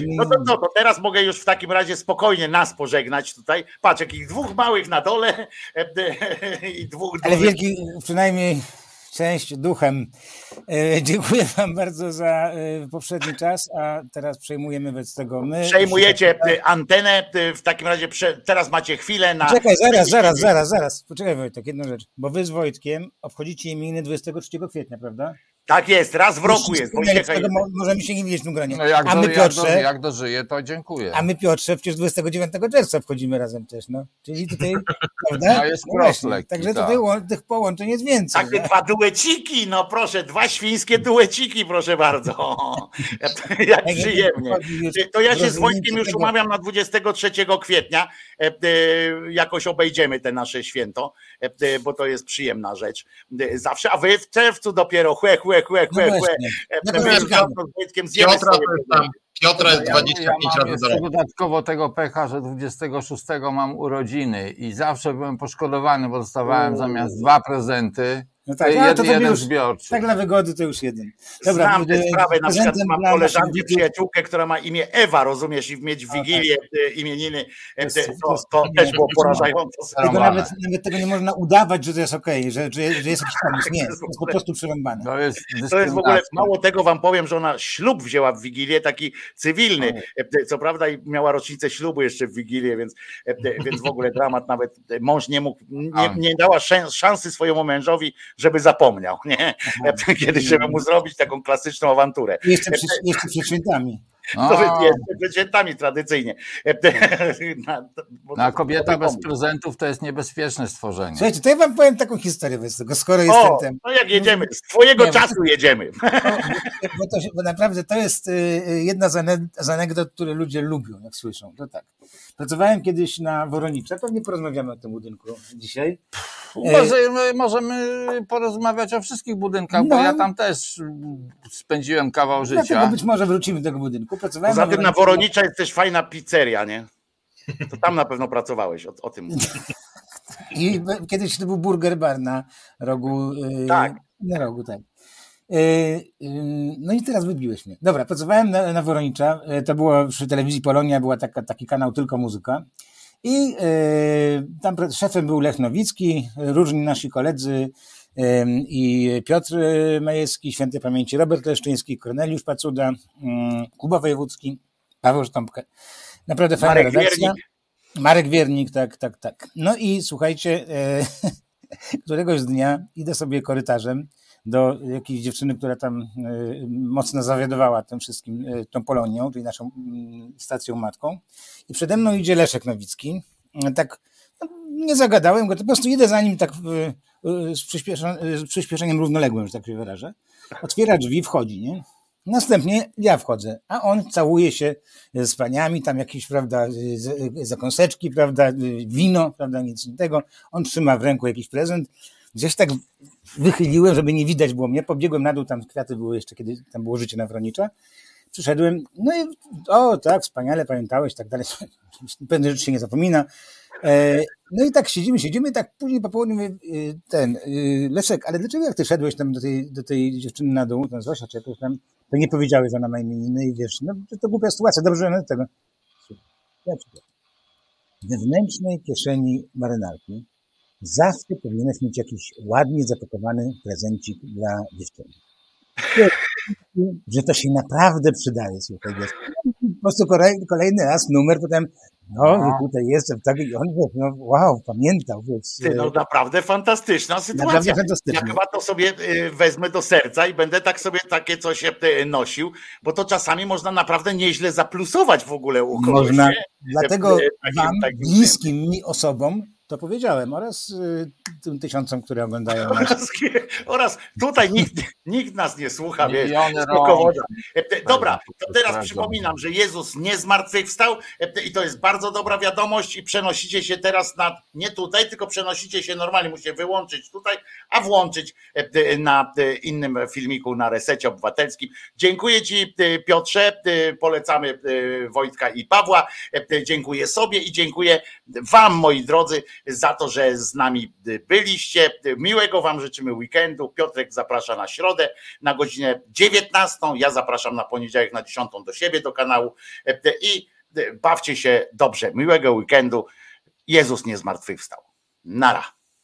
no to co, to teraz mogę już w takim razie spokojnie nas pożegnać tutaj. Patrz, jakich dwóch małych na dole i dwóch... Ale wielki przynajmniej Cześć, duchem. E, dziękuję Wam bardzo za e, poprzedni czas, a teraz przejmujemy wobec tego my. Przejmujecie antenę, w takim razie teraz macie chwilę na. Czekaj, zaraz, zaraz, zaraz, zaraz. Poczekaj Wojtek, jedną rzecz. Bo Wy z Wojtkiem obchodzicie imieniny 23 kwietnia, prawda? Tak jest, raz w roku jest. Możemy się nie widzieć w tym gronie. No jak, a my, do, Piotrze, jak, do, jak dożyję, to dziękuję. A my Piotrze przecież 29 czerwca wchodzimy razem też, no. Czyli tutaj, prawda? No jest no właśnie, Także tak. tutaj tych połączeń jest więcej. Takie dwa dueciki, no proszę, dwa świńskie dueciki, proszę bardzo. jak przyjemnie. To ja się z Wojtkiem już umawiam na 23 kwietnia. E, e, jakoś obejdziemy te nasze święto, bo to jest przyjemna rzecz. Zawsze, a wy w czerwcu dopiero chłe, chłe, chłe, chłe, chłe. Piotra tam. Piotra jest 25 ja razy do Dodatkowo tego pecha, że 26 mam urodziny i zawsze byłem poszkodowany, bo dostawałem zamiast dwa prezenty no tak, no, to, to jeden już, zbiorczy. Tak dla wygody to już jeden. Dobra, Znam tę sprawę, na przykład mam koleżankę, przyjaciółkę, która ma imię Ewa, rozumiesz, i mieć w Wigilię tak. imieniny, to, to też było porażające. Tego nawet, nawet, tego nie można udawać, że to jest okej, okay, że, że, że jest jakiś pomysł. Nie, to jest po prostu przerąbane. To jest, to jest w ogóle, mało tego wam powiem, że ona ślub wzięła w Wigilię, taki cywilny, co prawda miała rocznicę ślubu jeszcze w Wigilię, więc, więc w ogóle dramat, nawet mąż nie mógł, nie, nie dała szansy swojemu mężowi, żeby zapomniał, nie? Kiedyś, żeby mu zrobić taką klasyczną awanturę. Jeszcze przed, jeszcze przed świętami. To jest świętami tradycyjnie. No, a kobieta bez prezentów to jest niebezpieczne stworzenie. Słuchajcie, to ja wam powiem taką historię bez tego, skoro o, jestem tam. No jak jedziemy, z twojego nie, czasu jedziemy. Bo, bo, to, bo naprawdę to jest y, y, jedna z anegdot, które ludzie lubią, jak słyszą. To tak. Pracowałem kiedyś na Woronicza, pewnie porozmawiamy o tym budynku dzisiaj. Możemy, możemy porozmawiać o wszystkich budynkach, no. bo ja tam też spędziłem kawał życia. Dlatego być może wrócimy do tego budynku. Pracowałem Poza tym na Woronicza jest też fajna pizzeria, nie? To tam na pewno pracowałeś, o, o tym I kiedyś to był burger bar na rogu. Y, tak. Na rogu, tak. Y, y, no i teraz wybiłeś mnie. Dobra, pracowałem na, na Woronicza. To było przy telewizji Polonia, była taka, taki kanał Tylko Muzyka. I tam szefem był Lech Nowicki, różni nasi koledzy i Piotr Majewski, świętej pamięci Robert Leszczyński, Korneliusz Pacuda, Kuba Wojewódzki, Paweł Sztompkę. Naprawdę fajna Marek redakcja. Wiernik. Marek Wiernik, tak, tak, tak. No i słuchajcie, e, któregoś dnia idę sobie korytarzem do jakiejś dziewczyny, która tam e, mocno zawiadowała tym wszystkim, e, tą Polonią, czyli naszą stacją matką. I przede mną idzie Leszek Nowicki. Tak no, nie zagadałem go, to po prostu idę za nim tak z, z przyspieszeniem równoległym, że tak się wyrażę. Otwiera drzwi, wchodzi, nie? Następnie ja wchodzę, a on całuje się z paniami, tam jakieś, prawda, zakąseczki, prawda, wino, prawda, nic innego. On trzyma w ręku jakiś prezent. Gdzieś tak wychyliłem, żeby nie widać było mnie. Pobiegłem na dół, tam kwiaty były jeszcze, kiedy tam było życie na Wronicza. Przyszedłem, no i o tak, wspaniale, pamiętałeś, tak dalej. Pewne rzeczy się nie zapomina. E, no i tak siedzimy, siedzimy, tak później po południu e, ten, e, Leszek, ale dlaczego jak ty szedłeś tam do tej, do tej dziewczyny na dół, tam Zosia czy jakoś tam, to nie powiedziałeś, że ona ma imieniny i wiesz, no to głupia sytuacja, dobrze, no tego. Ja wewnętrznej kieszeni marynarki zawsze powinieneś mieć jakiś ładnie zapakowany prezencik dla dziewczyny że to się naprawdę przydaje, słuchaj. Po prostu kolejny raz numer, potem no, no. tutaj jestem, tak, i on, no, wow, pamiętał, wiesz. Ty, no naprawdę fantastyczna sytuacja. Fantastyczna. Ja chyba to sobie y, wezmę do serca i będę tak sobie takie coś y, nosił, bo to czasami można naprawdę nieźle zaplusować w ogóle u kogoś. Można, dlatego y, wam, bliskim mi osobom, to powiedziałem, oraz y, tym tysiącom, które oglądają oraz, oraz tutaj nikt, nikt nas nie słucha, wiesz, e, Dobra, to teraz przypominam, że Jezus nie zmartwychwstał e, i to jest bardzo dobra wiadomość i przenosicie się teraz na, nie tutaj, tylko przenosicie się normalnie, musicie wyłączyć tutaj, a włączyć e, na innym filmiku na Resecie Obywatelskim. Dziękuję Ci Piotrze, polecamy Wojtka i Pawła, dziękuję sobie i dziękuję Wam moi drodzy za to, że z nami byliście. Miłego Wam życzymy weekendu. Piotrek zaprasza na środę na godzinę 19. Ja zapraszam na poniedziałek na 10 do siebie do kanału i bawcie się dobrze. Miłego weekendu. Jezus nie zmartwychwstał. Nara.